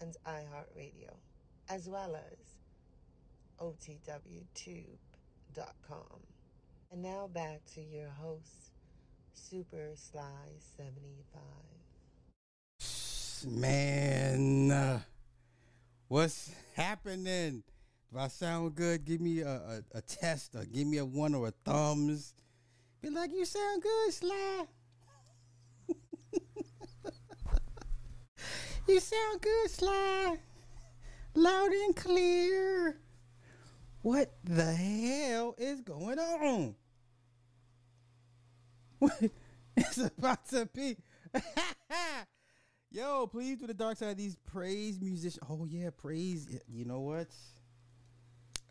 and iHeartRadio, as well as OTWTube.com. And now back to your host, Super Sly 75. Man, uh, what's happening? If I sound good, give me a, a, a test or give me a one or a thumbs. Be like, you sound good, Sly. You sound good, Sly. Loud and clear. What the hell is going on? it's about to be. Yo, please do the dark side of these praise musicians. Oh yeah, praise. You know what?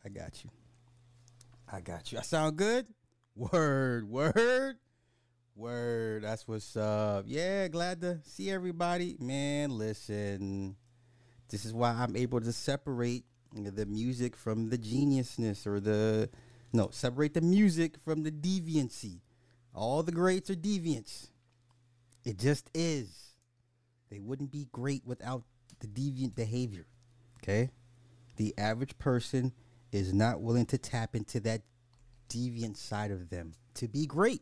I got you. I got you. I sound good. Word, word, word. That's what's up. Yeah, glad to see everybody. Man, listen. This is why I'm able to separate the music from the geniusness or the no, separate the music from the deviancy. All the greats are deviants. It just is. They wouldn't be great without the deviant behavior. Okay? The average person is not willing to tap into that deviant side of them to be great.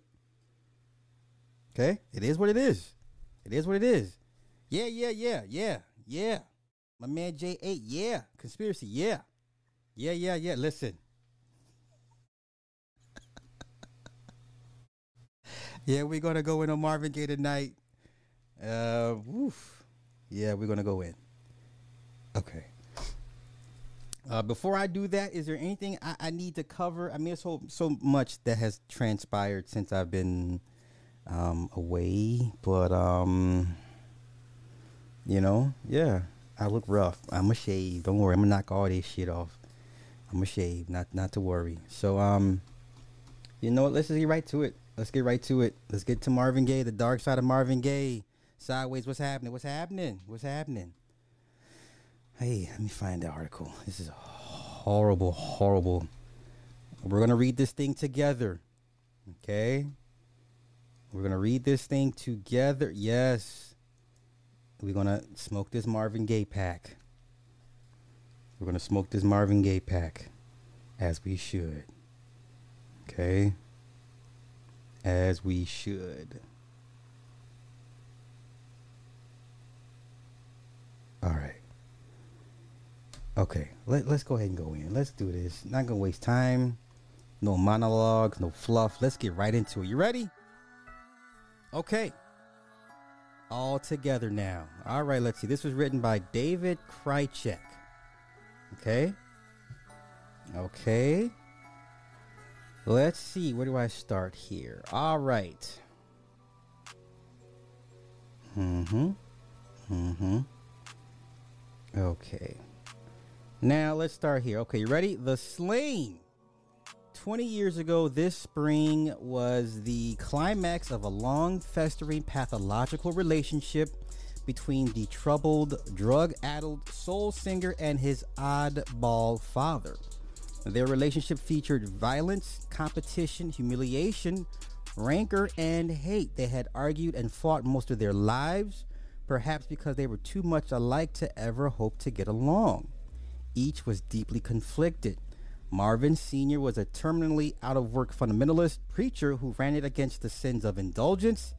Okay? It is what it is. It is what it is. Yeah, yeah, yeah, yeah, yeah. My man J8, yeah. Conspiracy, yeah. Yeah, yeah, yeah. Listen. yeah, we're gonna go in on Marvin Gaye tonight. Uh, woof. Yeah, we're gonna go in. Okay. Uh, before I do that, is there anything I, I, need to cover? I mean, so so much that has transpired since I've been um, away, but um, you know, yeah, I look rough. I'm a shave. Don't worry, I'm gonna knock all this shit off. I'm a shave, not not to worry. So um, you know what? Let's just get right to it. Let's get right to it. Let's get to Marvin Gaye, the dark side of Marvin Gaye. Sideways, what's happening? What's happening? What's happening? Hey, let me find the article. This is horrible, horrible. We're to read this thing together. Okay? We're to read this thing together. Yes. We're to smoke this Marvin Gaye pack. We're to smoke this Marvin Gaye pack as we should. Okay? As we should. All right. Okay, let, let's go ahead and go in. Let's do this. Not gonna waste time. No monologues, no fluff. Let's get right into it. You ready? Okay. All together now. All right, let's see. This was written by David Krajicek. Okay. Okay. Let's see. Where do I start here? All right. Mm hmm. Mm hmm. Okay. Now let's start here. Okay, you ready? The Slain. 20 years ago this spring was the climax of a long festering pathological relationship between the troubled, drug addled soul singer and his oddball father. Their relationship featured violence, competition, humiliation, rancor, and hate. They had argued and fought most of their lives, perhaps because they were too much alike to ever hope to get along. Each was deeply conflicted. Marvin Sr. was a terminally out of work fundamentalist preacher who ran it against the sins of indulgence,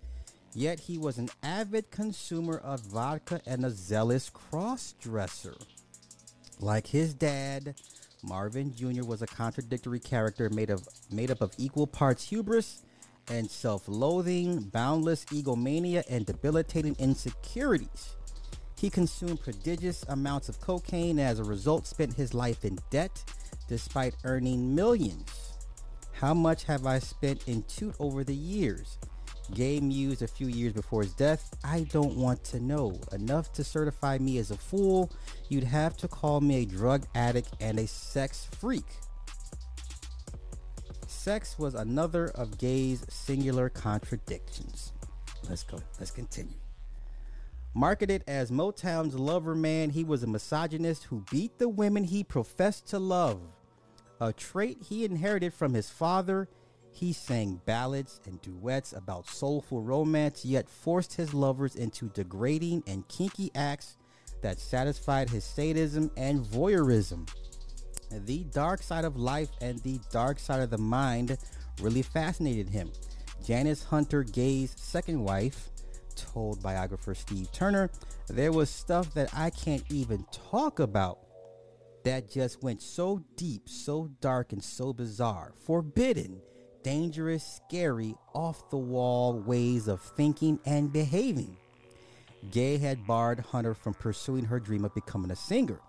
yet he was an avid consumer of vodka and a zealous cross dresser. Like his dad, Marvin Jr. was a contradictory character made of made up of equal parts hubris and self loathing, boundless egomania, and debilitating insecurities. He consumed prodigious amounts of cocaine and as a result spent his life in debt despite earning millions. How much have I spent in toot over the years? Gay Muse a few years before his death, I don't want to know. Enough to certify me as a fool. You'd have to call me a drug addict and a sex freak. Sex was another of Gay's singular contradictions. Let's go. Let's continue. Marketed as Motown's lover man, he was a misogynist who beat the women he professed to love. A trait he inherited from his father he sang ballads and duets about soulful romance, yet forced his lovers into degrading and kinky acts that satisfied his sadism and voyeurism. The dark side of life and the dark side of the mind really fascinated him. Janice Hunter Gay's second wife told biographer Steve Turner, there was stuff that I can't even talk about that just went so deep, so dark, and so bizarre, forbidden dangerous, scary, off the wall ways of thinking and behaving. Gay had barred Hunter from pursuing her dream of becoming a singer.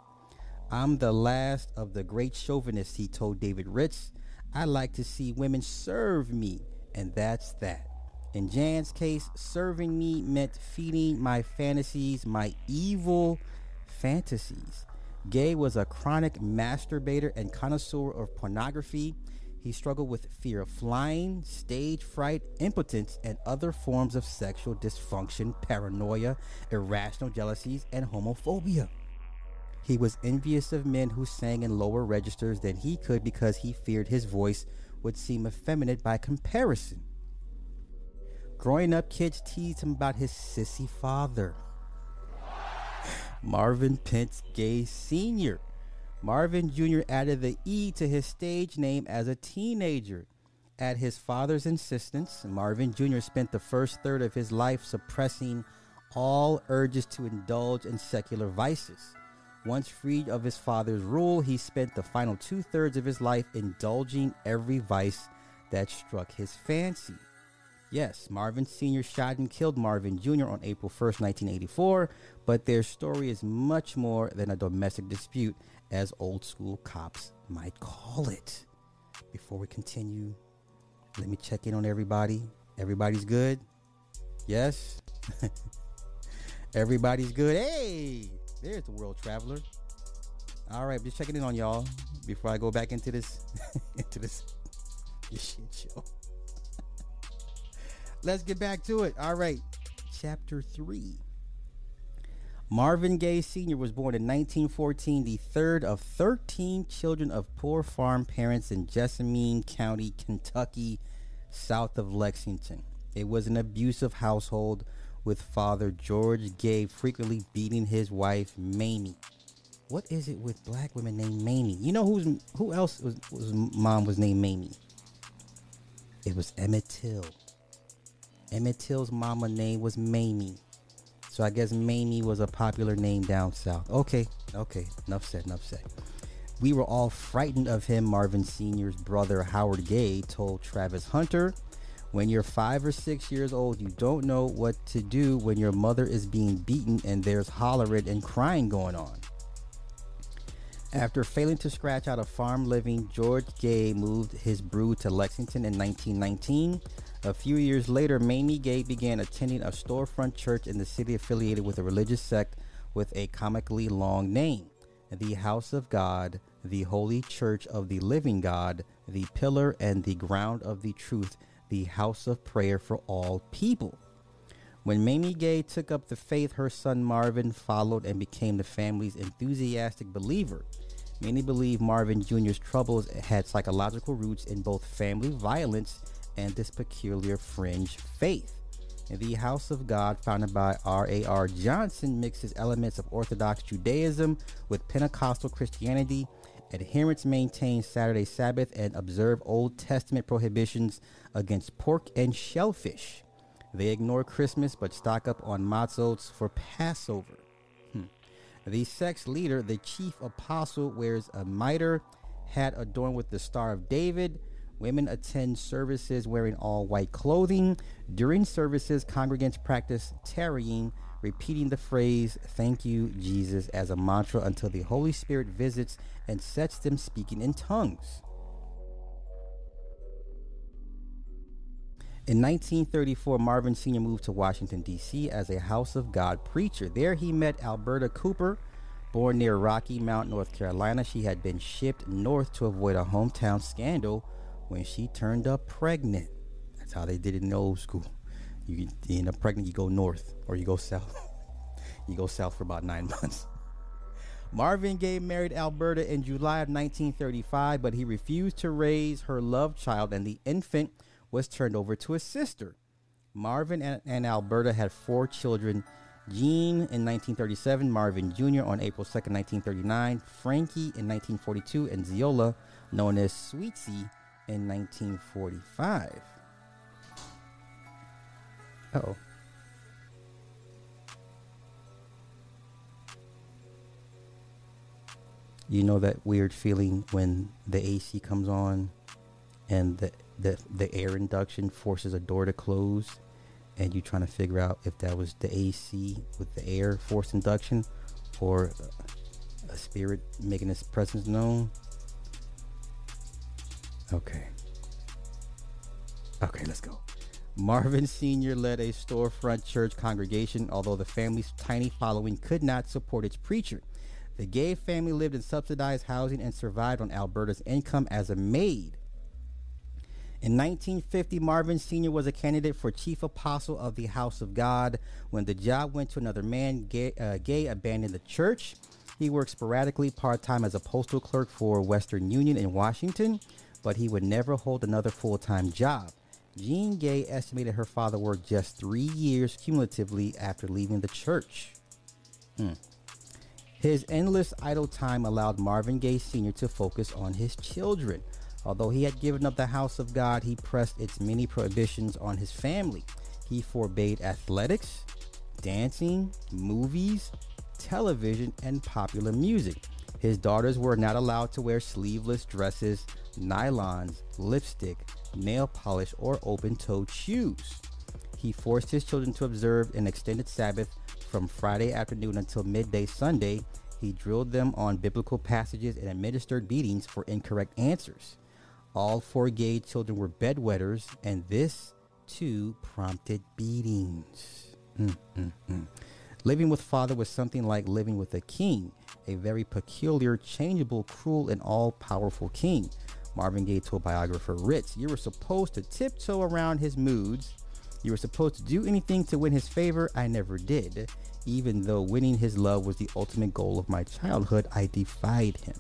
I'm the last of the great chauvinists, he told David Ritz. I like to see women serve me, and that's that. In Jan's case, serving me meant feeding my fantasies, my evil fantasies. Gay was a chronic masturbator and connoisseur of pornography he struggled with fear of flying, stage fright, impotence, and other forms of sexual dysfunction, paranoia, irrational jealousies, and homophobia. He was envious of men who sang in lower registers than he could because he feared his voice would seem effeminate by comparison. Growing up, kids teased him about his sissy father. Marvin Pentz Gay Sr. Marvin Jr. added the E to his stage name as a teenager. At his father's insistence, Marvin Jr. spent the first third of his life suppressing all urges to indulge in secular vices. Once freed of his father's rule, he spent the final two thirds of his life indulging every vice that struck his fancy. Yes, Marvin Sr. shot and killed Marvin Jr. on April 1st, 1984, but their story is much more than a domestic dispute as old school cops might call it. Before we continue, let me check in on everybody. Everybody's good? Yes? Everybody's good. Hey, there's the world traveler. All right, just checking in on y'all before I go back into this into this, this shit show. Let's get back to it. All right, chapter three. Marvin Gaye Sr. was born in 1914, the third of 13 children of poor farm parents in Jessamine County, Kentucky, south of Lexington. It was an abusive household with father George Gay frequently beating his wife Mamie. What is it with black women named Mamie? You know who's who else was, was mom was named Mamie? It was Emmett Till. Emmett Till's mama name was Mamie. So I guess Mamie was a popular name down south. Okay, okay, enough said, enough said. We were all frightened of him, Marvin Sr.'s brother Howard Gay told Travis Hunter. When you're five or six years old, you don't know what to do when your mother is being beaten and there's hollering and crying going on. After failing to scratch out a farm living, George Gay moved his brood to Lexington in 1919 a few years later, Mamie Gay began attending a storefront church in the city affiliated with a religious sect with a comically long name the House of God, the Holy Church of the Living God, the Pillar and the Ground of the Truth, the House of Prayer for All People. When Mamie Gay took up the faith, her son Marvin followed and became the family's enthusiastic believer. Many believe Marvin Jr.'s troubles had psychological roots in both family violence and this peculiar fringe faith. The House of God, founded by R.A.R. Johnson, mixes elements of Orthodox Judaism with Pentecostal Christianity. Adherents maintain Saturday Sabbath and observe Old Testament prohibitions against pork and shellfish. They ignore Christmas but stock up on matzos for Passover. Hmm. The sex leader, the chief apostle, wears a mitre, hat adorned with the Star of David, Women attend services wearing all white clothing. During services, congregants practice tarrying, repeating the phrase, Thank you, Jesus, as a mantra until the Holy Spirit visits and sets them speaking in tongues. In 1934, Marvin Sr. moved to Washington, D.C. as a House of God preacher. There he met Alberta Cooper. Born near Rocky Mount, North Carolina, she had been shipped north to avoid a hometown scandal when she turned up pregnant. That's how they did it in the old school. You, end up pregnant, you go north or you go south. you go south for about nine months. Marvin Gaye married Alberta in July of 1935, but he refused to raise her love child, and the infant was turned over to his sister. Marvin and, and Alberta had four children Jean in 1937, Marvin Jr. on April 2nd, 1939, Frankie in 1942, and Zeola, known as Sweetie, in 1945. oh. You know that weird feeling when the AC comes on and the, the, the air induction forces a door to close and you're trying to figure out if that was the AC with the air force induction or a spirit making its presence known. Okay. Okay, let's go. Marvin Sr. led a storefront church congregation, although the family's tiny following could not support its preacher. The gay family lived in subsidized housing and survived on Alberta's income as a maid. In 1950, Marvin Sr. was a candidate for chief apostle of the House of God. When the job went to another man, Gay, uh, Gaye abandoned the church. He worked sporadically part time as a postal clerk for Western Union in Washington, but he would never hold another full time job. Jean Gay estimated her father worked just three years cumulatively after leaving the church. Hmm. His endless idle time allowed Marvin Gaye Sr. to focus on his children. Although he had given up the house of God, he pressed its many prohibitions on his family. He forbade athletics, dancing, movies, television, and popular music. His daughters were not allowed to wear sleeveless dresses, nylons, lipstick, nail polish, or open toed shoes. He forced his children to observe an extended Sabbath from Friday afternoon until midday Sunday, he drilled them on biblical passages and administered beatings for incorrect answers. All four gay children were bedwetters, and this too prompted beatings. Mm, mm, mm. Living with father was something like living with a king, a very peculiar, changeable, cruel, and all powerful king. Marvin Gaye told biographer Ritz, You were supposed to tiptoe around his moods you were supposed to do anything to win his favor. I never did. Even though winning his love was the ultimate goal of my childhood, I defied him.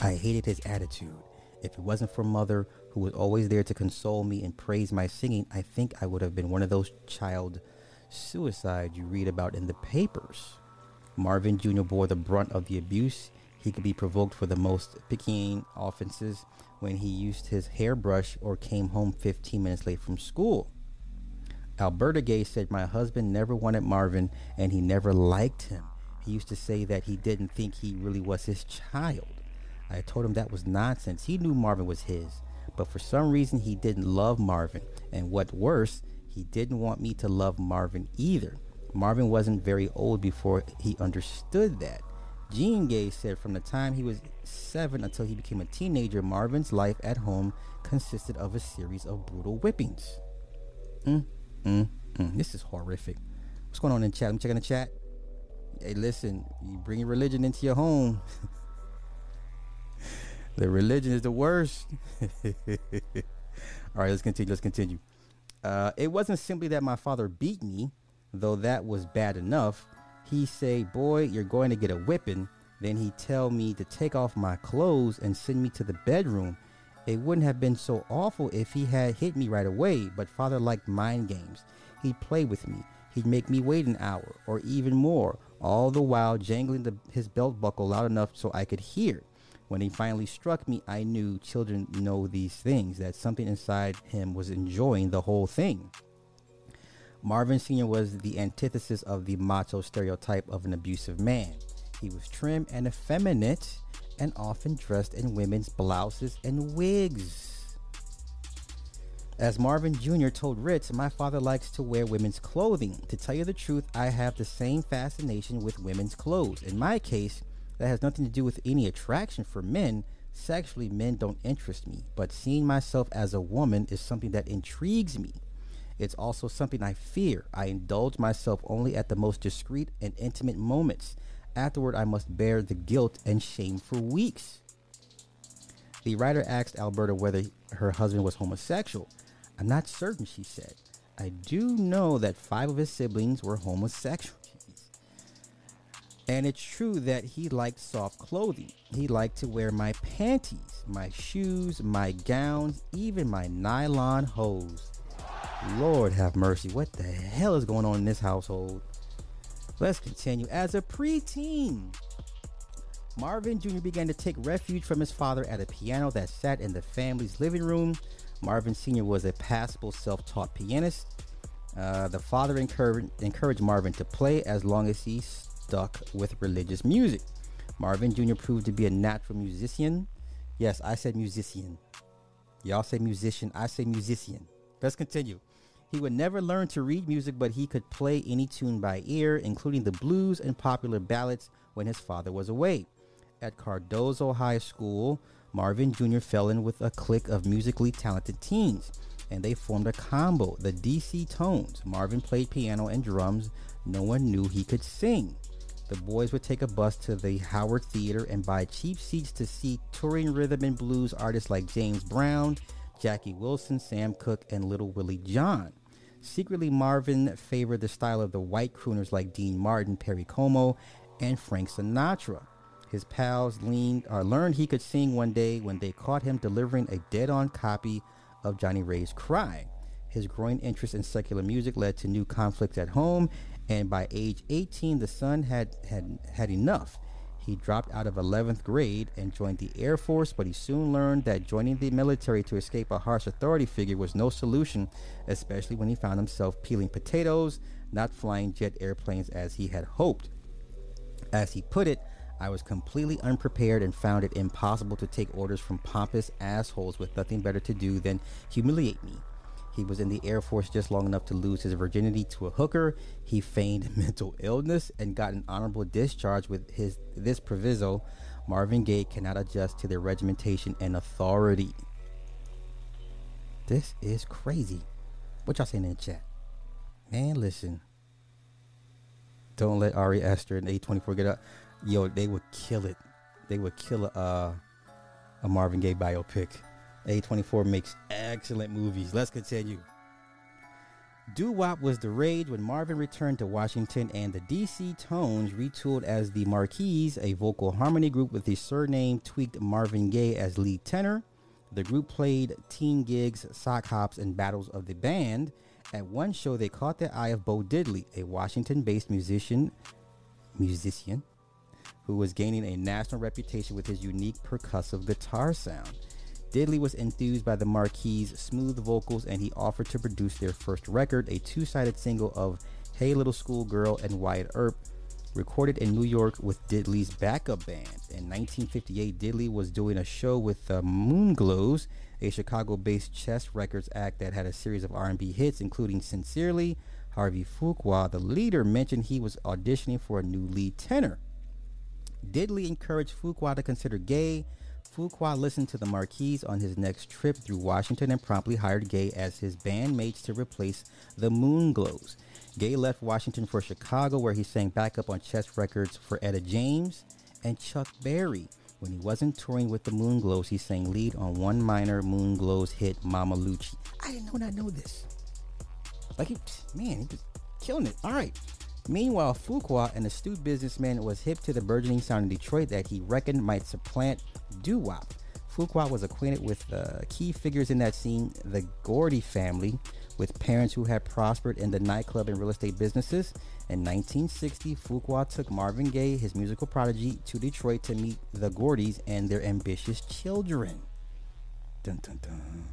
I hated his attitude. If it wasn't for mother, who was always there to console me and praise my singing, I think I would have been one of those child suicides you read about in the papers. Marvin Jr. bore the brunt of the abuse. He could be provoked for the most picayune offenses when he used his hairbrush or came home 15 minutes late from school. Alberta Gay said, My husband never wanted Marvin and he never liked him. He used to say that he didn't think he really was his child. I told him that was nonsense. He knew Marvin was his, but for some reason he didn't love Marvin. And what worse, he didn't want me to love Marvin either. Marvin wasn't very old before he understood that. Jean Gay said from the time he was seven until he became a teenager, Marvin's life at home consisted of a series of brutal whippings. Mm, Mm, mm, this is horrific. What's going on in chat? I'm checking the chat. Hey, listen, you bring religion into your home. the religion is the worst. All right, let's continue. Let's continue. Uh, it wasn't simply that my father beat me, though that was bad enough. He say, "Boy, you're going to get a whipping." Then he tell me to take off my clothes and send me to the bedroom it wouldn't have been so awful if he had hit me right away, but father liked mind games. He'd play with me. He'd make me wait an hour or even more, all the while jangling the, his belt buckle loud enough so I could hear. When he finally struck me, I knew children know these things, that something inside him was enjoying the whole thing. Marvin Sr. was the antithesis of the macho stereotype of an abusive man. He was trim and effeminate and often dressed in women's blouses and wigs. As Marvin Jr. told Ritz, my father likes to wear women's clothing. To tell you the truth, I have the same fascination with women's clothes. In my case, that has nothing to do with any attraction for men, Sexually, men don't interest me, but seeing myself as a woman is something that intrigues me. It's also something I fear. I indulge myself only at the most discreet and intimate moments. Afterward, I must bear the guilt and shame for weeks. The writer asked Alberta whether her husband was homosexual. I'm not certain, she said. I do know that five of his siblings were homosexual. And it's true that he liked soft clothing. He liked to wear my panties, my shoes, my gowns, even my nylon hose. Lord have mercy. What the hell is going on in this household? Let's continue. As a preteen, Marvin Jr. began to take refuge from his father at a piano that sat in the family's living room. Marvin Sr. was a passable self taught pianist. Uh, the father encouraged, encouraged Marvin to play as long as he stuck with religious music. Marvin Jr. proved to be a natural musician. Yes, I said musician. Y'all say musician, I say musician. Let's continue. He would never learn to read music, but he could play any tune by ear, including the blues and popular ballads when his father was away. At Cardozo High School, Marvin Jr. fell in with a clique of musically talented teens, and they formed a combo, the DC Tones. Marvin played piano and drums. No one knew he could sing. The boys would take a bus to the Howard Theater and buy cheap seats to see touring rhythm and blues artists like James Brown, Jackie Wilson, Sam Cooke, and Little Willie John. Secretly, Marvin favored the style of the white crooners like Dean Martin, Perry Como, and Frank Sinatra. His pals leaned, uh, learned he could sing one day when they caught him delivering a dead-on copy of Johnnie Ray's Cry. His growing interest in secular music led to new conflicts at home, and by age 18, the son had had had enough. He dropped out of 11th grade and joined the Air Force, but he soon learned that joining the military to escape a harsh authority figure was no solution, especially when he found himself peeling potatoes, not flying jet airplanes as he had hoped. As he put it, I was completely unprepared and found it impossible to take orders from pompous assholes with nothing better to do than humiliate me. He was in the Air Force just long enough to lose his virginity to a hooker. He feigned mental illness and got an honorable discharge with his this proviso. Marvin Gaye cannot adjust to their regimentation and authority. This is crazy. What y'all saying in the chat? Man, listen. Don't let Ari Aster and A24 get up. Yo, they would kill it. They would kill a, uh, a Marvin Gaye biopic. A24 makes excellent movies. Let's continue. Doo Wop was the rage when Marvin returned to Washington and the DC Tones retooled as the Marquees, a vocal harmony group with the surname tweaked Marvin Gaye as lead tenor. The group played teen gigs, sock hops, and battles of the band. At one show, they caught the eye of Bo Diddley, a Washington-based musician, musician, who was gaining a national reputation with his unique percussive guitar sound. Diddley was enthused by the Marquees' smooth vocals and he offered to produce their first record, a two sided single of Hey Little Schoolgirl and Wyatt Earp, recorded in New York with Diddley's backup band. In 1958, Diddley was doing a show with uh, the Moonglows, a Chicago-based chess records act that had a series of R&B hits, including "Sincerely." Harvey Fuqua, the leader, mentioned he was auditioning for a new lead tenor. Diddley encouraged Fuqua to consider Gaye Fuqua listened to the Marquees on his next trip through Washington and promptly hired Gaye as his bandmates to replace the Moonglows. Gaye left Washington for Chicago, where he sang backup on chess records for Etta James and Chuck Berry. When he wasn't touring with the Moonglows, he sang lead on one minor Moonglows hit, Mama Loocie. I didn't know I know this. Like, he, man, he was killing it. All right. Meanwhile, Fuqua, an astute businessman, was hip to the burgeoning sound in Detroit that he reckoned might supplant doo wop. Fuqua was acquainted with uh, key figures in that scene, the Gordy family, with parents who had prospered in the nightclub and real estate businesses. In 1960, Fuqua took Marvin Gaye, his musical prodigy, to Detroit to meet the Gordys and their ambitious children. Dun, dun, dun.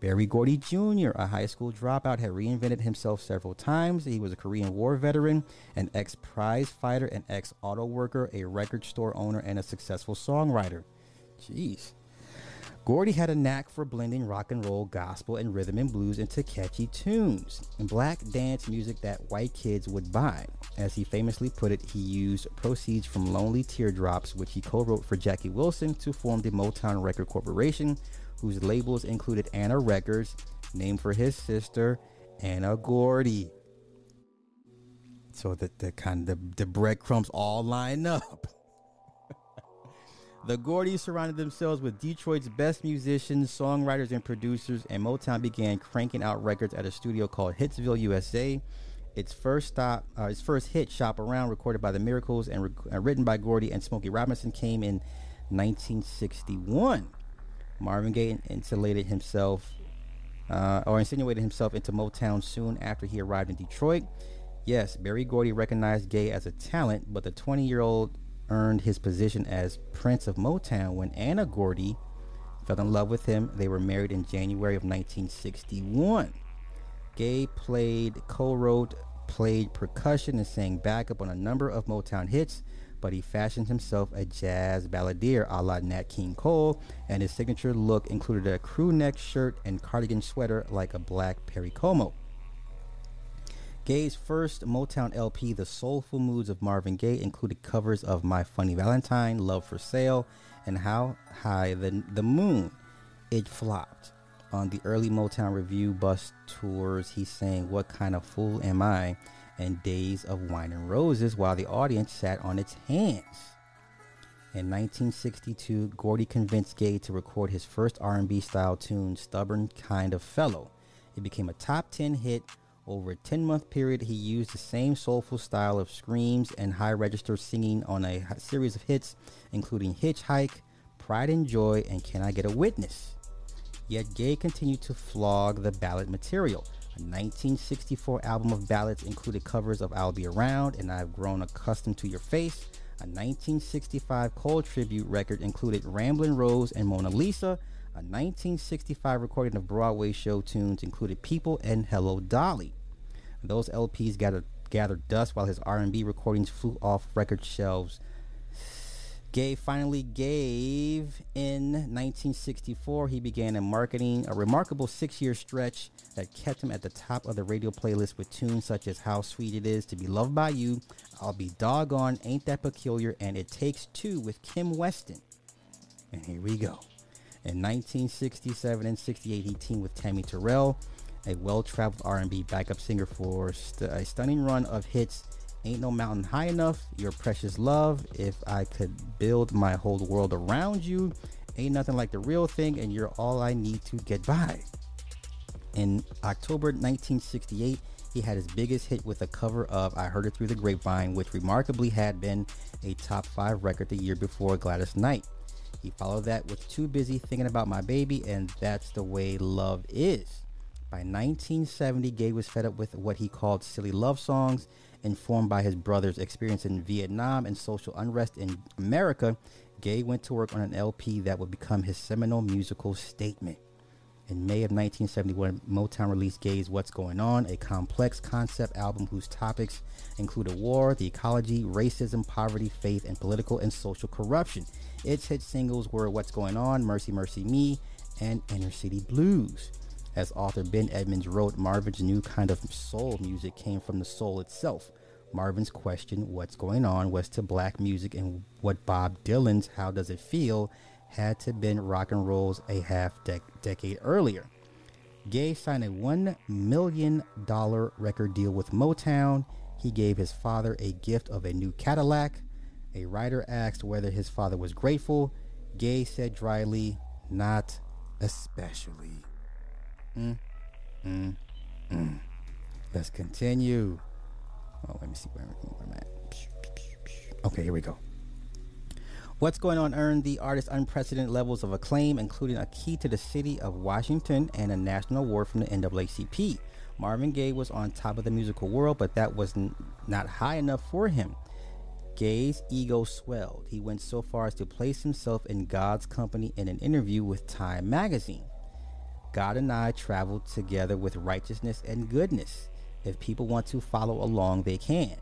Berry Gordy Jr., a high school dropout, had reinvented himself several times. He was a Korean War veteran, an ex prize fighter, an ex auto worker, a record store owner, and a successful songwriter. Jeez. Gordy had a knack for blending rock and roll, gospel, and rhythm and blues into catchy tunes and black dance music that white kids would buy. As he famously put it, he used proceeds from Lonely Teardrops, which he co wrote for Jackie Wilson, to form the Motown Record Corporation, whose labels included Anna Records, named for his sister, Anna Gordy. So that the kind of the, the breadcrumbs all line up. The Gordys surrounded themselves with Detroit's best musicians, songwriters, and producers, and Motown began cranking out records at a studio called Hitsville, USA. Its first stop, uh, its first hit, "Shop Around," recorded by the Miracles and re- uh, written by Gordy and Smokey Robinson, came in 1961. Marvin Gaye insulated himself, uh, or insinuated himself into Motown soon after he arrived in Detroit. Yes, Berry Gordy recognized Gaye as a talent, but the 20-year-old earned his position as Prince of Motown when Anna Gordy fell in love with him. They were married in January of 1961. Gaye played, co wrote, played percussion, and sang backup on a number of Motown hits, but he fashioned himself a jazz balladeer a la Nat King Cole, and his signature look included a crew neck shirt and cardigan sweater like a black Perry Como. Gaye's first Motown LP, The Soulful Moods of Marvin Gaye, included covers of My Funny Valentine, Love for Sale, and How High the, the Moon. It flopped. On the early Motown Revue bus tours, he sang What Kind of Fool Am I and Days of Wine and Roses while the audience sat on its hands. In 1962, Gordy convinced Gaye to record his first R&B style tune, Stubborn Kind of Fellow. It became a top 10 hit over a 10 month period, he used the same soulful style of screams and high register singing on a series of hits, including Hitchhike, Pride and Joy, and Can I Get a Witness? Yet Gaye continued to flog the ballad material. A 1964 album of ballads included covers of I'll Be Around and I've Grown Accustomed to Your Face. A 1965 Cole tribute record included Ramblin' Rose and Mona Lisa. A 1965 recording of Broadway show tunes included People and Hello Dolly. Those LPs gathered, gathered dust while his R&B recordings flew off record shelves. Gaye finally gave in 1964. He began a marketing a remarkable six-year stretch that kept him at the top of the radio playlist with tunes such as "How Sweet It Is to Be Loved by You," "I'll Be Doggone," "Ain't That Peculiar," and "It Takes Two with Kim Weston. And here we go. In 1967 and 68, he teamed with Tammy Terrell a well-traveled R&B backup singer for st- a stunning run of hits Ain't No Mountain High Enough, Your Precious Love, If I Could Build My Whole World Around You, Ain't Nothing Like the Real Thing, and You're All I Need to Get By. In October 1968, he had his biggest hit with a cover of I Heard It Through the Grapevine, which remarkably had been a top five record the year before Gladys Knight. He followed that with Too Busy Thinking About My Baby, and That's the Way Love Is. By 1970, Gay was fed up with what he called silly love songs, informed by his brother's experience in Vietnam and social unrest in America. Gaye went to work on an LP that would become his seminal musical statement. In May of 1971, Motown released Gaye's What's Going On, a complex concept album whose topics included war, the ecology, racism, poverty, faith, and political and social corruption. Its hit singles were What's Going On, Mercy Mercy Me, and Inner City Blues. As author Ben Edmonds wrote, Marvin's new kind of soul music came from the soul itself. Marvin's question, What's Going On, was to black music, and what Bob Dylan's How Does It Feel had to been rock and roll's a half dec- decade earlier. Gaye signed a $1 million record deal with Motown. He gave his father a gift of a new Cadillac. A writer asked whether his father was grateful. Gaye said dryly, Not especially. Mm, mm, mm. Let's continue. Oh, let me see where, where I'm at. Okay, here we go. What's Going On earned the artist unprecedented levels of acclaim, including a key to the city of Washington and a national award from the NAACP. Marvin Gaye was on top of the musical world, but that was n- not high enough for him. Gaye's ego swelled. He went so far as to place himself in God's company in an interview with Time magazine. God and I traveled together with righteousness and goodness. If people want to follow along, they can.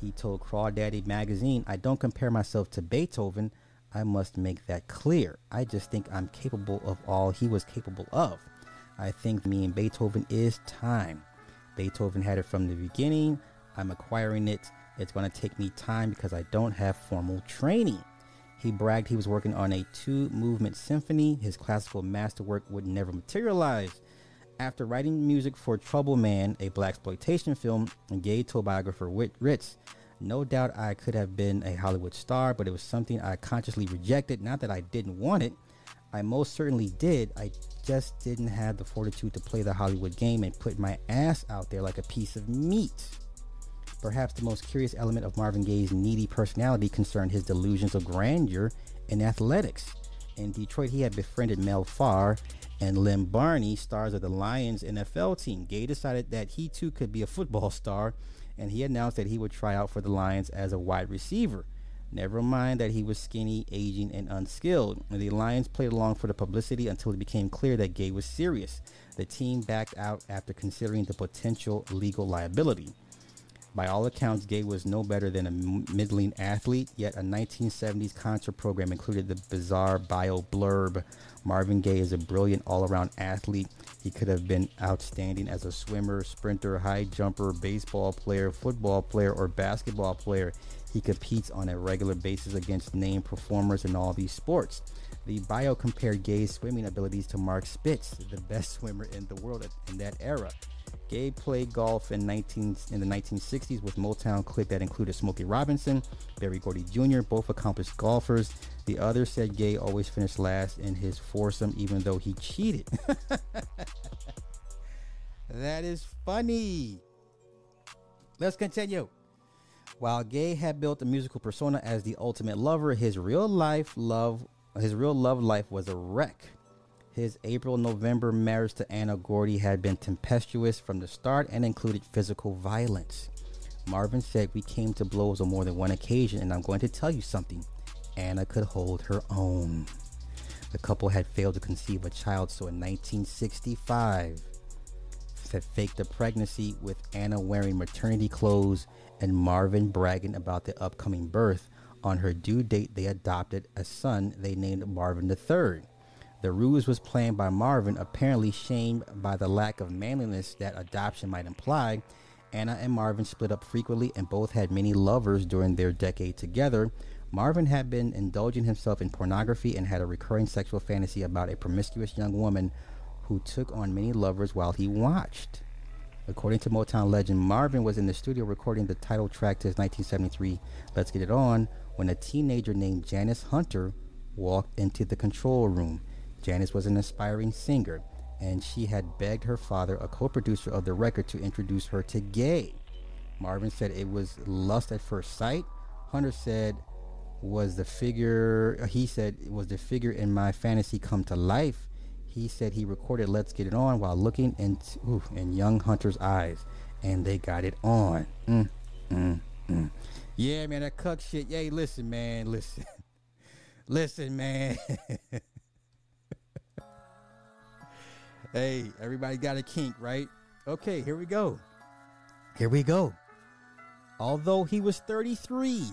He told Crawdaddy magazine, I don't compare myself to Beethoven. I must make that clear. I just think I'm capable of all he was capable of. I think me and Beethoven is time. Beethoven had it from the beginning. I'm acquiring it. It's going to take me time because I don't have formal training. He bragged he was working on a two movement symphony. His classical masterwork would never materialize. After writing music for Trouble Man, a black exploitation film, Gaye told biographer Ritz, no doubt I could have been a Hollywood star, but it was something I consciously rejected. Not that I didn't want it, I most certainly did. I just didn't have the fortitude to play the Hollywood game and put my ass out there like a piece of meat. Perhaps the most curious element of Marvin Gaye's needy personality concerned his delusions of grandeur in athletics. In Detroit, he had befriended Mel Farr and Lem Barney, stars of the Lions NFL team. Gaye decided that he too could be a football star, and he announced that he would try out for the Lions as a wide receiver. Never mind that he was skinny, aging, and unskilled. The Lions played along for the publicity until it became clear that Gaye was serious. The team backed out after considering the potential legal liability. By all accounts, Gay was no better than a middling athlete, yet a 1970s concert program included the bizarre bio blurb Marvin Gaye is a brilliant all around athlete. He could have been outstanding as a swimmer, sprinter, high jumper, baseball player, football player, or basketball player. He competes on a regular basis against named performers in all these sports. The bio compared Gaye's swimming abilities to Mark Spitz, the best swimmer in the world in that era. Gaye played golf in 19 in the 1960s with Motown clique that included Smokey Robinson, Berry Gordy Jr., both accomplished golfers. The other said Gay always finished last in his foursome, even though he cheated. that is funny. Let's continue. While Gay had built a musical persona as the ultimate lover, his real life love his real love life was a wreck. His April November marriage to Anna Gordy had been tempestuous from the start and included physical violence. Marvin said, We came to blows on more than one occasion, and I'm going to tell you something. Anna could hold her own. The couple had failed to conceive a child, so in 1965, had faked a pregnancy with Anna wearing maternity clothes and Marvin bragging about the upcoming birth. On her due date, they adopted a son they named Marvin III. The ruse was planned by Marvin, apparently shamed by the lack of manliness that adoption might imply. Anna and Marvin split up frequently and both had many lovers during their decade together. Marvin had been indulging himself in pornography and had a recurring sexual fantasy about a promiscuous young woman who took on many lovers while he watched. According to Motown legend, Marvin was in the studio recording the title track to his 1973 Let's Get It On when a teenager named Janice Hunter walked into the control room. Janice was an aspiring singer, and she had begged her father, a co producer of the record, to introduce her to Gay. Marvin said it was lust at first sight. Hunter said was the figure he said was the figure in my fantasy come to life. He said he recorded Let's Get It On while looking into ooh, in young Hunter's eyes, and they got it on. Mm, mm, mm. Yeah, man, that cuck shit. Hey, listen, man, listen. listen, man. Hey, everybody got a kink, right? Okay, here we go. Here we go. Although he was 33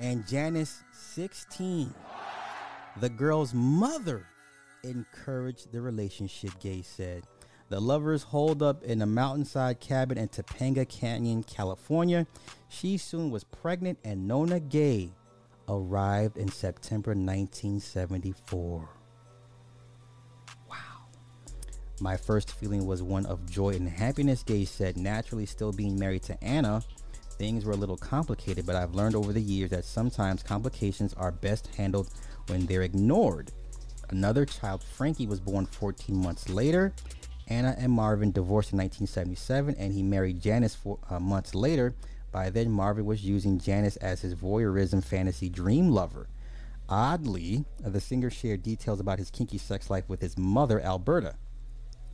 and Janice 16, the girl's mother encouraged the relationship, Gay said. The lovers holed up in a mountainside cabin in Topanga Canyon, California. She soon was pregnant, and Nona Gay arrived in September 1974. My first feeling was one of joy and happiness, Gaye said. Naturally, still being married to Anna, things were a little complicated, but I've learned over the years that sometimes complications are best handled when they're ignored. Another child, Frankie, was born 14 months later. Anna and Marvin divorced in 1977, and he married Janice four uh, months later. By then, Marvin was using Janice as his voyeurism fantasy dream lover. Oddly, the singer shared details about his kinky sex life with his mother, Alberta.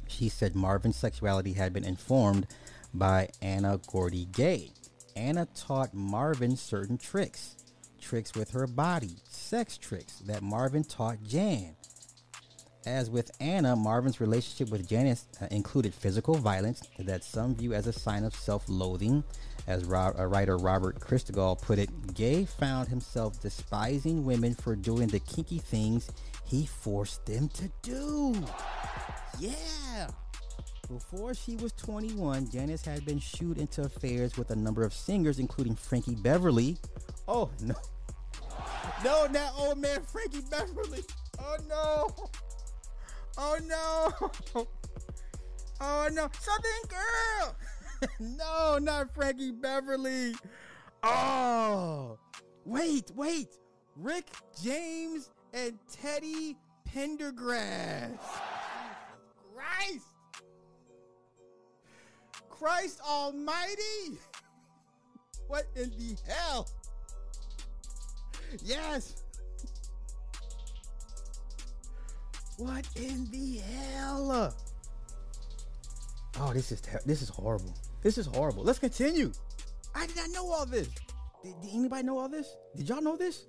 She said Marvin's sexuality had been informed by Anna Gordy Gay. Anna taught Marvin certain tricks, tricks with her body, sex tricks that Marvin taught Jan. As with Anna, Marvin's relationship with Janice uh, included physical violence that some view as a sign of self loathing, As uh, writer Robert Christgau put it, Gay found himself despising women for doing the kinky things he forced them to do. Yeah. Before she was 21, Janice had been shooed into affairs with a number of singers, including Frankie Beverly. Oh, no. No, not old man Frankie Beverly. Oh, no. Oh, no. Oh, no. Southern Girl. no, not Frankie Beverly. Oh, wait, wait. Rick James and Teddy Pendergrass. Christ. Christ Almighty. What in the hell? Yes. What in the hell? Oh, this is ter- this is horrible. This is horrible. Let's continue. I did not know all this. Did, did anybody know all this? Did y'all know this?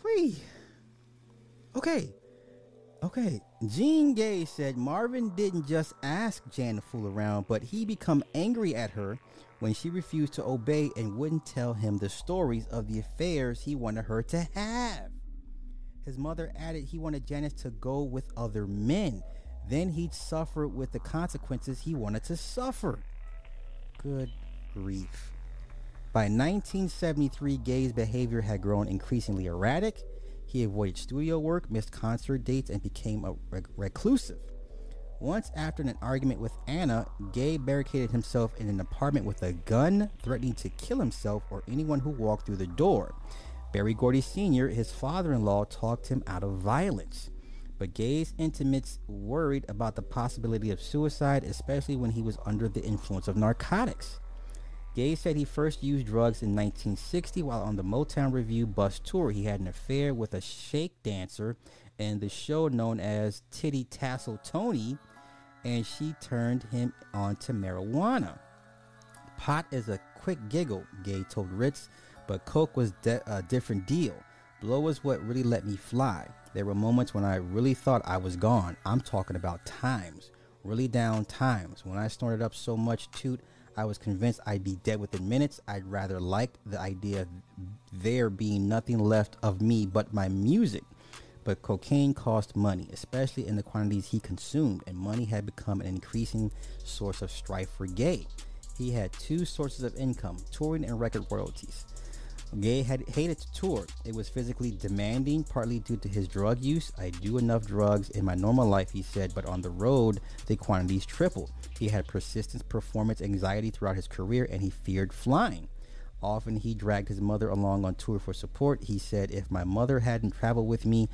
Free. Okay. Okay. Jean Gay said Marvin didn't just ask Jan to fool around, but he become angry at her when she refused to obey and wouldn't tell him the stories of the affairs he wanted her to have. His mother added he wanted Janice to go with other men. Then he'd suffer with the consequences he wanted to suffer. Good grief. By 1973, Gaye's behavior had grown increasingly erratic. He avoided studio work, missed concert dates, and became a rec- reclusive. Once, after an argument with Anna, Gaye barricaded himself in an apartment with a gun, threatening to kill himself or anyone who walked through the door. Berry Gordy Sr., his father in law, talked him out of violence. But Gaye's intimates worried about the possibility of suicide, especially when he was under the influence of narcotics. Gaye said he first used drugs in 1960 while on the Motown Revue bus tour. He had an affair with a shake dancer in the show known as Titty Tassel Tony, and she turned him on to marijuana. Pot is a quick giggle, Gaye told Ritz, but Coke was de- a different deal. Blow was what really let me fly. There were moments when I really thought I was gone. I'm talking about times, really down times. When I snorted up so much toot, I was convinced I'd be dead within minutes. I'd rather like the idea of there being nothing left of me but my music. But cocaine cost money, especially in the quantities he consumed, and money had become an increasing source of strife for Gaye. He had two sources of income touring and record royalties. Gaye had hated to tour. It was physically demanding, partly due to his drug use. I do enough drugs in my normal life, he said, but on the road, the quantities tripled. He had persistent performance anxiety throughout his career and he feared flying. Often he dragged his mother along on tour for support. He said, If my mother hadn't traveled with me,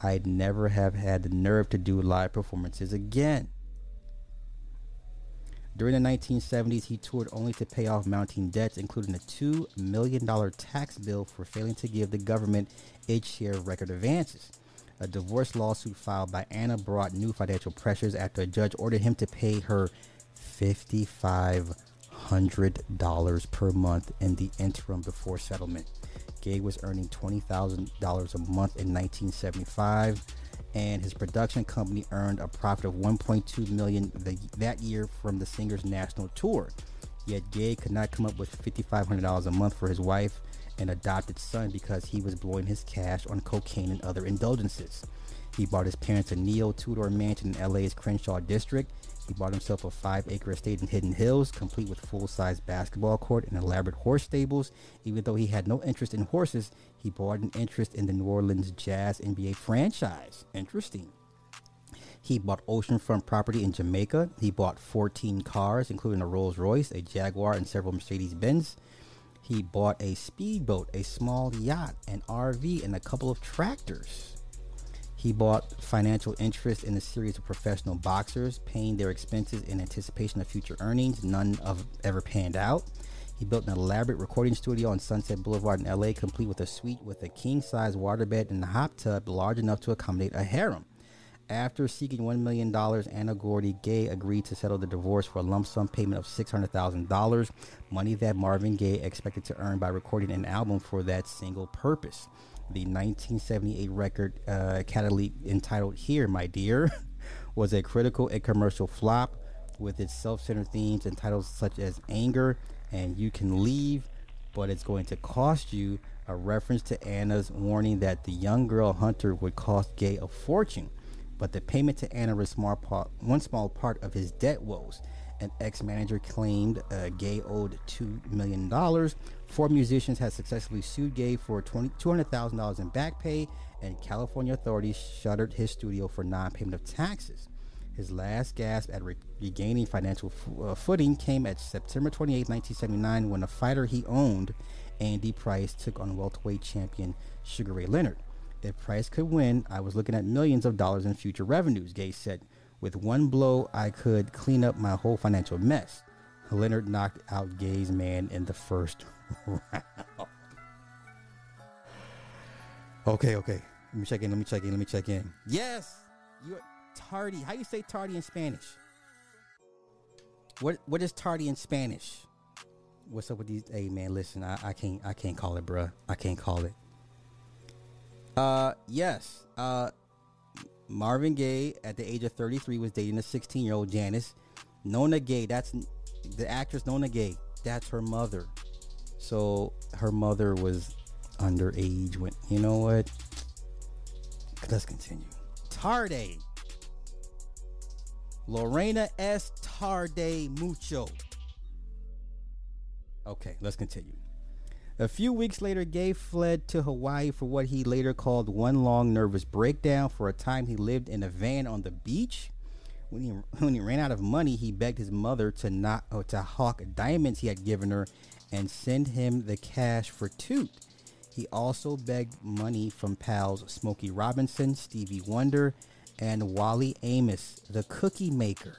I'd never have had the nerve to do live performances again. During the 1970s, he toured only to pay off mounting debts, including a $2 million tax bill for failing to give the government its share of record advances. A divorce lawsuit filed by Anna brought new financial pressures after a judge ordered him to pay her $5,500 per month in the interim before settlement. Gaye was earning $20,000 a month in 1975 and his production company earned a profit of 1.2 million the, that year from the singer's national tour. Yet Gaye could not come up with $5,500 a month for his wife and adopted son because he was blowing his cash on cocaine and other indulgences. He bought his parents a neo-Tudor mansion in LA's Crenshaw district. He bought himself a five-acre estate in Hidden Hills, complete with full-size basketball court and elaborate horse stables. Even though he had no interest in horses, he bought an interest in the New Orleans Jazz NBA franchise. Interesting. He bought oceanfront property in Jamaica. He bought 14 cars, including a Rolls Royce, a Jaguar, and several Mercedes Benz. He bought a speedboat, a small yacht, an RV, and a couple of tractors. He bought financial interest in a series of professional boxers, paying their expenses in anticipation of future earnings. None of ever panned out. He built an elaborate recording studio on Sunset Boulevard in LA, complete with a suite with a king size waterbed and a hot tub large enough to accommodate a harem. After seeking $1 million, Anna Gordy Gaye agreed to settle the divorce for a lump sum payment of $600,000, money that Marvin Gaye expected to earn by recording an album for that single purpose. The 1978 record, uh, entitled Here, My Dear, was a critical and commercial flop with its self centered themes and titles such as Anger and you can leave, but it's going to cost you. A reference to Anna's warning that the young girl Hunter would cost Gaye a fortune, but the payment to Anna was small part, one small part of his debt woes. An ex-manager claimed uh, Gaye owed two million dollars. Four musicians had successfully sued Gaye for $200,000 in back pay, and California authorities shuttered his studio for non-payment of taxes. His last gasp at re- regaining financial f- uh, footing came at September 28, 1979, when a fighter he owned, Andy Price, took on welterweight champion Sugar Ray Leonard. If Price could win, I was looking at millions of dollars in future revenues, Gaye said. With one blow, I could clean up my whole financial mess. Leonard knocked out Gaye's man in the first round. Okay, okay. Let me check in. Let me check in. Let me check in. Yes, tardy. How you say tardy in Spanish? What What is tardy in Spanish? What's up with these? Hey man, listen. I, I can't. I can't call it, bruh. I can't call it. Uh, yes. Uh, Marvin Gaye at the age of 33 was dating a 16 year old Janice. Nona Gaye. That's the actress Nona Gaye. That's her mother. So her mother was underage when you know what let's continue tarde lorena s. Tarde mucho. Okay let's continue. A few weeks later gay fled to hawaii for what he later called one long nervous breakdown for a time he lived in a van on the beach. When he, when he ran out of money he begged his mother to not or to hawk diamonds he had given her and send him the cash for toot. He also begged money from pals Smokey Robinson, Stevie Wonder, and Wally Amos, the cookie maker.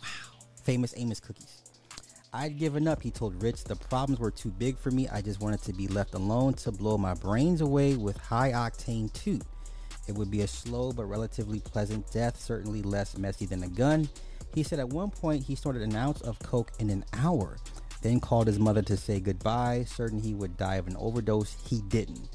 Wow. Famous Amos cookies. I'd given up, he told Ritz. The problems were too big for me. I just wanted to be left alone to blow my brains away with high octane toot. It would be a slow but relatively pleasant death, certainly less messy than a gun. He said at one point he snorted an ounce of coke in an hour then called his mother to say goodbye, certain he would die of an overdose. He didn't.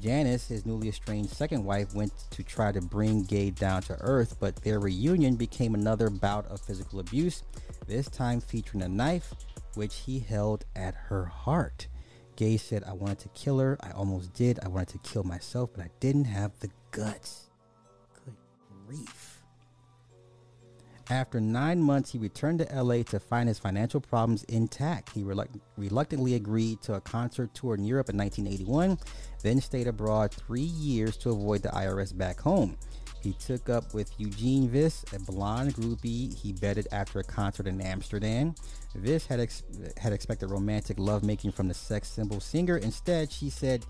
Janice, his newly estranged second wife, went to try to bring Gaye down to earth, but their reunion became another bout of physical abuse, this time featuring a knife, which he held at her heart. Gaye said, I wanted to kill her. I almost did. I wanted to kill myself, but I didn't have the guts. Good grief. After nine months, he returned to LA to find his financial problems intact. He reluct- reluctantly agreed to a concert tour in Europe in 1981, then stayed abroad three years to avoid the IRS back home. He took up with Eugene Viss, a blonde groupie he betted after a concert in Amsterdam. Viss had, ex- had expected romantic lovemaking from the sex symbol singer. Instead, she said,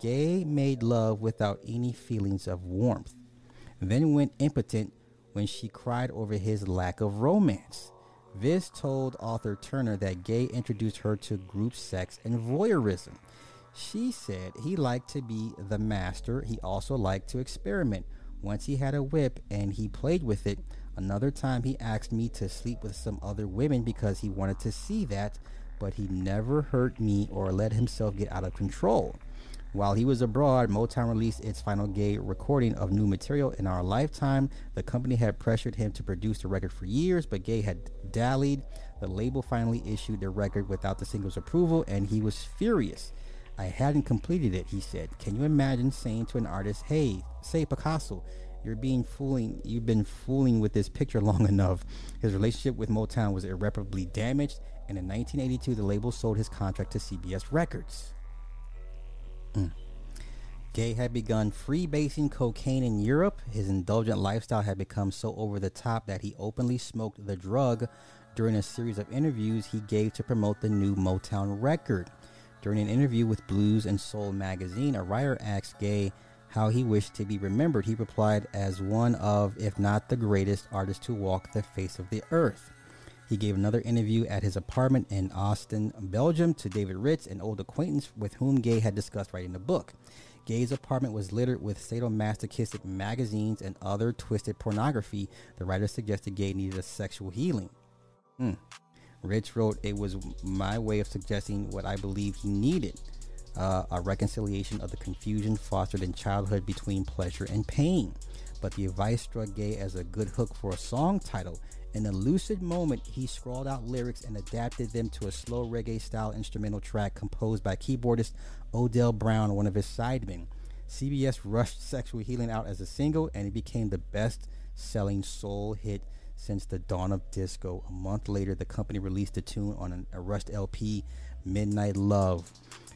Gaye made love without any feelings of warmth. Then went impotent when she cried over his lack of romance. Viss told author Turner that Gaye introduced her to group sex and voyeurism. She said he liked to be the master. He also liked to experiment. Once he had a whip and he played with it. Another time he asked me to sleep with some other women because he wanted to see that, but he never hurt me or let himself get out of control. While he was abroad, Motown released its final gay recording of new material in our lifetime. The company had pressured him to produce the record for years, but Gaye had dallied. The label finally issued the record without the single's approval, and he was furious. I hadn't completed it, he said. Can you imagine saying to an artist, "Hey, say Picasso, you're being fooling. You've been fooling with this picture long enough." His relationship with Motown was irreparably damaged, and in 1982, the label sold his contract to CBS Records. Mm. Gaye had begun freebasing cocaine in Europe. His indulgent lifestyle had become so over the top that he openly smoked the drug during a series of interviews he gave to promote the new Motown record. During an interview with Blues and Soul magazine, a writer asked Gaye how he wished to be remembered. He replied, as one of, if not the greatest artist to walk the face of the earth. He gave another interview at his apartment in Ostend, Belgium, to David Ritz, an old acquaintance with whom Gaye had discussed writing the book. Gaye's apartment was littered with sadomasochistic magazines and other twisted pornography. The writer suggested Gaye needed a sexual healing. Hmm. Ritz wrote, It was my way of suggesting what I believe he needed uh, a reconciliation of the confusion fostered in childhood between pleasure and pain. But the advice struck Gaye as a good hook for a song title In a lucid moment, he scrawled out lyrics and adapted them to a slow reggae style instrumental track composed by keyboardist Odell Brown, one of his sidemen. CBS rushed Sexual Healing out as a single, and it became the best selling soul hit since the dawn of disco. A month later, the company released the tune on an, a rushed LP, Midnight Love.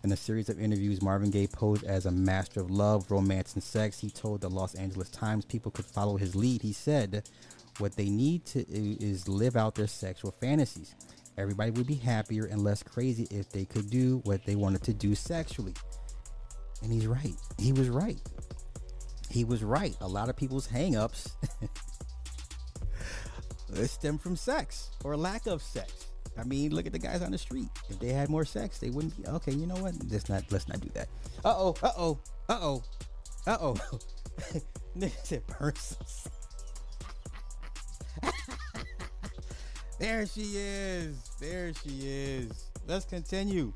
In a series of interviews, Marvin Gaye posed as a master of love, romance, and sex. He told the Los Angeles Times people could follow his lead. He said, What they need to is live out their sexual fantasies. Everybody would be happier and less crazy if they could do what they wanted to do sexually. And he's right. He was right. He was right. A lot of people's hangups stem from sex or lack of sex. I mean, look at the guys on the street. If they had more sex, they wouldn't be okay. You know what? Let's not let's not do that. Uh oh. Uh oh. Uh oh. Uh oh. Nigga it burns. there she is. There she is. Let's continue.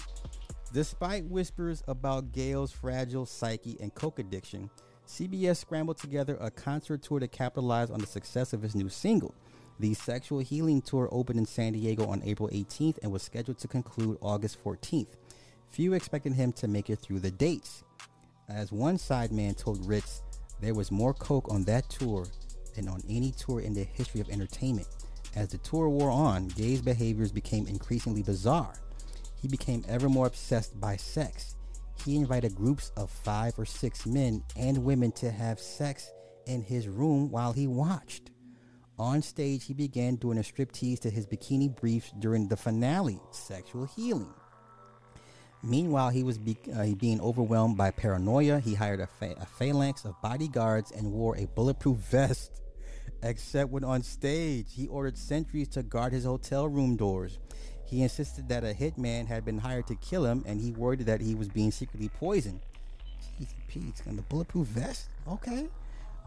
Despite whispers about Gaye's fragile psyche and coke addiction, CBS scrambled together a concert tour to capitalize on the success of his new single. The Sexual Healing Tour opened in San Diego on April 18th and was scheduled to conclude August 14th. Few expected him to make it through the dates. As one sideman told Ritz, there was more coke on that tour than on any tour in the history of entertainment. As the tour wore on, Gaye's behaviors became increasingly bizarre. He became ever more obsessed by sex. He invited groups of five or six men and women to have sex in his room while he watched. On stage, he began doing a striptease to his bikini briefs during the finale, Sexual Healing. Meanwhile, he was be, uh, being overwhelmed by paranoia. He hired a, fa- a phalanx of bodyguards and wore a bulletproof vest. Except when on stage, he ordered sentries to guard his hotel room doors. He insisted that a hitman had been hired to kill him, and he worried that he was being secretly poisoned. Jeez, Pete, and the bulletproof vest? Okay.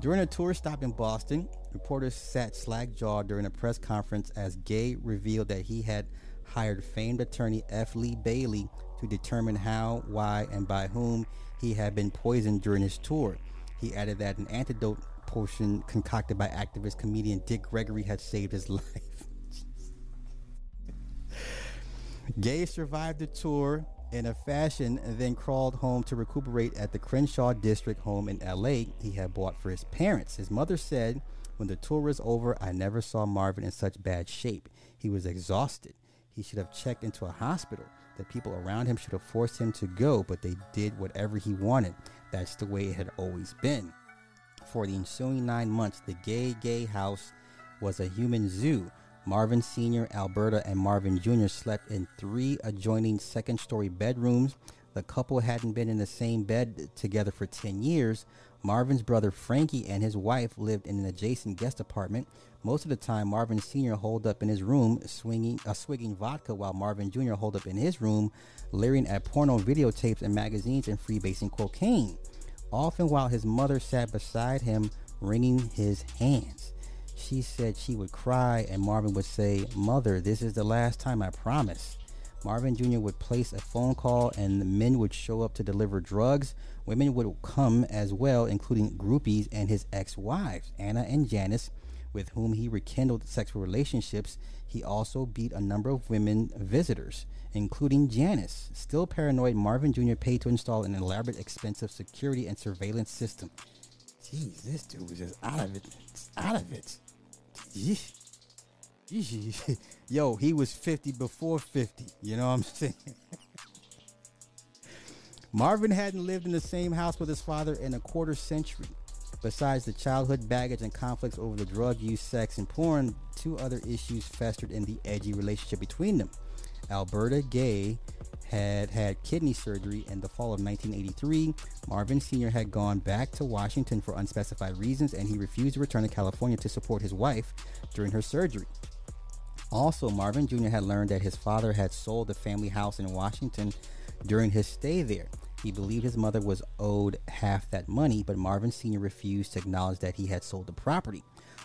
During a tour stop in Boston, reporters sat slack jawed during a press conference as Gaye revealed that he had hired famed attorney F. Lee Bailey to determine how, why, and by whom he had been poisoned during his tour. He added that an antidote potion concocted by activist comedian Dick Gregory had saved his life. Gaye survived the tour in a fashion and then crawled home to recuperate at the Crenshaw District home in LA he had bought for his parents. His mother said, When the tour was over, I never saw Marvin in such bad shape. He was exhausted. He should have checked into a hospital. The people around him should have forced him to go, but they did whatever he wanted. That's the way it had always been. For the ensuing nine months, the Gay Gay House was a human zoo Marvin Sr., Alberta, and Marvin Jr. slept in three adjoining second story bedrooms. The couple hadn't been in the same bed together for 10 years. Marvin's brother Frankie and his wife lived in an adjacent guest apartment. Most of the time, Marvin Sr. holed up in his room, swinging, uh, swigging vodka, while Marvin Jr. holed up in his room, leering at porno videotapes and magazines and freebasing cocaine. Often, while his mother sat beside him, wringing his hands. She said she would cry, and Marvin would say, Mother, this is the last time I promise. Marvin Jr. would place a phone call, and the men would show up to deliver drugs. Women would come as well, including groupies and his ex wives, Anna and Janice, with whom he rekindled sexual relationships. He also beat a number of women visitors, including Janice. Still paranoid, Marvin Jr. paid to install an elaborate, expensive security and surveillance system. Jeez, this dude was just out of it. Out of it. Yo, he was 50 before 50. You know what I'm saying? Marvin hadn't lived in the same house with his father in a quarter century. Besides the childhood baggage and conflicts over the drug use, sex, and porn, two other issues festered in the edgy relationship between them. Alberta Gay had had kidney surgery in the fall of 1983. Marvin Sr. had gone back to Washington for unspecified reasons, and he refused to return to California to support his wife during her surgery. Also, Marvin Jr. had learned that his father had sold the family house in Washington during his stay there. He believed his mother was owed half that money, but Marvin Sr. refused to acknowledge that he had sold the property.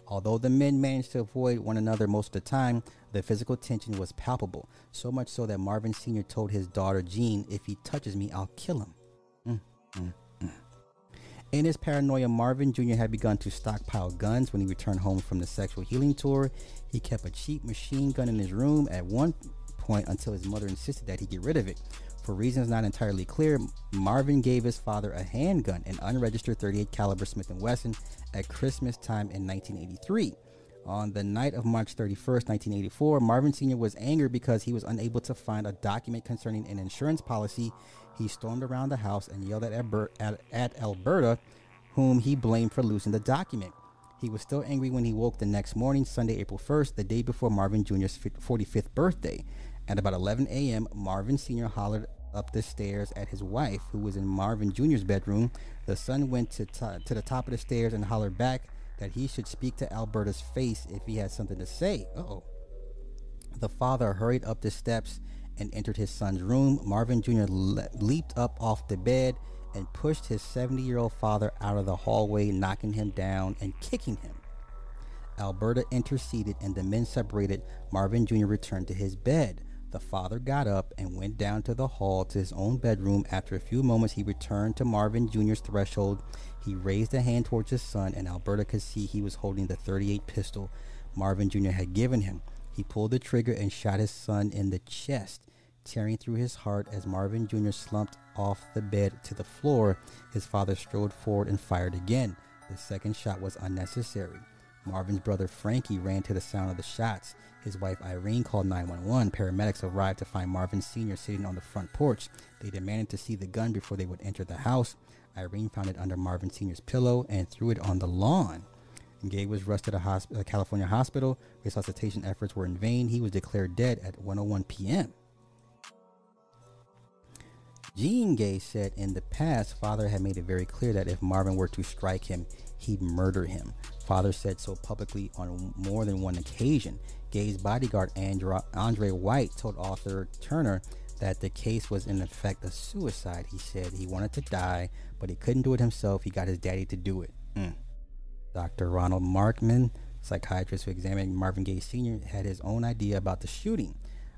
Although the men managed to avoid one another most of the time, the physical tension was palpable, so much so that Marvin Sr. told his daughter Jean, If he touches me, I'll kill him. Mm, mm, mm. In his paranoia, Marvin Jr. had begun to stockpile guns when he returned home from the sexual healing tour. He kept a cheap machine gun in his room at one point until his mother insisted that he get rid of it. For reasons not entirely clear, Marvin gave his father a handgun, an unregistered 38 caliber Smith & Wesson, at Christmas time in 1983. On the night of March 31st, 1984, Marvin Sr. was angered because he was unable to find a document concerning an insurance policy he stormed around the house and yelled at, at, at Alberta, whom he blamed for losing the document. He was still angry when he woke the next morning, Sunday, April 1st, the day before Marvin Jr.'s 45th birthday. At about 11 a.m., Marvin Sr. hollered up the stairs at his wife, who was in Marvin Jr.'s bedroom. The son went to, t- to the top of the stairs and hollered back that he should speak to Alberta's face if he had something to say. oh. The father hurried up the steps and entered his son's room. Marvin Jr. Le- leaped up off the bed and pushed his 70 year old father out of the hallway, knocking him down and kicking him. Alberta interceded and the men separated. Marvin Jr. returned to his bed. The father got up and went down to the hall to his own bedroom. After a few moments, he returned to Marvin Jr.'s threshold. He raised a hand towards his son, and Alberta could see he was holding the 38 pistol Marvin Jr. had given him. He pulled the trigger and shot his son in the chest, tearing through his heart as Marvin Jr. slumped off the bed to the floor. His father strode forward and fired again. The second shot was unnecessary. Marvin's brother Frankie ran to the sound of the shots. His wife Irene called 911. Paramedics arrived to find Marvin Sr. sitting on the front porch. They demanded to see the gun before they would enter the house. Irene found it under Marvin Sr.'s pillow and threw it on the lawn. Gaye was rushed to the hosp- uh, California hospital. Resuscitation efforts were in vain. He was declared dead at 1:01 p.m. Jean Gay said in the past, father had made it very clear that if Marvin were to strike him, he'd murder him. Father said so publicly on more than one occasion. Gaye's bodyguard Andra- Andre White told author Turner that the case was in effect a suicide. He said he wanted to die, but he couldn't do it himself. He got his daddy to do it. Mm. Dr. Ronald Markman, psychiatrist who examined Marvin Gaye Sr., had his own idea about the shooting.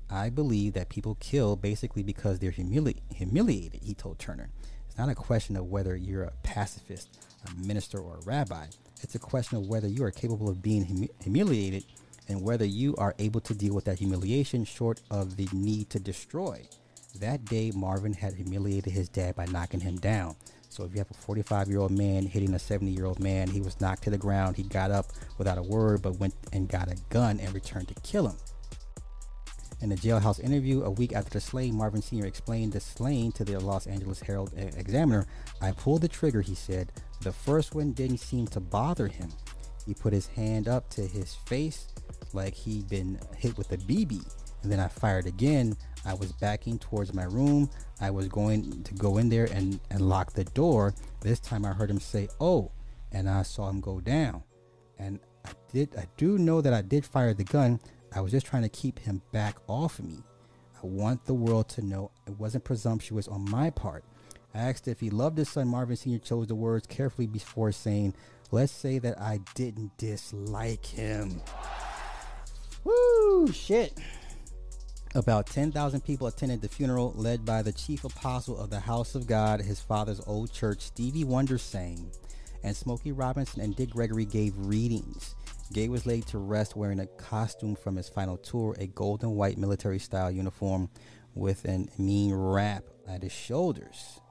I believe that people kill basically because they're humili- humiliated, he told Turner. It's not a question of whether you're a pacifist, a minister, or a rabbi. It's a question of whether you are capable of being hum- humiliated and whether you are able to deal with that humiliation short of the need to destroy. That day, Marvin had humiliated his dad by knocking him down. So if you have a 45 year old man hitting a 70 year old man, he was knocked to the ground. He got up without a word, but went and got a gun and returned to kill him. In a jailhouse interview a week after the slaying, Marvin Sr. explained the slaying to the Los Angeles Herald eh, Examiner. I pulled the trigger, he said. The first one didn't seem to bother him. He put his hand up to his face like he'd been hit with a BB. And then I fired again. I was backing towards my room. I was going to go in there and, and lock the door. This time I heard him say, Oh, and I saw him go down. And I did I do know that I did fire the gun. I was just trying to keep him back off of me. I want the world to know it wasn't presumptuous on my part. I asked if he loved his son. Marvin Sr. chose the words carefully before saying, Let's say that I didn't dislike him. Woo, shit. About 10,000 people attended the funeral, led by the chief apostle of the House of God, his father's old church, Stevie Wonder sang, and Smokey Robinson and Dick Gregory gave readings. Gaye was laid to rest wearing a costume from his final tour, a gold and white military style uniform with an mean wrap at his shoulders.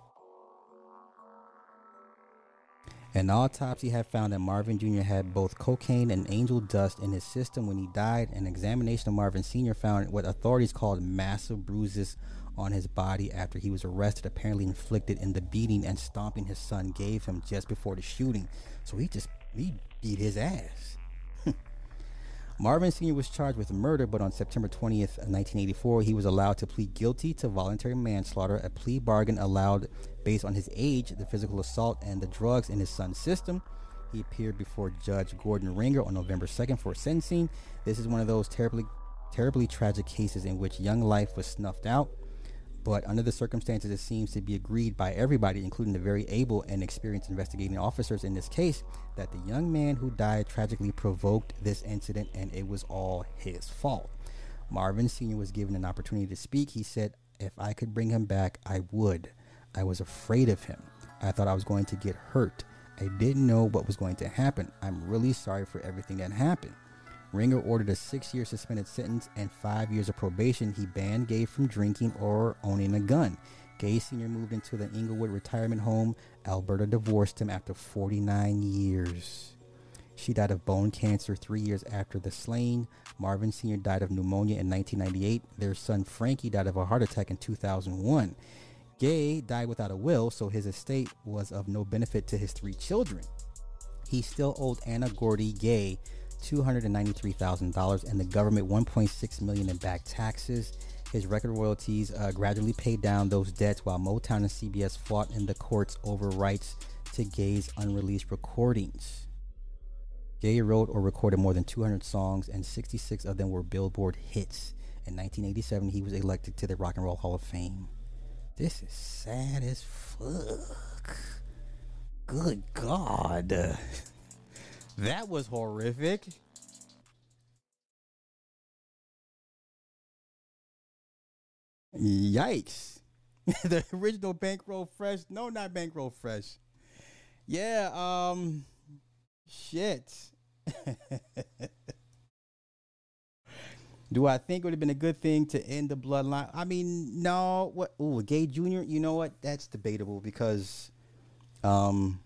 An autopsy had found that Marvin Jr. had both cocaine and angel dust in his system when he died. An examination of Marvin Sr. found what authorities called massive bruises on his body after he was arrested, apparently inflicted in the beating and stomping his son gave him just before the shooting. So he just he beat his ass. Marvin Sr. was charged with murder, but on September 20th, 1984, he was allowed to plead guilty to voluntary manslaughter, a plea bargain allowed based on his age, the physical assault, and the drugs in his son's system. He appeared before Judge Gordon Ringer on November 2nd for sentencing. This is one of those terribly, terribly tragic cases in which young life was snuffed out but under the circumstances, it seems to be agreed by everybody, including the very able and experienced investigating officers in this case, that the young man who died tragically provoked this incident and it was all his fault. Marvin Sr. was given an opportunity to speak. He said, If I could bring him back, I would. I was afraid of him. I thought I was going to get hurt. I didn't know what was going to happen. I'm really sorry for everything that happened. Ringer ordered a six year suspended sentence and five years of probation. He banned Gay from drinking or owning a gun. Gay Sr. moved into the Inglewood retirement home. Alberta divorced him after 49 years. She died of bone cancer three years after the slaying. Marvin Sr. died of pneumonia in 1998. Their son Frankie died of a heart attack in 2001. Gaye died without a will, so his estate was of no benefit to his three children. He still owed Anna Gordy Gaye $293,000 and the government 1.6 million in back taxes. His record royalties uh, gradually paid down those debts while Motown and CBS fought in the courts over rights to Gaye's unreleased recordings. Gay wrote or recorded more than 200 songs, and 66 of them were Billboard hits. In 1987, he was elected to the Rock and Roll Hall of Fame. This is sad as fuck. Good God. that was horrific. Yikes. the original Bankroll Fresh. No, not Bankroll Fresh. Yeah, um shit. Do I think it would have been a good thing to end the bloodline? I mean, no. What? Ooh, Gay Junior. You know what? That's debatable because, um,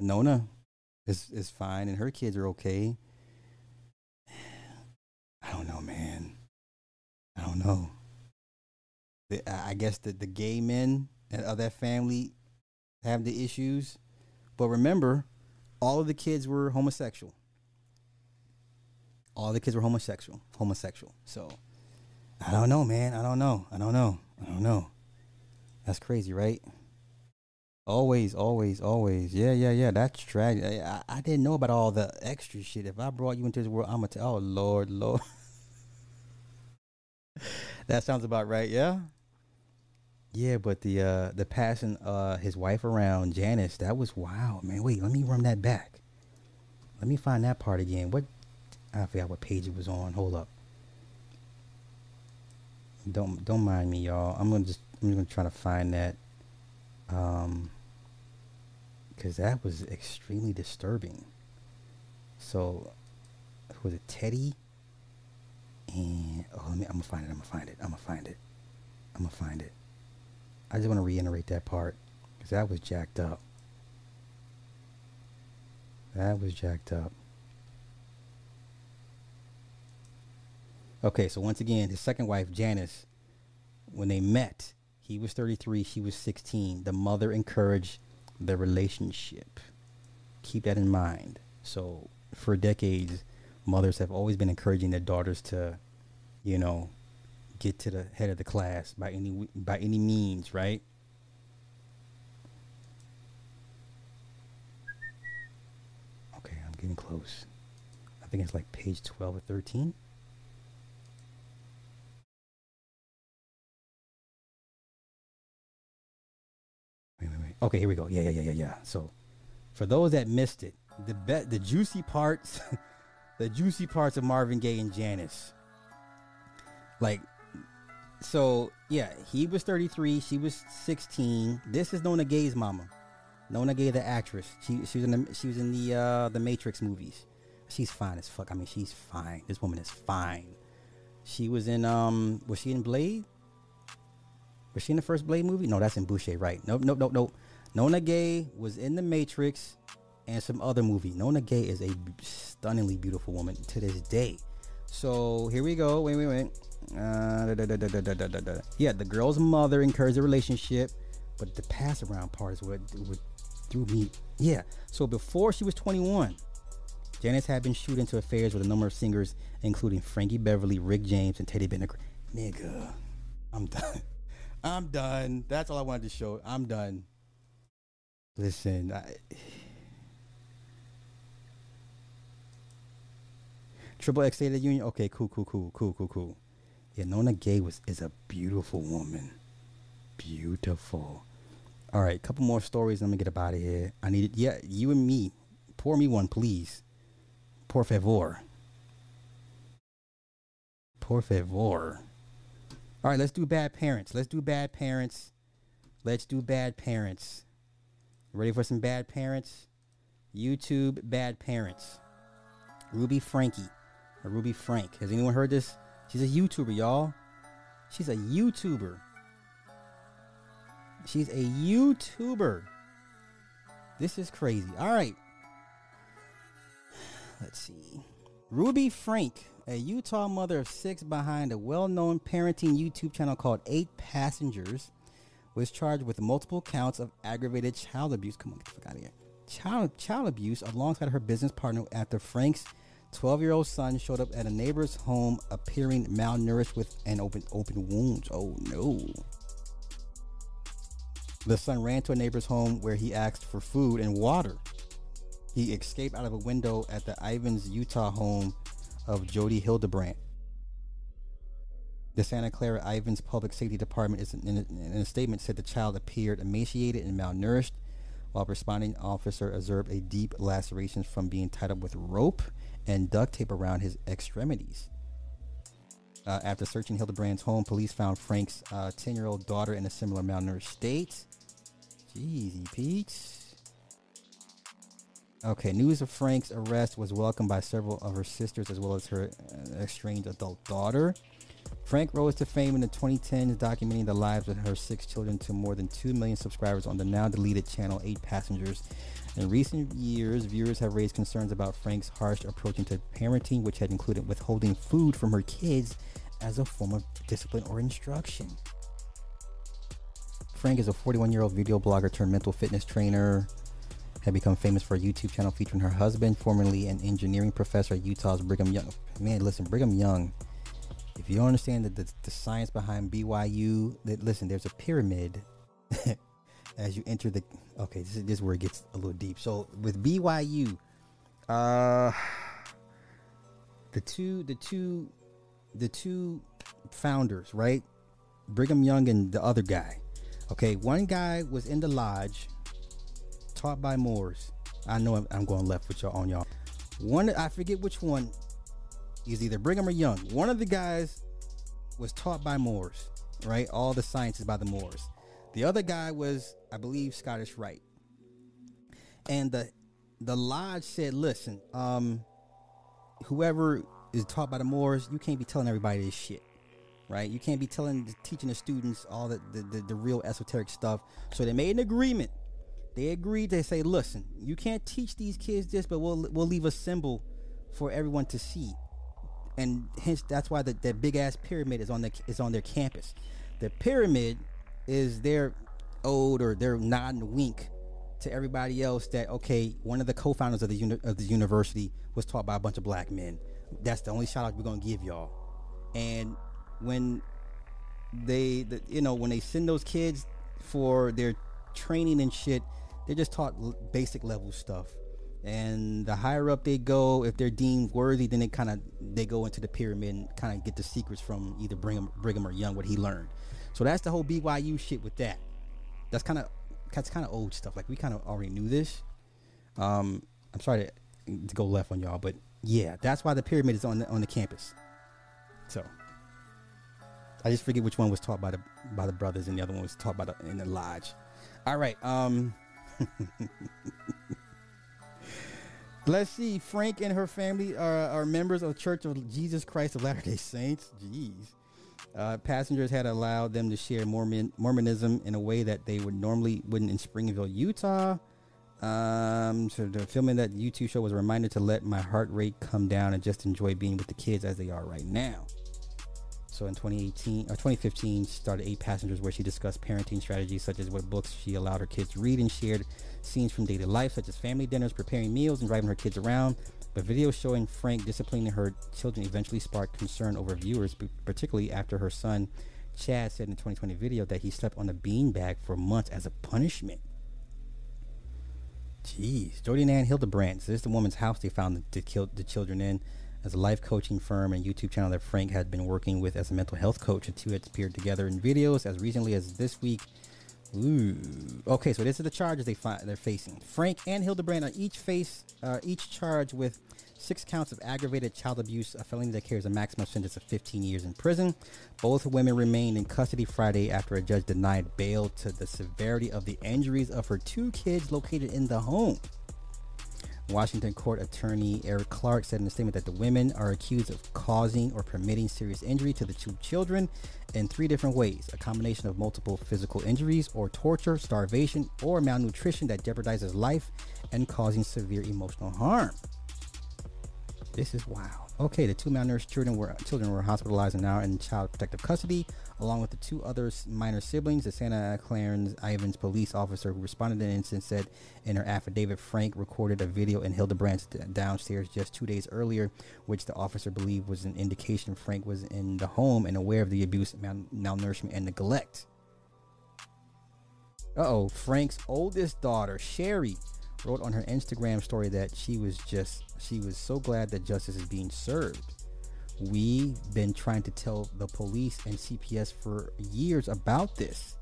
Nona is is fine and her kids are okay. I don't know, man. I don't know. I guess the the gay men of that family have the issues, but remember, all of the kids were homosexual all the kids were homosexual, homosexual. So I don't know, man. I don't know. I don't know. I don't know. That's crazy, right? Always, always, always. Yeah, yeah, yeah. That's tragic. I, I, didn't know about all the extra shit. If I brought you into this world, I'm gonna tell. Oh Lord, Lord. that sounds about right. Yeah. Yeah, but the uh the passing uh his wife around Janice, that was wild, man. Wait, let me run that back. Let me find that part again. What I forgot what page it was on. Hold up. Don't don't mind me, y'all. I'm gonna just I'm gonna try to find that. Um, because that was extremely disturbing. So, was it Teddy? And oh, let me. I'm gonna find it. I'm gonna find it. I'm gonna find it. I'm gonna find it. I just want to reiterate that part because that was jacked up. That was jacked up. Okay, so once again, his second wife, Janice, when they met, he was 33, she was 16. The mother encouraged the relationship. Keep that in mind. So, for decades, mothers have always been encouraging their daughters to, you know, get to the head of the class by any by any means, right? Okay, I'm getting close. I think it's like page 12 or 13. Okay, here we go. Yeah, yeah, yeah, yeah, yeah. So, for those that missed it, the the juicy parts, the juicy parts of Marvin Gaye and Janice. Like, so yeah, he was 33, she was 16. This is Nona Gaye's mama, Nona Gaye, the actress. She she was in the she was in the uh, the Matrix movies. She's fine as fuck. I mean, she's fine. This woman is fine. She was in um, was she in Blade? Was she in the first Blade movie? No, that's N'Bushe, right? Nope, nope, nope, nope. Nona Gaye was in The Matrix and some other movie. Nona Gaye is a stunningly beautiful woman to this day. So here we go. Wait, wait, wait. Uh, da, da, da, yeah, the girl's mother encouraged the relationship, but the pass around part is what, what threw me. Yeah. So before she was 21, Janice had been shooting into affairs with a number of singers, including Frankie Beverly, Rick James, and Teddy Bennett. Nigga, I'm done. I'm done. That's all I wanted to show. I'm done. Listen, I, Triple X State of the Union. Okay, cool, cool, cool, cool, cool, cool. Yeah, Nona Gaye was is a beautiful woman. Beautiful. All right, couple more stories. Let me get up out of here. I need it. Yeah, you and me. Pour me one, please. Por favor. Por favor. All right, let's do bad parents. Let's do bad parents. Let's do bad parents. Ready for some bad parents? YouTube bad parents. Ruby Frankie, or Ruby Frank. Has anyone heard this? She's a YouTuber, y'all. She's a YouTuber. She's a YouTuber. This is crazy. All right. Let's see. Ruby Frank, a Utah mother of six behind a well known parenting YouTube channel called Eight Passengers, was charged with multiple counts of aggravated child abuse. Come on, get the fuck out of here. Child, child abuse alongside her business partner after Frank's 12 year old son showed up at a neighbor's home appearing malnourished with an open, open wounds. Oh no. The son ran to a neighbor's home where he asked for food and water. He escaped out of a window at the Ivins, Utah home of Jody Hildebrandt. The Santa Clara Ivins Public Safety Department is in a, in a statement said the child appeared emaciated and malnourished, while responding officer observed a deep lacerations from being tied up with rope and duct tape around his extremities. Uh, after searching Hildebrandt's home, police found Frank's 10 uh, year old daughter in a similar malnourished state. Jeezy Peach. Okay, news of Frank's arrest was welcomed by several of her sisters as well as her uh, estranged adult daughter. Frank rose to fame in the 2010s, documenting the lives of her six children to more than 2 million subscribers on the now deleted channel 8 Passengers. In recent years, viewers have raised concerns about Frank's harsh approach to parenting, which had included withholding food from her kids as a form of discipline or instruction. Frank is a 41 year old video blogger turned mental fitness trainer. Had become famous for a YouTube channel featuring her husband, formerly an engineering professor at Utah's Brigham Young. Man, listen, Brigham Young. If you don't understand the, the, the science behind BYU, that listen, there's a pyramid as you enter the. Okay, this is, this is where it gets a little deep. So with BYU, uh, the two, the two, the two founders, right? Brigham Young and the other guy Okay, one guy was in the lodge, taught by Moors. I know I'm, I'm going left with y'all on y'all. One, I forget which one is either Brigham or Young. One of the guys was taught by Moors, right? All the sciences by the Moors. The other guy was, I believe, Scottish Rite. And the the lodge said, "Listen, um, whoever is taught by the Moors, you can't be telling everybody this shit right? You can't be telling, teaching the students all the, the, the, the real esoteric stuff. So they made an agreement. They agreed. They say, listen, you can't teach these kids this, but we'll we'll leave a symbol for everyone to see, and hence that's why the, that big ass pyramid is on the is on their campus. The pyramid is their ode or their nod and wink to everybody else that okay, one of the co-founders of the uni- of the university was taught by a bunch of black men. That's the only shout out we're gonna give y'all. And when they, the, you know, when they send those kids for their training and shit, they're just taught basic level stuff. And the higher up they go, if they're deemed worthy, then they kind of they go into the pyramid and kind of get the secrets from either Brigham, Brigham or Young what he learned. So that's the whole BYU shit with that. That's kind of that's kind of old stuff. Like we kind of already knew this. Um, I'm sorry to, to go left on y'all, but yeah, that's why the pyramid is on the on the campus. So I just forget which one was taught by the by the brothers and the other one was taught by the in the lodge. All right. Um Let's see. Frank and her family are, are members of Church of Jesus Christ of Latter Day Saints. Jeez. Uh, passengers had allowed them to share Mormon Mormonism in a way that they would normally wouldn't in Springville, Utah. Um, so the filming that YouTube show was a reminder to let my heart rate come down and just enjoy being with the kids as they are right now. So in 2018 or 2015, she started Eight Passengers, where she discussed parenting strategies such as what books she allowed her kids to read and shared scenes from daily life, such as family dinners, preparing meals, and driving her kids around. But videos showing Frank disciplining her children eventually sparked concern over viewers, particularly after her son Chad said in the 2020 video that he slept on a beanbag for months as a punishment. Jeez, Jody Ann Hildebrandt. So this is the woman's house they found the, the, the children in as a life coaching firm and YouTube channel that Frank had been working with as a mental health coach. The two had appeared together in videos as recently as this week. Ooh. Okay, so this is the charges they fi- they're facing. Frank and Hildebrandt are each face uh, each charged with six counts of aggravated child abuse, a felony that carries a maximum sentence of 15 years in prison. Both women remained in custody Friday after a judge denied bail to the severity of the injuries of her two kids located in the home. Washington County Attorney Eric Clark said in a statement that the women are accused of causing or permitting serious injury to the two children in three different ways a combination of multiple physical injuries, or torture, starvation, or malnutrition that jeopardizes life and causing severe emotional harm. This is wow. Okay, the two malnourished children were children were hospitalized and now in child protective custody, along with the two other minor siblings. The Santa Clarence Ivins police officer who responded to the incident said in her affidavit, Frank recorded a video in Hildebrandt's downstairs just two days earlier, which the officer believed was an indication Frank was in the home and aware of the abuse, mal- malnourishment, and neglect. Uh oh, Frank's oldest daughter, Shari, wrote on her Instagram story that she was just she was so glad that justice is being served. We've been trying to tell the police and CPS for years about this.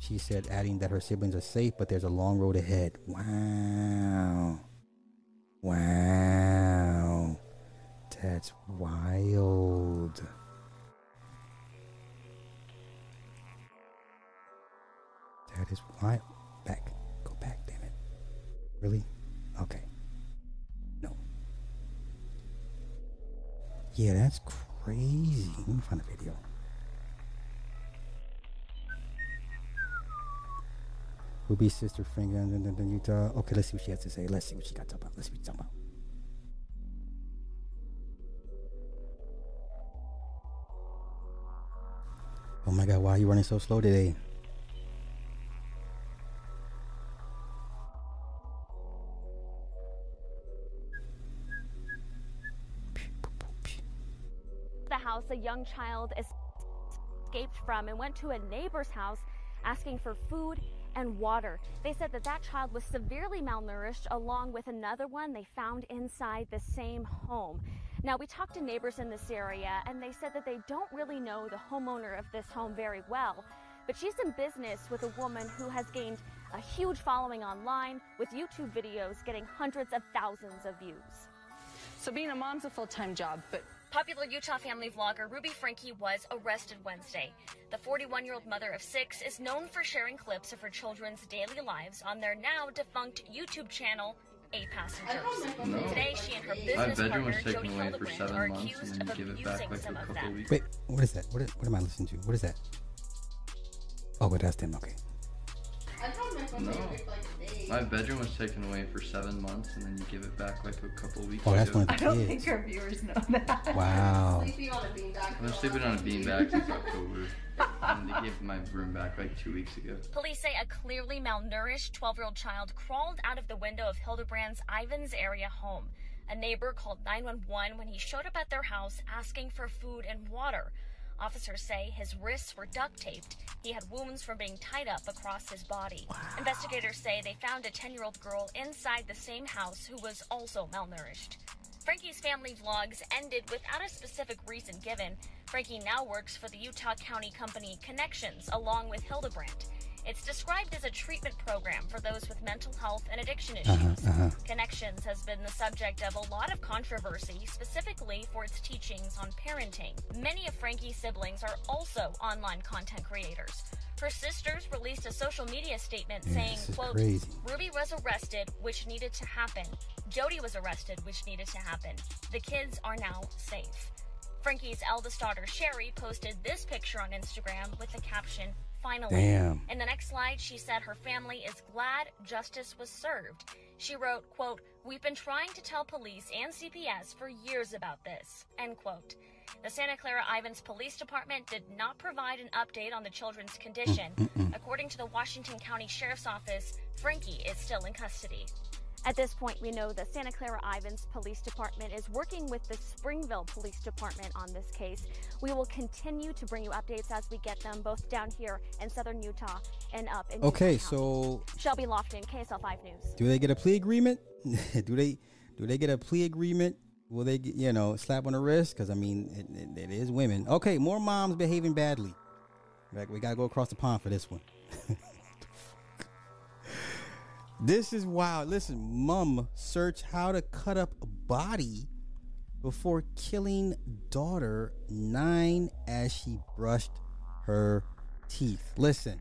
She said, adding that her siblings are safe, but there's a long road ahead. Wow. Wow. That's wild. That is wild. Back. Go back, damn it. Really? Okay. Yeah, that's crazy. Let me find a video. Ruby's sister, Frank, in Utah. Okay, let's see what she has to say. Let's see what she got to talk about. Let's see what she's talking about. Oh my God, why are you running so slow today? A young child escaped from and went to a neighbor's house asking for food and water. They said that that child was severely malnourished along with another one they found inside the same home. Now, we talked to neighbors in this area and they said that they don't really know the homeowner of this home very well, but she's in business with a woman who has gained a huge following online with YouTube videos getting hundreds of thousands of views. So being a mom's a full-time job, but Popular Utah family vlogger Ruby Franke was arrested Wednesday. The 41 year old mother of six is known for sharing clips of her children's daily lives on their now defunct YouTube channel, Eight Passengers. No. Today, she and her My business bedroom was partner, taken Jodi away for Hildebrandt, seven are months accused and of then give it back abusing like some a of couple them. weeks. Wait, what is that? What, is, what am I listening to? What is that? Oh, but that's them. Okay. I found my phone No. For like a day. My bedroom was taken away for seven months and then you give it back like a couple weeks Oh, that's ago. one I don't think our viewers know that. Wow. Sleeping on a beanbag. I've been sleeping on a two beanbag since October. and they gave my room back like two weeks ago. Police say a clearly malnourished 12 year old child crawled out of the window of Hildebrandt's Ivins area home. A neighbor called 911 when he showed up at their house asking for food and water. Officers say his wrists were duct taped. He had wounds from being tied up across his body. Investigators say they found a 10 year old girl inside the same house who was also malnourished. Franke's family vlogs ended without a specific reason given. Frankie now works for the Utah County company Connections along with Hildebrandt. It's described as a treatment program for those with mental health and addiction uh-huh, issues. Uh-huh. Connections has been the subject of a lot of controversy, specifically for its teachings on parenting. Many of Franke's siblings are also online content creators. Her sisters released a social media statement Yeah, saying, quote, crazy. Ruby was arrested, which needed to happen. Jodi was arrested, which needed to happen. The kids are now safe. Franke's eldest daughter, Shari, posted this picture on Instagram with the caption, Finally. Damn. In the next slide, she said her family is glad justice was served. She wrote, quote, We've been trying to tell police and CPS for years about this, end quote. The Santa Clara Ivins Police Department did not provide an update on the children's condition. According to the Washington County Sheriff's Office, Franke is still in custody. At this point, we know the Santa Clara Ivins Police Department is working with the Springville Police Department on this case. We will continue to bring you updates as we get them, both down here in southern Utah and up in Okay, Utah so Shelby Lofton, KSL 5 News. do they get a plea agreement? do they do they get a plea agreement? Will they get you know slap on the wrist? Because I mean, it, it, it is women. Okay, more moms behaving badly. Like we gotta go across the pond for this one. this is wild. Listen, mom, search how to cut up a body before killing daughter nine as she brushed her teeth. Listen,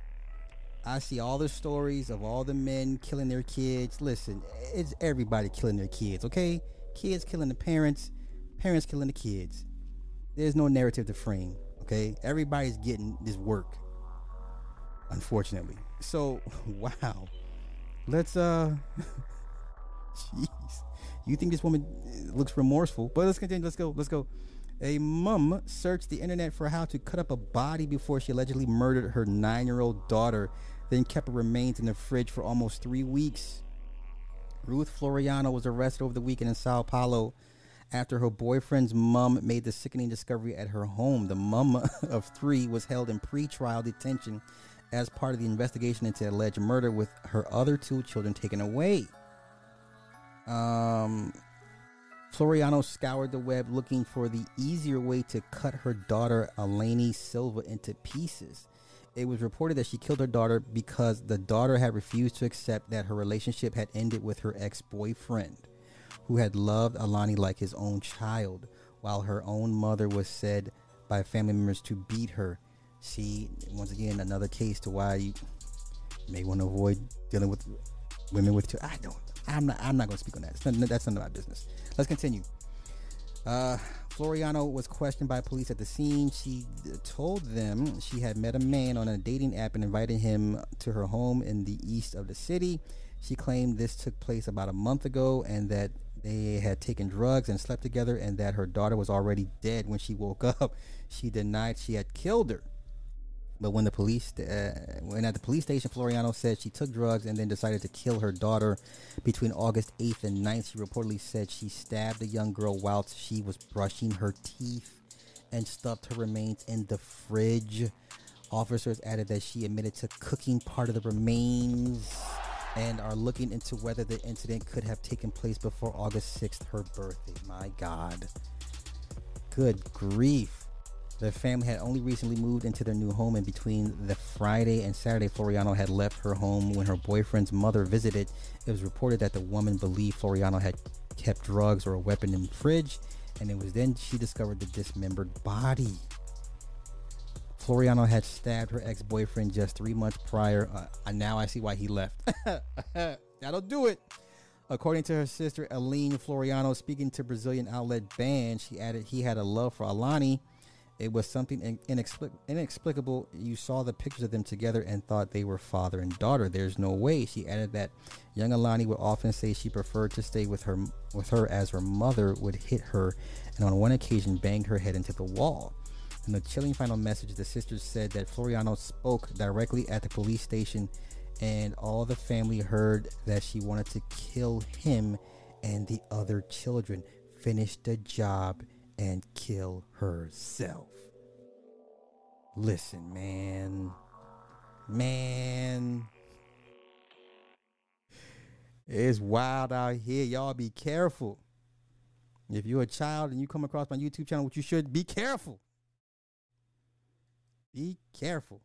I see all the stories of all the men killing their kids. Listen, it's everybody killing their kids, okay? Kids killing the parents, parents killing the kids. There's no narrative to frame, okay? Everybody's getting this work, unfortunately. So, wow. Let's, uh, jeez. You think this woman uh, looks remorseful, but let's continue. Let's go. Let's go. A mom searched the internet for how to cut up a body before she allegedly murdered her nine year old daughter, then kept her remains in the fridge for almost three weeks. Ruth Floriano was arrested over the weekend in Sao Paulo after her boyfriend's mom made the sickening discovery at her home. The mom of three was held in pre-trial detention as part of the investigation into alleged murder, with her other two children taken away. Um, Floriano scoured the web looking for the easier way to cut her daughter Alani Silva into pieces. It was reported that she killed her daughter because the daughter had refused to accept that her relationship had ended with her ex boyfriend, who had loved Alani like his own child, while her own mother was said by family members to beat her. See, once again, another case to why you may want to avoid dealing with women with. I don't. I'm not. I'm not going to speak on that. None, that's none of my business. Let's continue. Uh, Floriano was questioned by police at the scene. She told them she had met a man on a dating app and invited him to her home in the east of the city. She claimed this took place about a month ago and that they had taken drugs and slept together and that her daughter was already dead when she woke up. She denied she had killed her. But when the police, uh, when at the police station, Floriano said she took drugs and then decided to kill her daughter between August 8th and 9th. She reportedly said she stabbed the young girl whilst she was brushing her teeth and stuffed her remains in the fridge. Officers added that she admitted to cooking part of the remains and are looking into whether the incident could have taken place before August 6th, her birthday. My God. Good grief. The family had only recently moved into their new home, and between the Friday and Saturday, Floriano had left her home when her boyfriend's mother visited. It was reported that the woman believed Floriano had kept drugs or a weapon in the fridge, and it was then she discovered the dismembered body. Floriano had stabbed her ex boyfriend just three months prior. Uh, now I see why he left. That'll do it. According to her sister, Aline Floriano, speaking to Brazilian outlet Band, she added he had a love for Alani it was something inexplicable. You saw the pictures of them together and thought they were father and daughter. There's no way. She added that young Alani would often say she preferred to stay with her with her as her mother would hit her, and on one occasion banged her head into the wall. In the chilling final message, the sisters said that Floriano spoke directly at the police station, and all the family heard that she wanted to kill him and the other children. Finish the job and kill herself. Listen, man. Man. It's wild out here. Y'all be careful. If you're a child and you come across my YouTube channel, which you should, be careful. Be careful.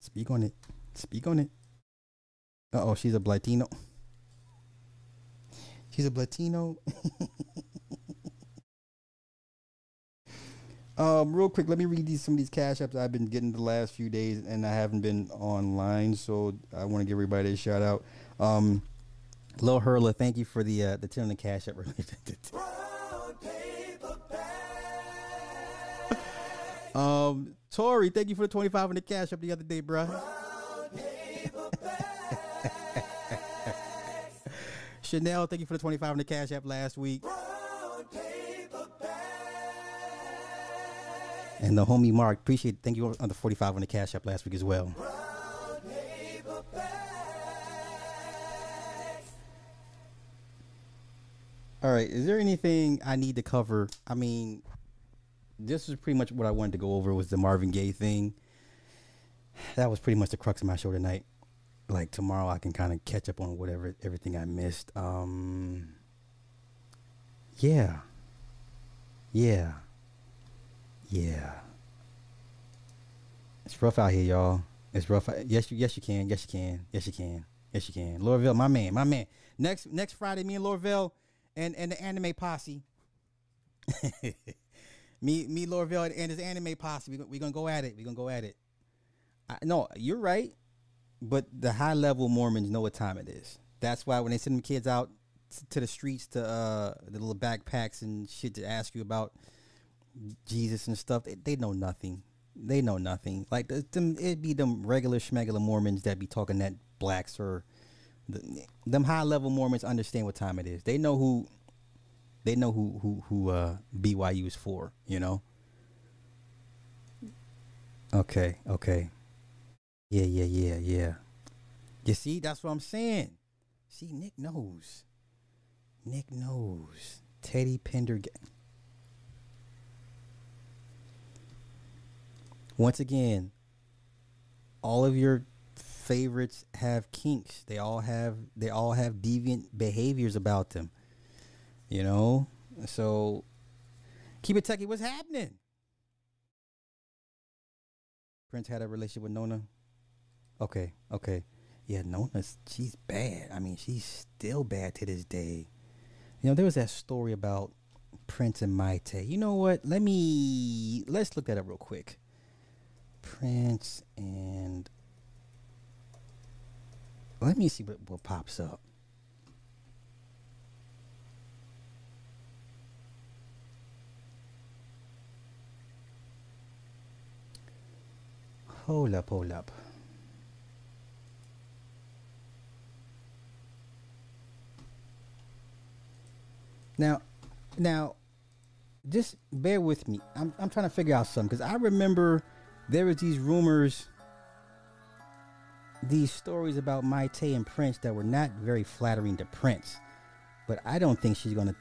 Speak on it. Speak on it. Uh oh, she's a Latino. He's a Latino. um, real quick, let me read these some of these cash apps I've been getting the last few days, and I haven't been online, so I want to give everybody a shout out. Um, Lil Hurla, thank you for the uh, the ten on the cash app. um, Tori, thank you for the twenty five on the cash up the other day, bro. Chanel, thank you for the 25 on the Cash App last week. And the homie Mark, appreciate it. Thank you on the 45 on the Cash App last week as well. All right, is there anything I need to cover? I mean, this is pretty much what I wanted to go over was the Marvin Gaye thing. That was pretty much the crux of my show tonight like tomorrow I can kind of catch up on whatever everything I missed. Um yeah. Yeah. Yeah. It's rough out here, y'all. It's rough. Yes, you yes you can. Yes you can. Yes you can. Yes you can. Lorville, my man, my man. Next next Friday, me and Lorville and and the anime posse. me, me, Lorville, and his anime posse. We're we gonna go at it. We're gonna go at it. I, no, you're right. But the high level Mormons know what time it is. That's why when they send them kids out to the streets to uh, the little backpacks and shit to ask you about Jesus and stuff, they, they know nothing. They know nothing. Like them, it'd be them regular schmegular Mormons that be talking that blacks or the, them high level Mormons understand what time it is. They know who they know who who who uh, BYU is for. You know. Okay. Okay. Yeah. Yeah. Yeah. Yeah. You see, that's what I'm saying. See, Nick knows. Nick knows. Teddy Pendergrass. Once again, all of your favorites have kinks. They all have they all have deviant behaviors about them. You know? So keep it techie, what's happening? Prince had a relationship with Nona. Okay, okay. Yeah, Nona's she's bad. I mean, she's still bad to this day. You know, there was that story about Prince and Mayte. You know what? Let me let's look that up real quick. Prince and let me see what, what pops up. Hold up, hold up. Now, now, just bear with me. I'm I'm trying to figure out something because I remember there was these rumors, these stories about Mayte and Prince that were not very flattering to Prince. But I don't think she's gonna.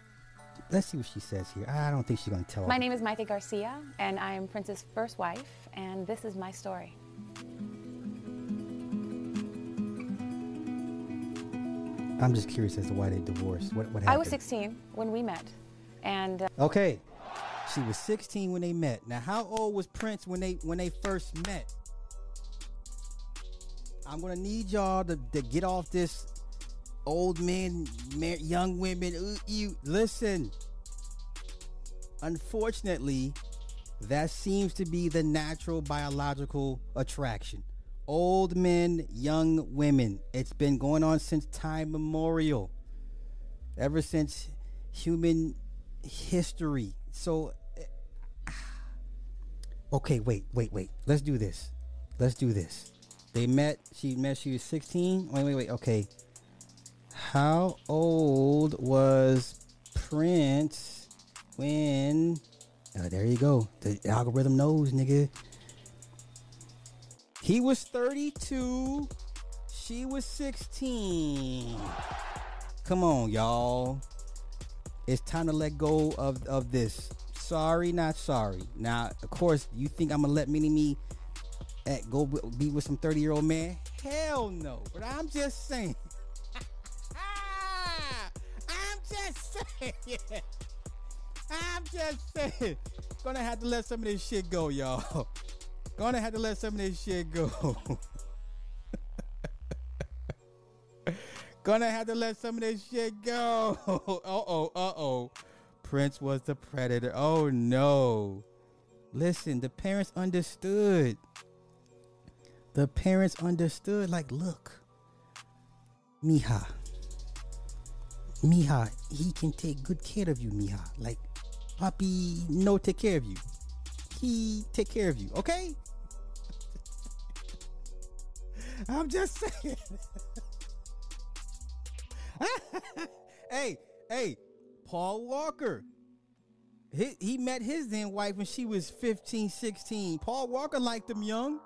Let's see what she says here. I don't think she's gonna tell. My name is Mayte Garcia, and I am Prince's first wife, and this is my story. I'm just curious as to why they divorced. What what happened? I was 16 when we met, and uh, Okay. She was 16 when they met. Now, how old was Prince when they when they first met? I'm gonna need y'all to, to get off this old men, mar- young women. uh, You listen. Unfortunately, that seems to be the natural biological attraction. Old men, young women. It's been going on since time memorial. Ever since human history. So eh, Okay, wait, wait, wait. Let's do this. Let's do this. They met, she met, she was 16. Wait, wait, wait. Okay. How old was Prince when. Oh, there you go. The algorithm knows, nigga. He was 32. She was 16. Come on, y'all. It's time to let go of, of this. Sorry, not sorry. Now, of course, you think I'm gonna let Mini Me at, go be with some 30 year old man? Hell no. But I'm just saying. I'm just saying. I'm just saying. Gonna have to let some of this shit go, y'all. Gonna have to let some of this shit go. Gonna have to let some of this shit go. uh oh, uh oh. Prince was the predator. Oh no. Listen, the parents understood. The parents understood. Like, look, Miha. Miha, he can take good care of you, Miha. Like, Papi, no, take care of you. He take care of you, okay? I'm just saying. hey, hey, Paul Walker. He, he met his then wife when she was 15, 16. Paul Walker liked him young.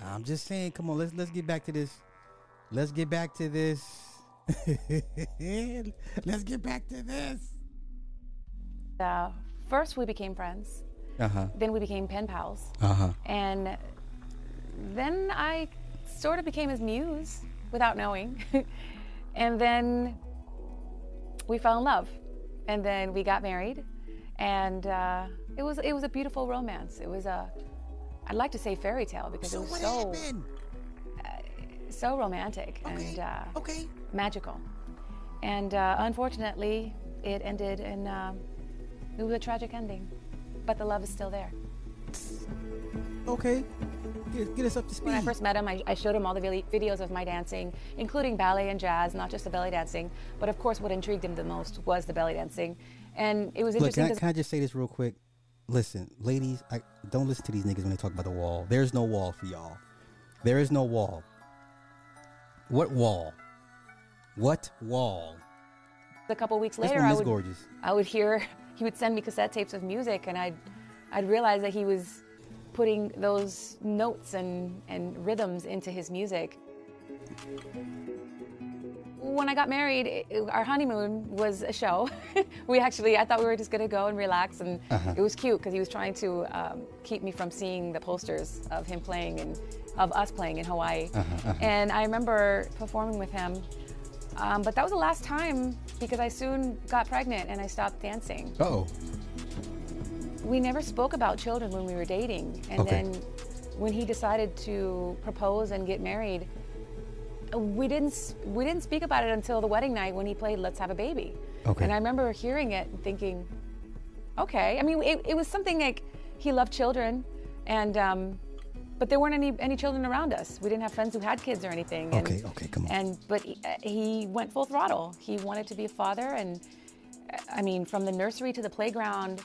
I'm just saying, come on, let's let's get back to this. Let's get back to this. let's get back to this. uh, first we became friends. Uh-huh. Then we became pen pals. Uh-huh. And then I sort of became his muse without knowing. and then we fell in love. And then we got married. And uh, it was it was a beautiful romance. It was a I'd like to say fairy tale because So it was so happened? so romantic and uh, Okay. magical. And uh, unfortunately, it ended in uh, It was a tragic ending, but the love is still there. Okay, get, get us up to speed. When I first met him, I, I showed him all the videos of my dancing, including ballet and jazz, not just the belly dancing. But of course, what intrigued him the most was the belly dancing. And it was Look, interesting can I, can I just say this real quick? Listen, ladies, I don't listen to these niggas when they talk about the wall. There's no wall for y'all. There is no wall. What wall? What wall? a couple weeks later, I would, gorgeous. I would hear, he would send me cassette tapes of music, and I'd, I'd realize that he was putting those notes and, and rhythms into his music. When I got married, it, our honeymoon was a show. we actually, I thought we were just gonna go and relax, and uh-huh. it was cute because he was trying to um, keep me from seeing the posters of him playing and of us playing in Hawaii. Uh-huh, uh-huh. And I remember performing with him, um, but that was the last time because I soon got pregnant and I stopped dancing. Oh. We never spoke about children when we were dating, and Okay. then when he decided to propose and get married, we didn't we didn't speak about it until the wedding night when he played "Let's Have a Baby." Okay. And I remember hearing it and thinking, okay. I mean, it, it was something like he loved children, and um, but there weren't any any children around us. We didn't have friends who had kids or anything. and- Okay, okay, come on. And but he, uh, he went full throttle. He wanted to be a father, and I mean, from the nursery to the playground,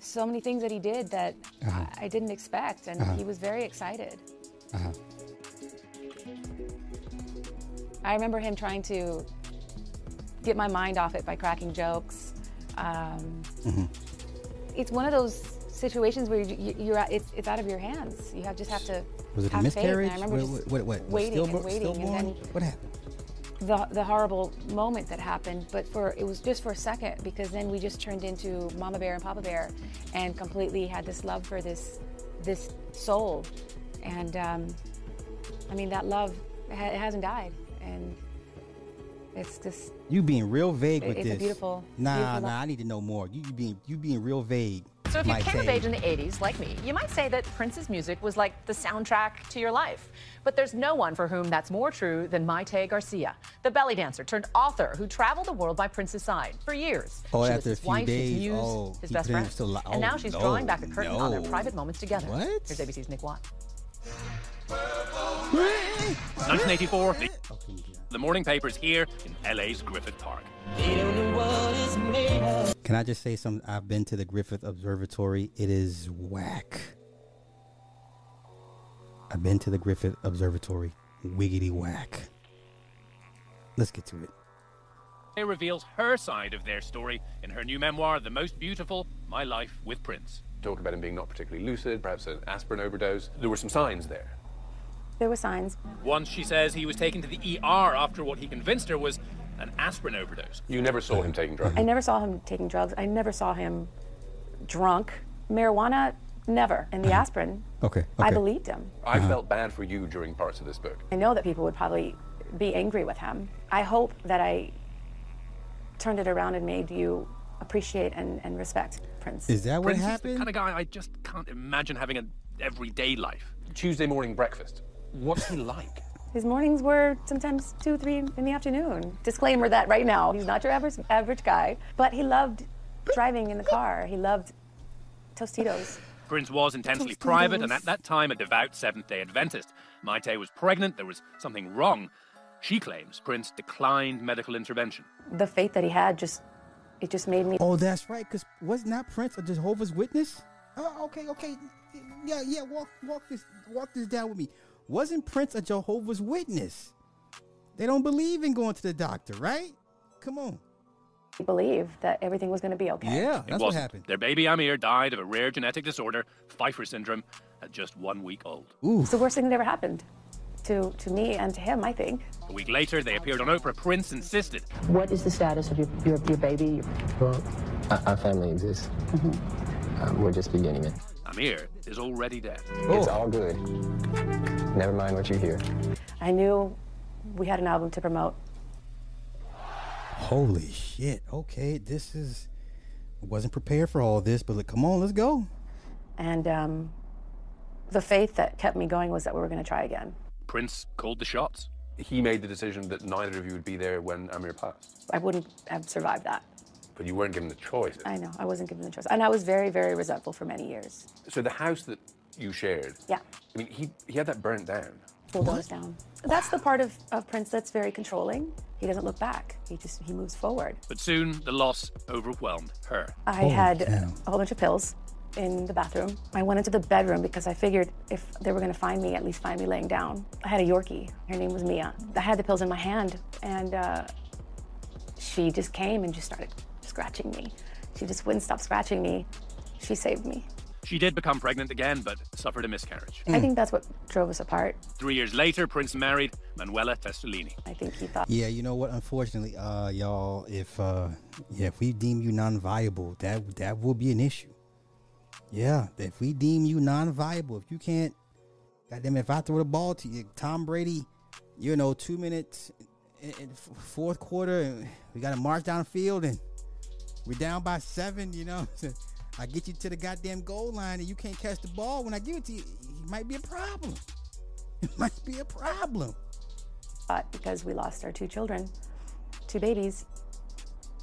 so many things that he did that Uh-huh. I, didn't expect, and he was very excited. Uh-huh. I remember him trying to get my mind off it by cracking jokes. Um, Mm-hmm. It's one of those situations where you, you- you're at, it's, it's out of your hands. You have just have to Was it a have faith. And miscarriage? I remember what, what, what, waiting and waiting, and then What happened? the, the horrible moment that happened, but for it was just for a second because then we just turned into Mama Bear and Papa Bear, and completely had this love for this this soul, and um, I mean that love ha- it hasn't died, and it's just You being real vague with It's a this. beautiful- Nah, beautiful nah. love. I need to know more. You, you being you being real vague. So if you Mike came of age in the 80s, like me, you might say that Prince's music was like the soundtrack to your life. But there's no one for whom that's more true than Mayte Garcia, the belly dancer turned author who traveled the world by Prince's side for years. Oh, she after was a his few wife, days, his muse, oh, his best friend. still li- and now oh, she's no, drawing back the curtain on their private moments together. What? Here's ABC's Nick Watt. 1984, Okay, yeah. The morning paper's here in LA's Griffith Park. Can I just say something? I've been to the Griffith Observatory. It is whack. I've been to the Griffith Observatory. Wiggity whack. Let's get to it. It reveals her side of their story in her new memoir, The Most Beautiful My Life with Prince. Talk about him being not particularly lucid, perhaps an aspirin overdose. There were some signs there. There were signs. Once she says he was taken to the ER after what he convinced her was an aspirin overdose. You never saw him taking drugs. I never saw him taking drugs. I never saw him drunk. Marijuana, never. And the aspirin, Okay. I believed him. I felt bad for you during parts of this book. I know that people would probably be angry with him. I hope that I turned it around and made you appreciate and, and respect Prince. Is that what Prince is the happened? kind of guy I just can't imagine having an everyday life. Tuesday morning breakfast. What's he like? His mornings were sometimes two, three in the afternoon. Disclaimer that right now, he's not your average, average guy, but he loved driving in the car. He loved Tostitos. Prince was intensely Tostitos. private and at that time a devout Seventh day Adventist. Mayte was pregnant, there was something wrong. She claims Prince declined medical intervention. The faith that he had just, it just made me Oh, that's right. Cause was not that Prince a Jehovah's Witness? Oh, okay, okay. Yeah, yeah. Walk, walk this, walk this down with me. Wasn't Prince a Jehovah's Witness? They don't believe in going to the doctor, right? Come on. They believe that everything was going to be okay. Yeah, It that's what wasn't. happened. Their baby Amir died of a rare genetic disorder, Pfeiffer syndrome, at just one week old. Ooh. It's the worst thing that ever happened to, to me and to him, I think. A week later, they appeared on Oprah. Prince insisted What is the status of your, your, your baby? Well, our, our family exists. Um, we're just beginning it. Amir is already dead. It's all good. Never mind what you hear. I knew we had an album to promote. Holy shit. Okay, this is. Wasn't prepared for all this, but look, come on, let's go. And um, the faith that kept me going was that we were going to try again. Prince called the shots. He made the decision that neither of you would be there when Amir passed. I wouldn't have survived that. But you weren't given the choice. I know, I wasn't given the choice. And I was very, very resentful for many years. So the house that you shared, Yeah, I mean, he, he had that burnt down. bulldozed down. That's the part of, of Prince that's very controlling. He doesn't look back. He just he moves forward. But soon the loss overwhelmed her. I had a whole bunch of pills in the bathroom. I went into the bedroom because I figured if they were going to find me, at least find me laying down. I had a Yorkie. Her name was Mia. I had the pills in my hand, and uh, she just came and just started scratching me. She just wouldn't stop scratching me. She saved me. She did become pregnant again, but suffered a miscarriage. I think that's what drove us apart. Three years later, Prince married Manuela Testolini. I think he thought. Yeah, you know what? Unfortunately, uh, y'all, if uh, yeah, if we deem you non-viable, that that will be an issue. Yeah, if we deem you non-viable, if you can't, goddamn, if I throw the ball to you, Tom Brady, you know, two minutes in, in fourth quarter, and we got to march downfield, and we're down by seven. You know, I get you to the goddamn goal line, and you can't catch the ball when I give it to you. It might be a problem. It might be a problem. But because we lost our two children, two babies,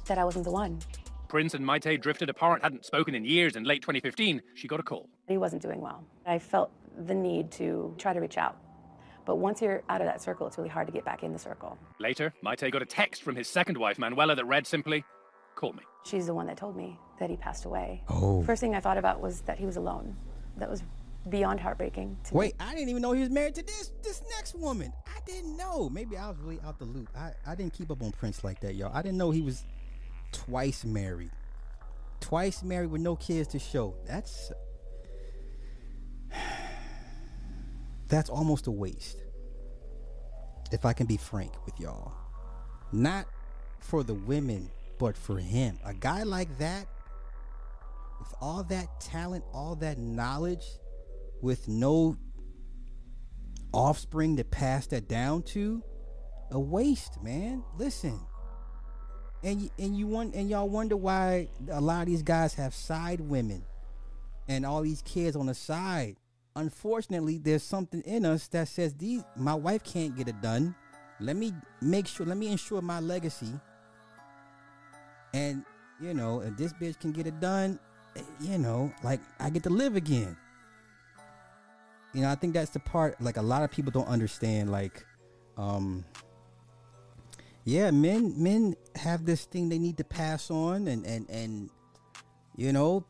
that I wasn't the one. Prince and Mayte drifted apart, hadn't spoken in years. In late 2015, she got a call. He wasn't doing well. I felt the need to try to reach out. But once you're out of that circle, it's really hard to get back in the circle. Later, Mayte got a text from his second wife, Manuela, that read simply, Call me. She's the one that told me that he passed away. Oh. First thing I thought about was that he was alone. That was beyond heartbreaking. To me. Wait, I didn't even know he was married to this this next woman. I didn't know. Maybe I was really out the loop. I, I didn't keep up on Prince like that, y'all. I didn't know he was twice married. Twice married with no kids to show. That's that's almost a waste. If I can be frank with y'all. Not for the women, but for him. A guy like that with all that talent, all that knowledge, with no offspring to pass that down to, a waste, man. Listen, and y- and you want and y'all wonder why a lot of these guys have side women and all these kids on the side. Unfortunately, there's something in us that says these my wife can't get it done. Let me make sure. Let me ensure my legacy. And you know, if this bitch can get it done, eh, you know, like I get to live again. You know, I think that's the part like a lot of people don't understand. Like, um, yeah, men men have this thing they need to pass on, and and and you know,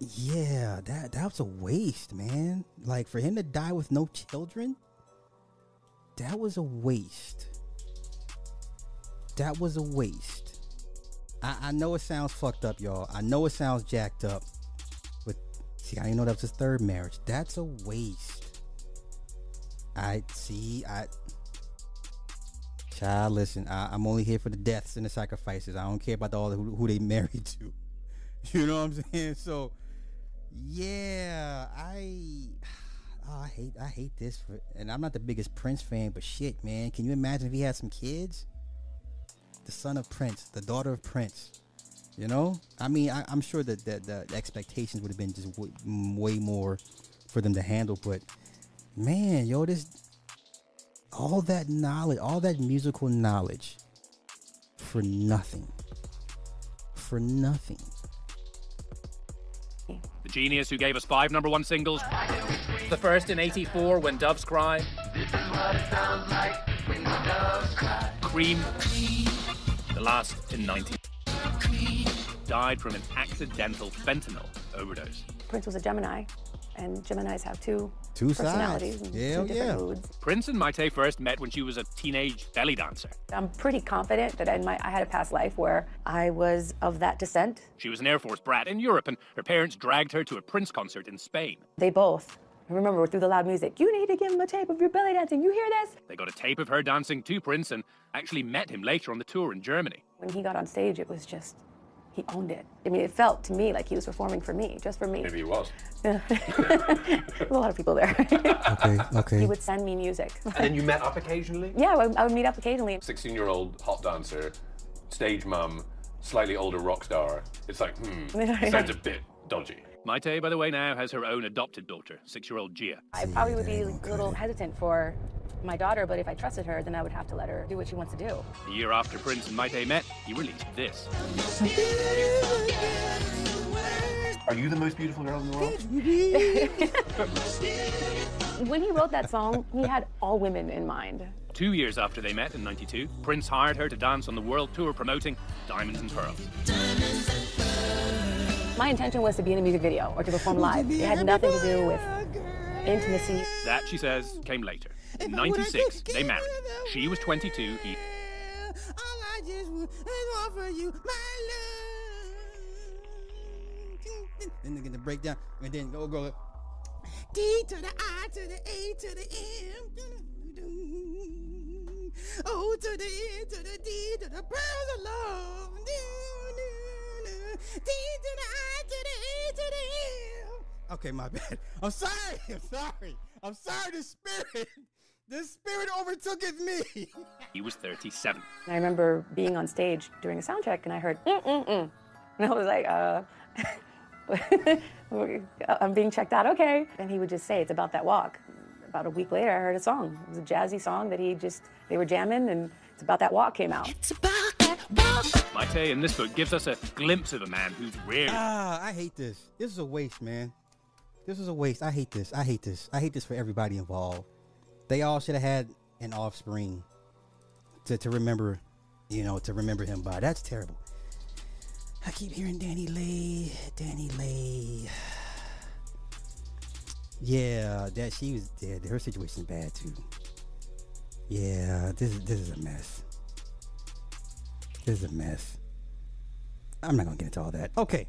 yeah, that that was a waste, man. Like for him to die with no children, that was a waste. That was a waste. I, I know it sounds fucked up, y'all. I know it sounds jacked up. But see, I didn't know that was his third marriage. That's a waste. I see. I child, listen. I, I'm only here for the deaths and the sacrifices. I don't care about all the, who, who they married to. You know what I'm saying? So, yeah, I. Oh, I hate I hate this for and I'm not the biggest Prince fan, but shit, man. Can you imagine if he had some kids? The son of Prince, the daughter of Prince. You know? I mean, I, I'm sure that, that the expectations would have been just way, way more for them to handle, but man, yo, this all that knowledge, all that musical knowledge for nothing. For nothing. The genius who gave us five number one singles. The first in 84 when Doves Cry. Cream. The last in 90. Died from an accidental fentanyl overdose. Prince was a Gemini, and Geminis have two, Two personalities sides. and Hell two different yeah. moods. Prince and Mayte first met when she was a teenage belly dancer. I'm pretty confident that in my, I had a past life where I was of that descent. She was an Air Force brat in Europe, and her parents dragged her to a Prince concert in Spain. They both. I remember through the loud music, you need to give him a tape of your belly dancing. You hear this? They got a tape of her dancing to Prince and actually met him later on the tour in Germany. When he got on stage, it was just, he owned it. I mean, it felt to me like he was performing for me, just for me. Maybe he was. There's a lot of people there. Okay, okay. he would send me music. And then you met up occasionally? yeah, I would, I would meet up occasionally. 16 year old hot dancer, stage mum, slightly older rock star. It's like, hmm, sounds a bit dodgy. Mayte, by the way, now has her own adopted daughter, six year old Gia. I probably would be a little hesitant for my daughter, but if I trusted her, then I would have to let her do what she wants to do. The year after Prince and Mayte met, he released this. Are you the most beautiful girl in the world? when he wrote that song, he had all women in mind. Two years after they met in 92, Prince hired her to dance on the world tour promoting Diamonds and Pearls. My intention was to be in a music video or to perform live. It had nothing to do with intimacy. That, she says, came later. In 96, they married. She was 22, he. Then they're gonna break down and then go go. D to the I to the A to the M. O to the N to the D to the pearls of love. D to the I to the A to the M. Okay, my bad. I'm sorry. I'm sorry. I'm sorry. The spirit, the spirit overtooketh me. He was 37. I remember being on stage during a sound check and I heard, mm, mm, mm. And I was like, uh, I'm being checked out, okay. And he would just say, it's about that walk. About a week later, I heard a song. It was a jazzy song that he just, they were jamming and it's about that walk came out. It's about that walk. Mayte in this book gives us a glimpse of a man who's rarely. Ah, I hate this. This is a waste, man. This is a waste. I hate this. I hate this. I hate this for everybody involved. They all should have had an offspring to, to remember, you know, to remember him by. That's terrible. I keep hearing Danny Lay, Danny Lay. Yeah, that she was dead. Her situation bad too. Yeah, this is this is a mess. This is a mess. I'm not gonna get into all that. Okay,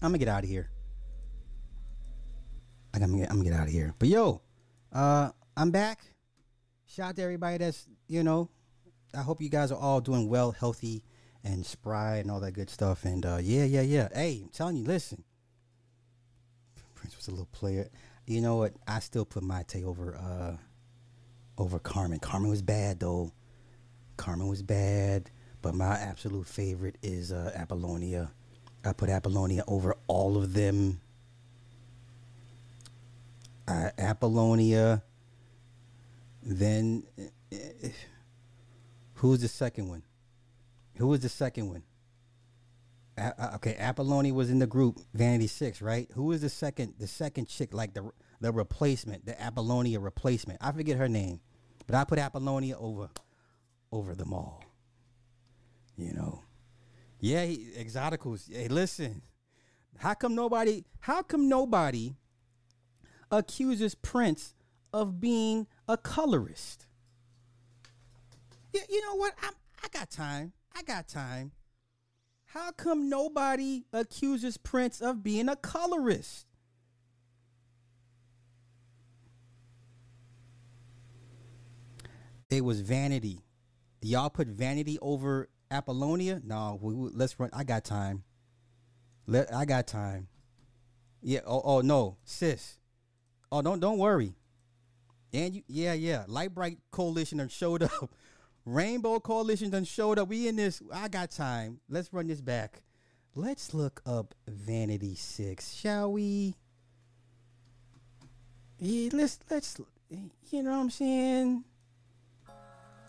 I'm gonna get out of here. I get, I'm gonna get out of here. But yo, uh, I'm back. Shout out to everybody that's you know. I hope you guys are all doing well, healthy, and spry, and all that good stuff. And uh, yeah, yeah, yeah. Hey, I'm telling you, listen. Prince was a little player. You know what? I still put my take over uh over Carmen. Carmen was bad though. Carmen was bad, but my absolute favorite is uh, Apollonia. I put Apollonia over all of them. Uh, Apollonia. Then, uh, who's the second one? Who was the second one? A- okay, Apollonia was in the group Vanity Six, right? Who was the second? The second chick, like the the replacement, the Apollonia replacement. I forget her name, but I put Apollonia over over them all. You know, yeah, he, Exoticals. Hey, listen, how come nobody? How come nobody accuses Prince of being a colorist? You, you know what? I'm, I got time. I got time. How come nobody accuses Prince of being a colorist? It was vanity. Y'all put vanity over Apollonia? No, we, we- let's run. I got time. Let I got time. Yeah. Oh, oh no, sis. Oh, don't don't worry. And you, yeah, yeah. Light Bright Coalition done showed up. Rainbow Coalition done showed up. We in this. I got time. Let's run this back. Let's look up Vanity Six, shall we? Yeah, let's let's. You know what I'm saying?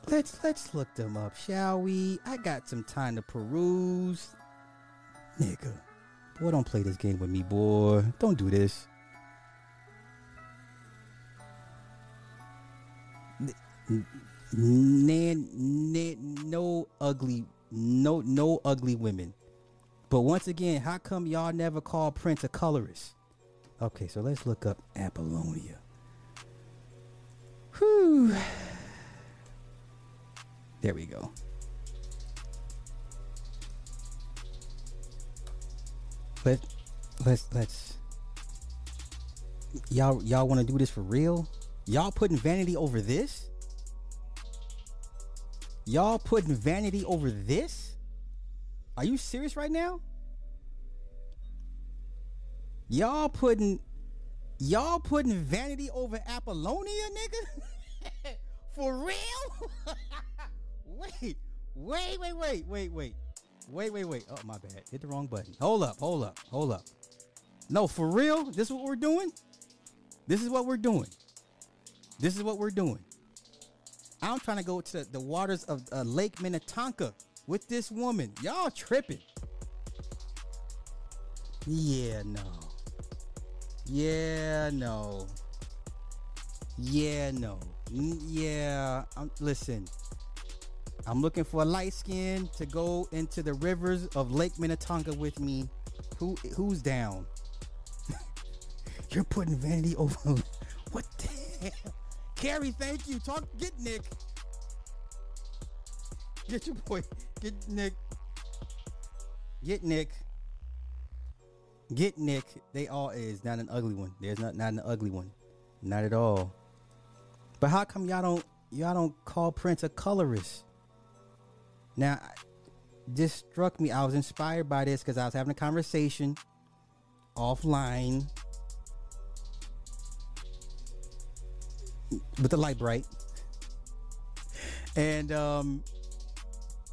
Let's let's look them up, shall we? I got some time to peruse. Nigga. Boy, don't play this game with me, boy. Don't do this. Nan, no ugly, no no ugly women. But once again, how come y'all never call Prince a colorist? Okay, so let's look up Apollonia. Whew. There we go. Let let's let's y'all y'all want to do this for real? Y'all putting vanity over this? Y'all putting vanity over this? Are you serious right now? Y'all putting y'all putting vanity over Apollonia, nigga? For real? wait, wait, wait, wait, wait, wait. Wait, wait, wait. Oh my bad. Hit the wrong button. Hold up, hold up, hold up. No, for real. This is what we're doing. This is what we're doing. This is what we're doing. I'm trying to go to the waters of uh, Lake Minnetonka with this woman. Y'all tripping. Yeah, no. Yeah, no. Yeah, no. Yeah, I'm, listen. I'm looking for a light skin to go into the rivers of Lake Minnetonka with me. Who who's down? You're putting vanity over. What the hell? Carrie, thank you. Talk. Get Nick. Get your boy. Get Nick. Get Nick. Get Nick. They all is not an ugly one. There's not not an ugly one. Not at all. But how come y'all don't y'all don't call Prince a colorist? Now, this struck me. I was inspired by this because I was having a conversation offline with the light bright. And um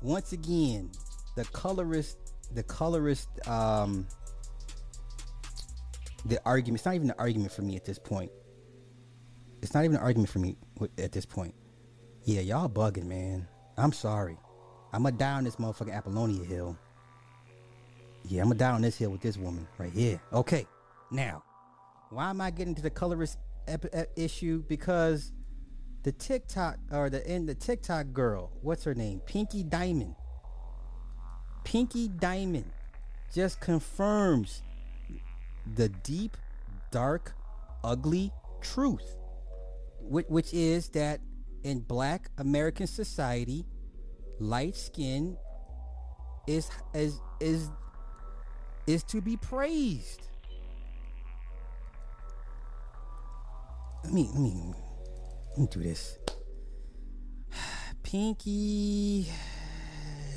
once again, the colorist the colorist um the argument it's not even an argument for me at this point. It's not even an argument for me at this point. Yeah, y'all bugging, man. I'm sorry. I'm gonna die on this motherfucking Apollonia hill. Yeah, I'm gonna die on this hill with this woman right here. Okay, now, why am I getting to the colorist ep- ep- issue? Because the TikTok or the in the TikTok girl, what's her name? Pinky Diamond. Pinky Diamond just confirms the deep, dark, ugly truth, which, which is that in Black American society, light skin is is is is to be praised. Let me let me let me do this. Pinky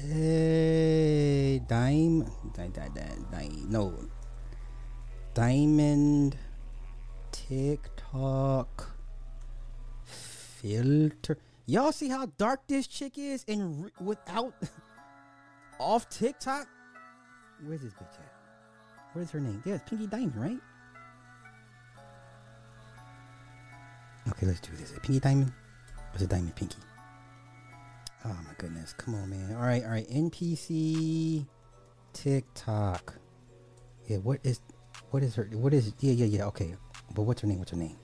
eh, dime, di, di, di, di, no, diamond, TikTok, filter. Y'all see how dark this chick is, and re- without off TikTok. Where's this bitch at? Where's her name? Yeah, it's Pinky Diamond, right? Okay, let's do this. Pinky Diamond? Is it Diamond Pinky? Oh my goodness. Come on, man. All right, all right. NPC TikTok. Yeah, what is what is her what is yeah, yeah, yeah, okay. But what's her name? What's her name?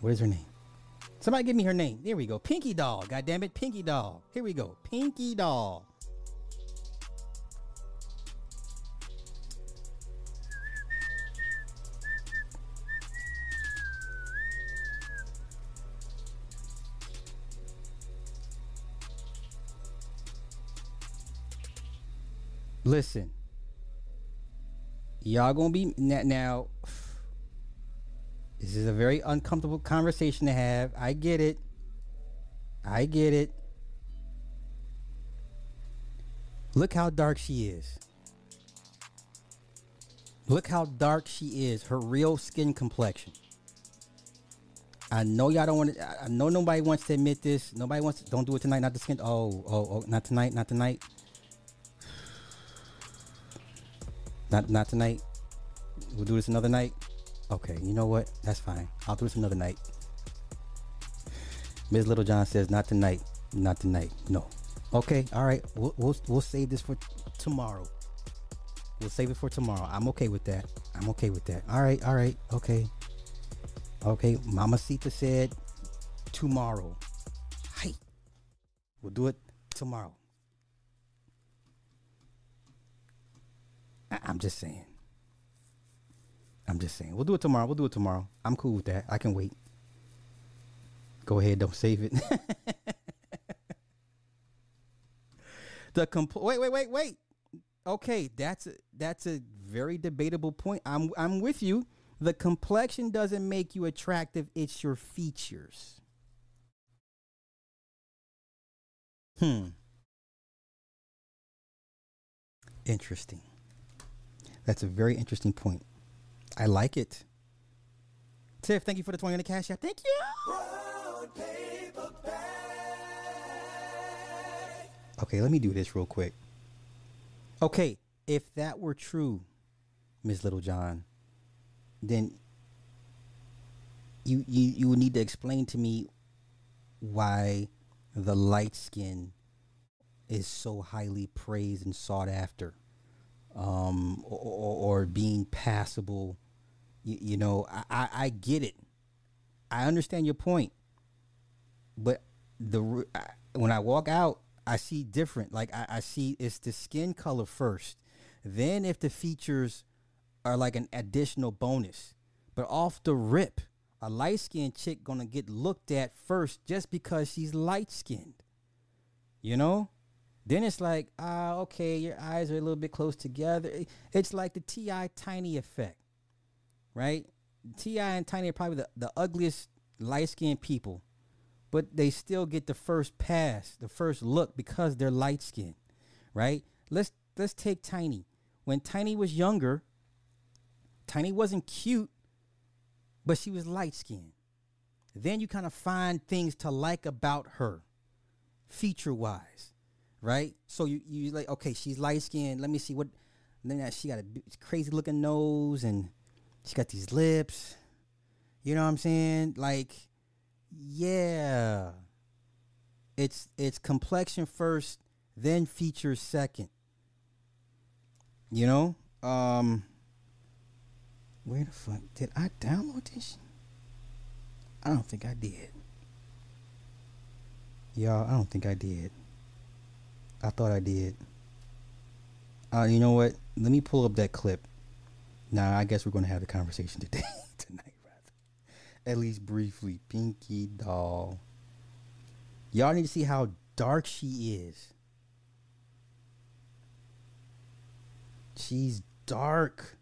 What is her name? Somebody give me her name. There we go. Pinky Doll. God damn it. Pinky Doll. Here we go. Pinky Doll. Listen. Y'all gonna be now, now. This is a very uncomfortable conversation to have. I get it. I get it. Look how dark she is. Look how dark she is. Her real skin complexion. I know y'all don't want to. I know nobody wants to admit this. Nobody wants. To, don't do it tonight. Not the skin. Oh, oh, oh, not tonight. Not tonight. Not not tonight. We'll do this another night. Okay, you know what? That's fine. I'll do this another night. Ms. Littlejohn says not tonight. Not tonight. No. Okay. All right. We'll we'll, we'll save this for tomorrow. We'll save it for tomorrow. I'm okay with that. I'm okay with that. All right. All right. Okay. Okay. Mama Sita said tomorrow. Hey. We'll do it tomorrow. I- I'm just saying. I'm just saying. We'll do it tomorrow. We'll do it tomorrow. I'm cool with that. I can wait. Go ahead. Don't save it. the compl- wait, wait, wait, wait. Okay, that's a, that's a very debatable point. I'm I'm with you. The complexion doesn't make you attractive. It's your features. Hmm. Interesting. That's a very interesting point. I like it. Tiff, thank you for the 20 on the cash app. Thank you. Okay, let me do this real quick. Okay, if that were true, Miss Littlejohn, then you you you would need to explain to me why the light skin is so highly praised and sought after, um, or, or, or being passable. You, you know, I, I, I get it. I understand your point, but the I, when I walk out, I see different. Like I, I see it's the skin color first, then if the features are like an additional bonus, but off the rip, a light skinned chick gonna get looked at first just because she's light skinned. You know? Then it's like, ah, okay, your eyes are a little bit close together. It's like the T.I. Tiny effect, right? T.I. and Tiny are probably the, the ugliest light skinned people, but they still get the first pass, the first look because they're light skinned, right? Let's let's take Tiny. When Tiny was younger, Tiny wasn't cute, but she was light skinned. Then you kind of find things to like about her, feature wise, right? So you you like okay, she's light skinned. Let me see what. Then she got a crazy looking nose and she got these lips. You know what I'm saying? Like, yeah. It's it's complexion first, then features second. You know? Um where the fuck did I download this? I don't think I did. Y'all, I don't think I did. I thought I did. Uh, you know what? Let me pull up that clip. Now, I guess we're going to have the conversation today, tonight, rather. At least briefly. Pinky doll. Y'all need to see how dark she is. She's dark.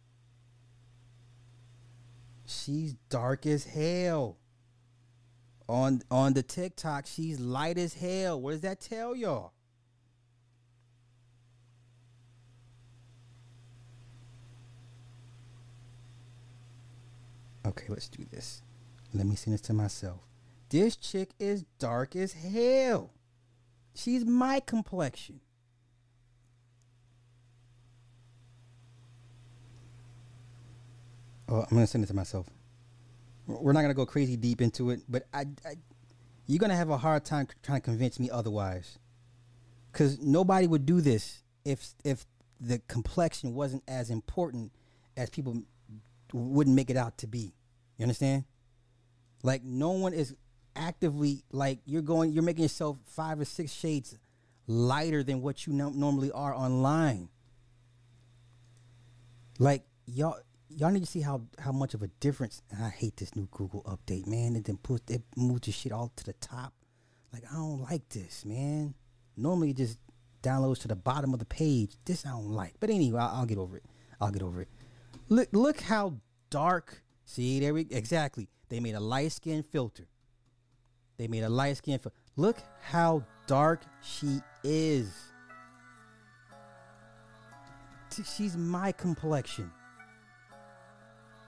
She's dark as hell. On on the TikTok, she's light as hell. What does that tell y'all? Okay, let's do this. Let me send this to myself. This chick is dark as hell. She's my complexion. Oh, I'm gonna send it to myself. We're not gonna go crazy deep into it, but I, I you're gonna have a hard time trying to convince me otherwise. Cause nobody would do this if if the complexion wasn't as important as people wouldn't make it out to be. You understand? Like no one is actively like you're going you're making yourself five or six shades lighter than what you no- normally are online. Like y'all y'all need to see how how much of a difference I hate this new Google update, man. It then put it moves the shit all to the top. Like I don't like this, man. Normally it just downloads to the bottom of the page. This I don't like. But anyway, I'll, I'll get over it. I'll get over it. Look look how dark. See there we exactly. They made a light skin filter. They made a light skin filter. Look how dark she is. She's my complexion.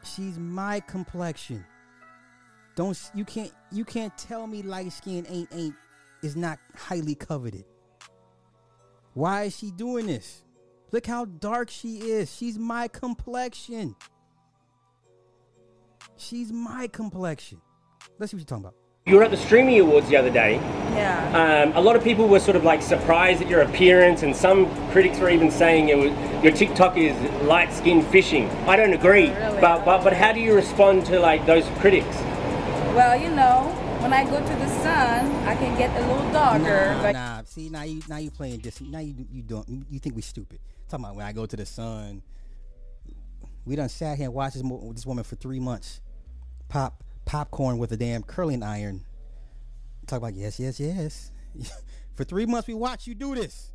She's my complexion. Don't you can't you can't tell me light skin ain't ain't is not highly coveted. Why is she doing this? Look how dark she is. She's my complexion. She's my complexion. Let's see what you're talking about. You were at the Streaming Awards the other day. Yeah. Um, a lot of people were sort of like surprised at your appearance, and some critics were even saying it was, your TikTok is light skin fishing. I don't agree, Really? but, but but how do you respond to like those critics? Well, you know, when I go to the sun, I can get a little darker. Nah, but nah. See, now you now you playing this. Now you you don't you, you think we stupid. Talking about when I go to the sun. We done sat here and watched this, mo- this woman for three months, pop popcorn with a damn curling iron. Talk about yes, yes, yes. for three months we watched you do this.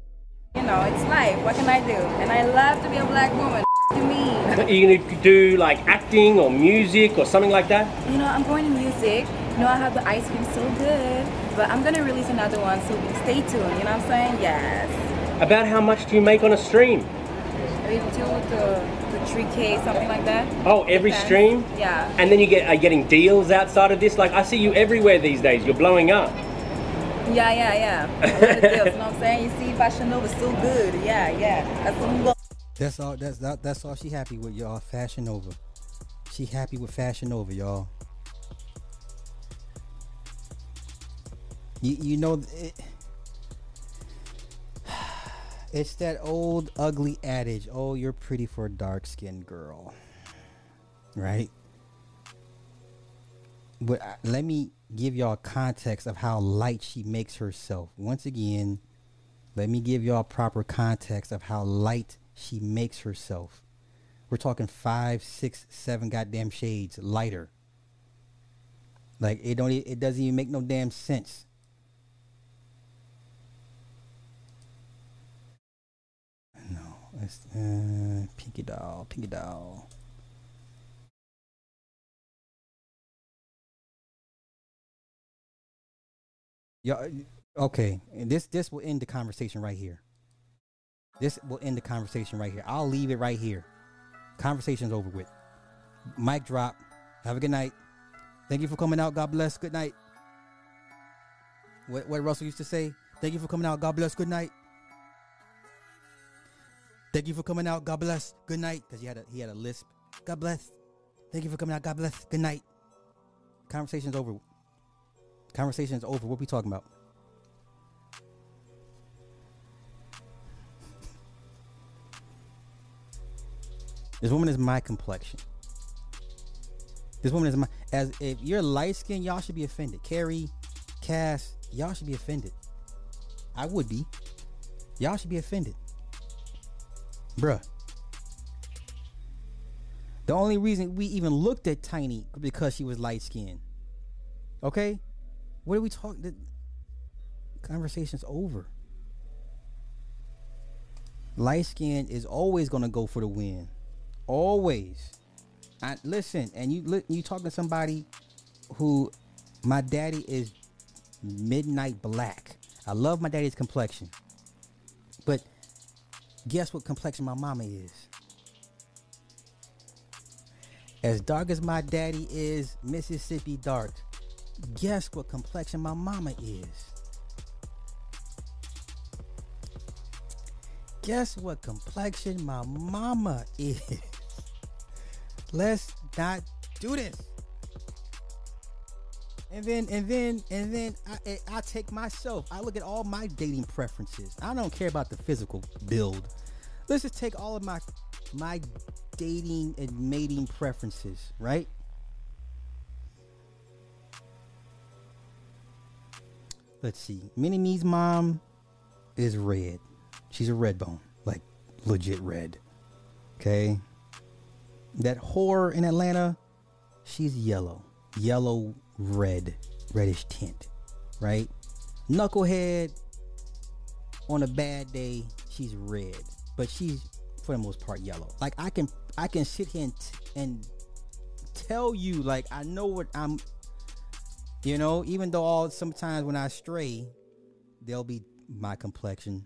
you know, it's life. What can I do? And I love to be a black woman. To me, Are you gonna do like acting or music or something like that? you know, I'm going to music. You know, I have the ice cream so good, but I'm gonna release another one. So stay tuned. You know what I'm saying? Yes. About how much do you make on a stream? Maybe two to to three k, something like that. Oh, every Depends. stream? Yeah. And then you get are getting deals outside of this. Like I see you everywhere these days. You're blowing up. Yeah, yeah, yeah. A lot of deals, you know what I'm saying? You see, Fashion Nova is so good. Yeah, yeah. That's what I'm. That's all. That's that, that's all she happy with, y'all. Fashion Nova. She happy with Fashion Nova, y'all. You you know it, it's that old ugly adage. Oh, you're pretty for a dark skinned girl, right? But uh, let me give y'all context of how light she makes herself. Once again, let me give y'all proper context of how light she makes herself. We're talking five, six, seven goddamn shades lighter. Like it don't it doesn't even make no damn sense. No, it's uh, Pinky Doll, Pinky Doll. Yeah, okay. And this this will end the conversation right here. This will end the conversation right here. I'll leave it right here. Conversation's over with. Mic drop. Have a good night. Thank you for coming out. God bless. Good night. What, what Russell used to say. Thank you for coming out. God bless. Good night. Thank you for coming out. God bless. Good night. Because he had a he had a lisp. God bless. Thank you for coming out. God bless. Good night. Conversation's over. Conversation's over. What we talking about? This woman is my complexion. This woman is my as if you're light skinned, y'all should be offended. Carrie, Cass, y'all should be offended. I would be. Y'all should be offended. Bruh. The only reason we even looked at Tiny because she was light skinned. Okay? What are we talking? The conversation's over. Light skin is always gonna go for the win. Always. I listen, and you you talking to somebody who my daddy is midnight black. I love my daddy's complexion. But guess what complexion my mama is? As dark as my daddy is, Mississippi dark. Guess what complexion my mama is? Guess what complexion my mama is? Let's not do this. And then and then and then I, I I take myself. I look at all my dating preferences. I don't care about the physical build. Let's just take all of my my dating and mating preferences, right? Let's see. Mini Me's mom is red. She's a red bone, like legit red. Okay. That whore in Atlanta, she's yellow, yellow, red, reddish tint, right? Knucklehead, on a bad day, she's red, but she's for the most part yellow. Like I can, I can sit here and, t- and tell you, like I know what I'm. You know, even though all sometimes when I stray, they'll be my complexion.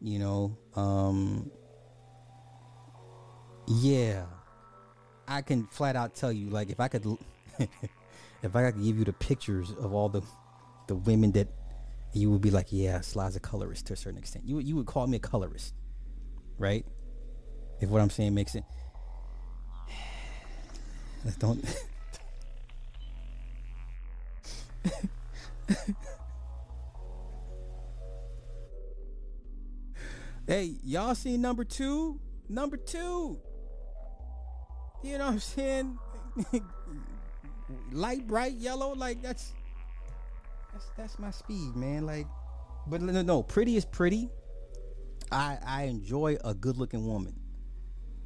You know, um, yeah, I can flat out tell you, like if I could, if I could give you the pictures of all the the women that you would be like, yeah, Sly's a colorist to a certain extent. You you would call me a colorist, right? If what I'm saying makes it. Don't. hey, y'all see number two? Number two. You know what I'm saying? Light bright yellow, like that's that's that's my speed, man. Like, but no, no, pretty is pretty. I I enjoy a good looking woman.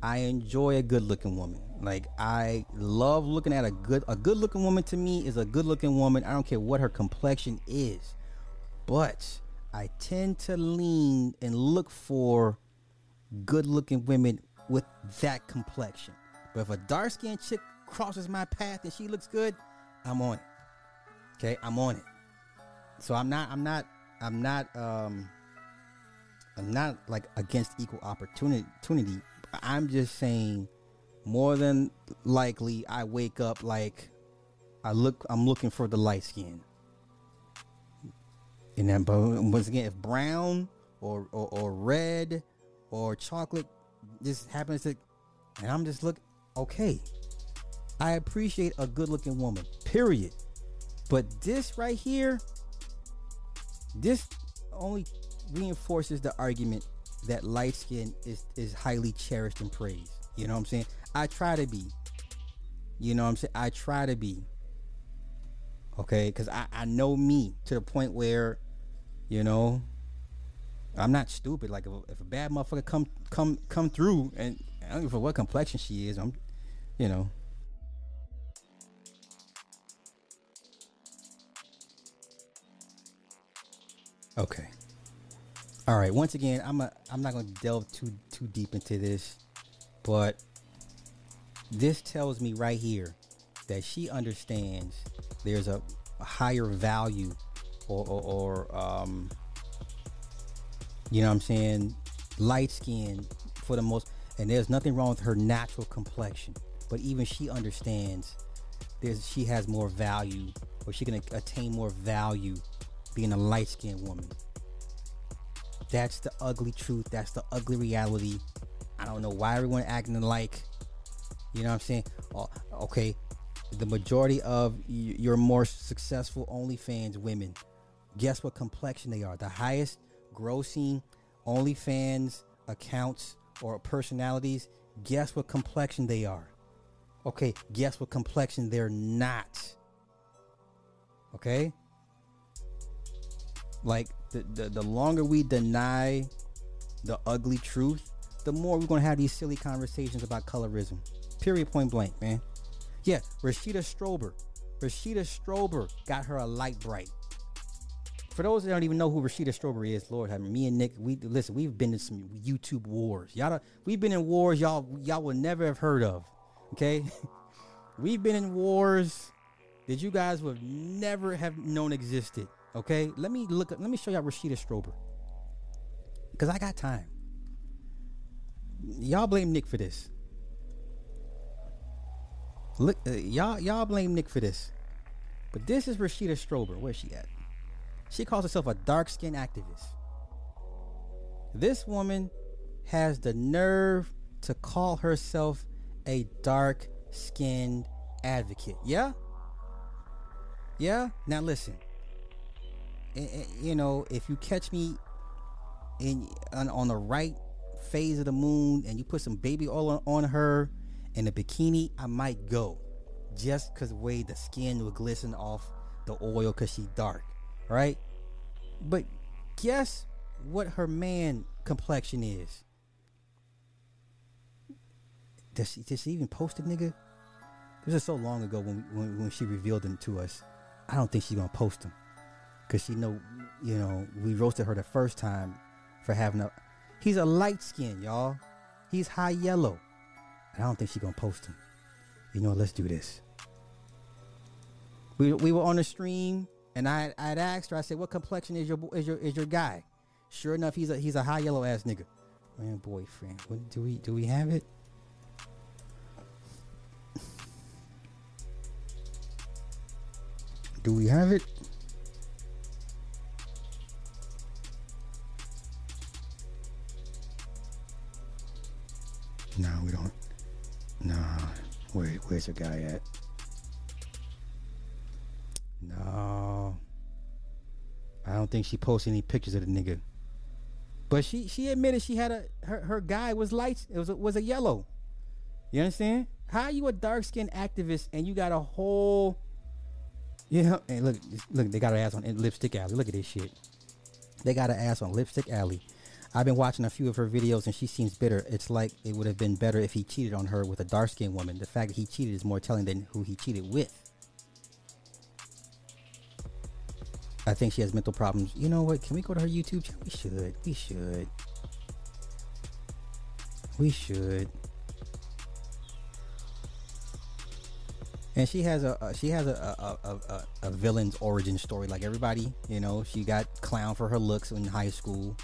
I enjoy a good looking woman. Like I love looking at a good a good looking woman to me is a good looking woman. I don't care what her complexion is. But I tend to lean and look for good looking women with that complexion. But if a dark skinned chick crosses my path and she looks good, I'm on it. Okay, I'm on it. So I'm not I'm not I'm not um I'm not like against equal opportunity. I'm just saying more than likely I wake up like I look I'm looking for the light skin. And then but once again if brown or, or or red or chocolate just happens to, and I'm just look okay. I appreciate a good looking woman, period. But this right here, this only reinforces the argument that light skin is, is highly cherished and praised. You know what I'm saying? I try to be. You know what I'm saying? I try to be. Okay? Because I, I know me to the point where, you know, I'm not stupid. Like if a, if a bad motherfucker come come come through and I don't give a what complexion she is, I'm you know. Okay. All right. Once again, I'm a, I'm not going to delve too too deep into this, but this tells me right here that she understands there's a, higher value or, or, or um, you know what I'm saying, light skin for the most, and there's nothing wrong with her natural complexion, but even she understands there's she has more value or she can attain more value being a light skinned woman. That's the ugly truth. That's the ugly reality. I don't know why everyone acting like, you know what I'm saying? Oh, okay, the majority of your more successful OnlyFans women, guess what complexion they are? The highest grossing OnlyFans accounts or personalities, guess what complexion they are? Okay, guess what complexion they're not? Okay? Like the, the, the longer we deny the ugly truth, the more we're gonna have these silly conversations about colorism. Period point blank, man. Yeah, Rashida Strober. Rashida Strober got her a light bright. For those that don't even know who Rashida Strober is, Lord have me, and Nick, we listen. We've been in some YouTube wars. Y'all, we've been in wars y'all y'all will never have heard of. Okay, we've been in wars that you guys would never have known existed. Okay, let me look. Let me show y'all Rashida Strober because I got time. Y'all blame Nick for this. Look, uh, y'all y'all blame Nick for this, but this is Rashida Strober. Where's she at? She calls herself a dark skinned activist. This woman has the nerve to call herself a dark skinned advocate. Yeah? Yeah? Now listen. You know, if you catch me in on, on the right phase of the moon and you put some baby oil on, on her in a bikini, I might go. Just because way the skin will glisten off the oil because she's dark right? But guess what her man complexion is? Does she, did she even post it, nigga? This is so long ago when, when when she revealed them to us. I don't think she's gonna post them, cause she know, you know, we roasted her the first time for having a. He's a light skin, y'all. He's high yellow. and I don't think she gonna post him. You know, let's do this. We we were on the stream and I I had asked her. I said, "What complexion is your is your is your guy?" Sure enough, he's a he's a high yellow ass nigga. Man, boyfriend. What do we do? We have it. Do we have it? No, we don't. No. Where where's your guy at? No. I don't think she posted any pictures of the nigga. But she she admitted she had a her, her guy was light it was a, was a yellow. You understand? How you a dark skinned activist and you got a whole you know and look look they got her ass on lipstick alley. Look at this shit. They got her ass on lipstick alley. I've been watching a few of her videos and she seems bitter. It's like it would have been better if he cheated on her with a dark skinned woman. The fact that he cheated is more telling than who he cheated with. I think she has mental problems. You know what? Can we go to her YouTube channel? We should. We should. We should. And she has a, she has a, a, a a villain's origin story like everybody. You know, she got clown for her looks in high school.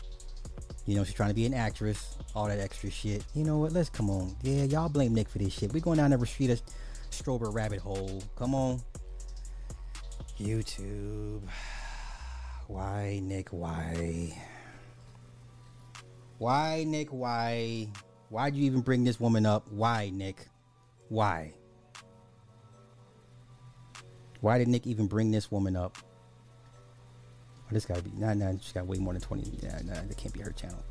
You know, she's trying to be an actress, all that extra shit. You know what? Let's come on. Yeah, y'all blame Nick for this shit. we going down the Rashida Strober rabbit hole. Come on. YouTube. Why, Nick? Why? Why, Nick? Why? Why'd you even bring this woman up? Why, Nick? Why? Why did Nick even bring this woman up? This gotta be nah nah. She's got way more than twenty. Nah nah. That can't be her channel.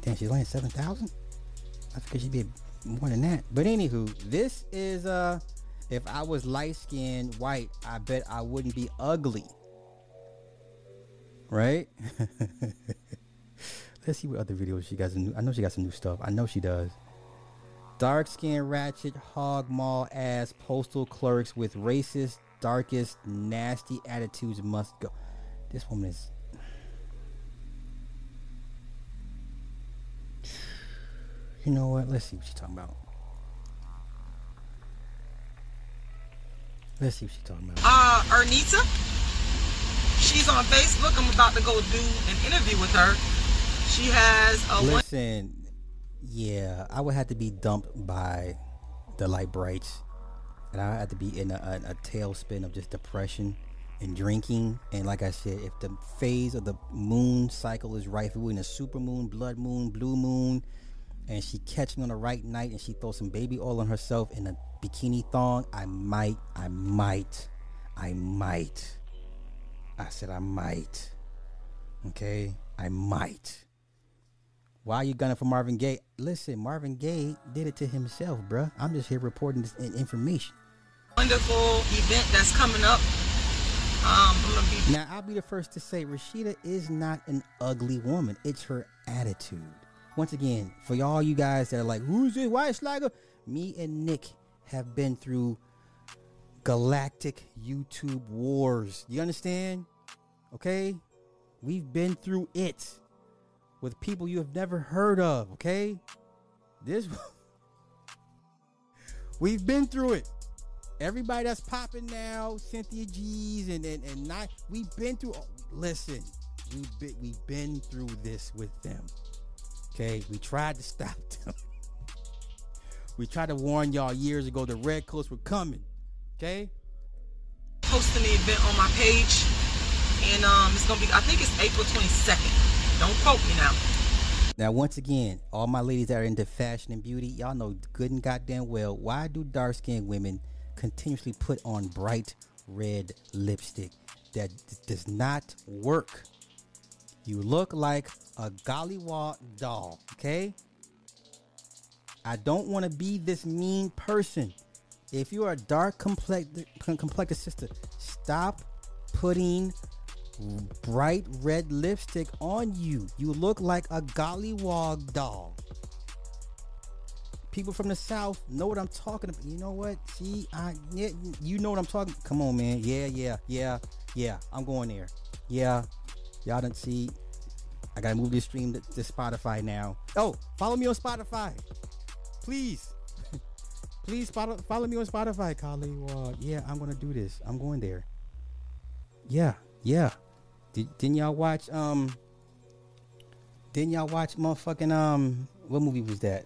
Damn, she's seven thousand. I figured she'd be more than that. But anywho, this is uh, if I was light skinned white, I bet I wouldn't be ugly. Right? Let's see what other videos she got. I know she got some new stuff. I know she does. Dark skinned ratchet, hog maul ass postal clerks with racist, darkest, nasty attitudes must go. This woman is. You know what? Let's see what she's talking about. Let's see what she's talking about. Uh, Ernita. She's on Facebook. I'm about to go do an interview with her. She has a one. Yeah, I would have to be dumped by the light brights, and I had to be in a, a, a tailspin of just depression and drinking. And like I said, if the phase of the moon cycle is right, if we're in a super moon, blood moon, blue moon, and she catch me on the right night and she throws some baby oil on herself in a bikini thong, I might, I might, I might. I said I might. Okay, I might. Why are you gunning for Marvin Gaye? Listen, Marvin Gaye did it to himself, bruh. I'm just here reporting this information. Wonderful event that's coming up. Um, be. Now, I'll be the first to say Rashida is not an ugly woman. It's her attitude. Once again, for y'all you guys that are like, who's this white slagger? Me and Nick have been through galactic YouTube wars. You understand? Okay? We've been through it with people you have never heard of, okay? This We've been through it. Everybody that's popping now, Cynthia G's and and, and not we've been through listen, we've we've been through this with them. Okay, we tried to stop them. we tried to warn y'all years ago the red coats were coming. Okay? Posting the event on my page. And um it's gonna be I think it's April 22nd. Don't quote me now. Now, once again, all my ladies that are into fashion and beauty, y'all know good and goddamn well why do dark skinned women continuously put on bright red lipstick? That d- does not work. You look like a gollywog doll, okay? I don't want to be this mean person. If you are a dark complected complected sister, stop putting bright red lipstick on you. You look like a gollywog doll. People from the south know what I'm talking about. You know what? See, I you know what I'm talking. Come on, man. Yeah, yeah, yeah, yeah. I'm going there. Yeah, y'all don't see. I gotta move this stream to, to Spotify now. Oh, follow me on Spotify, please. please follow, follow me on Spotify, Gollywog. Yeah, I'm gonna do this. I'm going there. Yeah, yeah. Did, didn't y'all watch um didn't y'all watch motherfucking um what movie was that?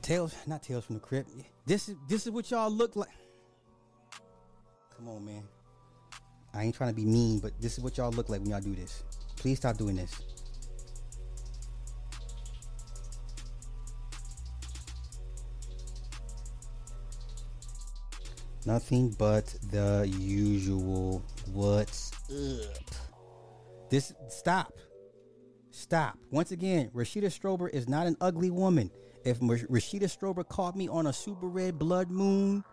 Tales not Tales from the Crypt. This is this is what y'all look like. Come on, man. I ain't trying to be mean, but this is what y'all look like when y'all do this. Please stop doing this. Nothing but the usual. What's up? This stop. Stop. Once again, Rashida Strober is not an ugly woman. If Rashida Strober caught me on a super red blood moon,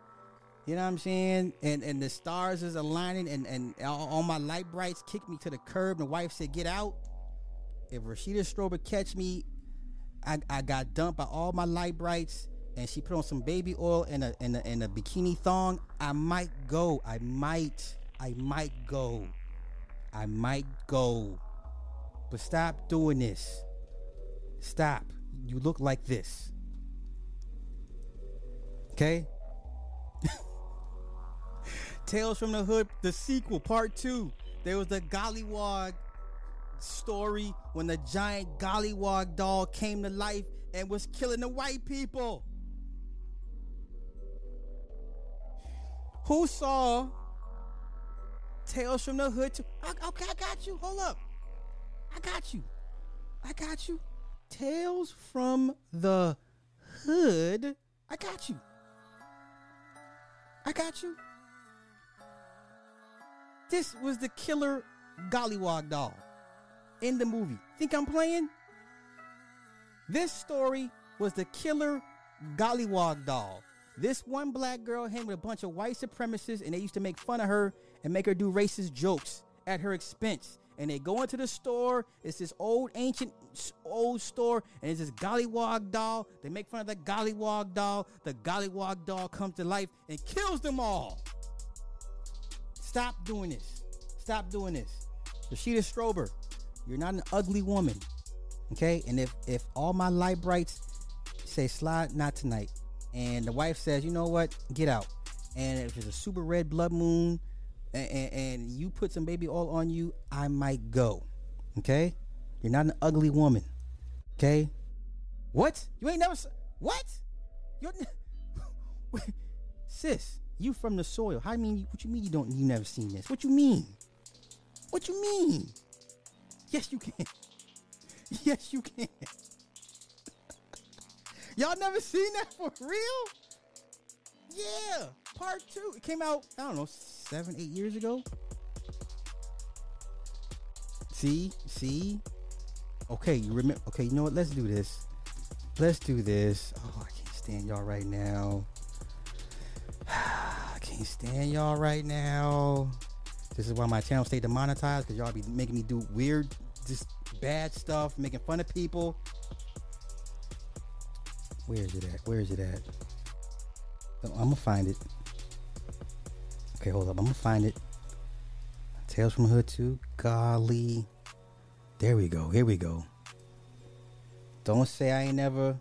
you know what I'm saying? And and the stars is aligning and, and all, all my light brights kicked me to the curb. The wife said, get out. If Rashida Strober catch me, I, I got dumped by all my light brights and she put on some baby oil and a, and a, and a bikini thong, I might go. I might. I might go. I might go. But stop doing this. Stop. You look like this. Okay? Tales from the Hood, the sequel, part two. There was the Gollywog story when the giant Gollywog doll came to life and was killing the white people. Who saw Tales from the Hood? To, okay, I got you. Hold up. I got you. I got you. Tales from the hood. I got you. I got you. This was the killer Gollywog doll in the movie. Think I'm playing? This story was the killer Gollywog doll. This one black girl hang with a bunch of white supremacists, and they used to make fun of her and make her do racist jokes at her expense. And they go into the store. It's this old, ancient, old store, and it's this Gollywog doll. They make fun of the Gollywog doll. The Gollywog doll comes to life and kills them all. Stop doing this. Stop doing this. Rashida Strober, you're not an ugly woman. Okay? And if if all my light brights say slide, not tonight. And the wife says, you know what? Get out. And if there's a super red blood moon and, and, you put some baby oil on you, I might go. Okay? You're not an ugly woman. Okay? What? You ain't never what? You're sis. You from the soil. How you mean? What you mean you don't? You never seen this? What you mean? What you mean? Yes, you can. Yes, you can. Y'all never seen that for real? Yeah, part two. It came out, I don't know, seven, eight years ago. See, see. Okay, you remember? Okay, you know what? Let's do this. Let's do this. Oh, I can't stand y'all right now. I can't stand y'all right now. This is why my channel stay demonetized because y'all be making me do weird, just bad stuff, making fun of people. Where is it at? Where is it at? Oh, I'm gonna find it. Okay, hold up. I'm gonna find it. Tales from Hood 2. Golly. There we go. Here we go. Don't say I ain't never.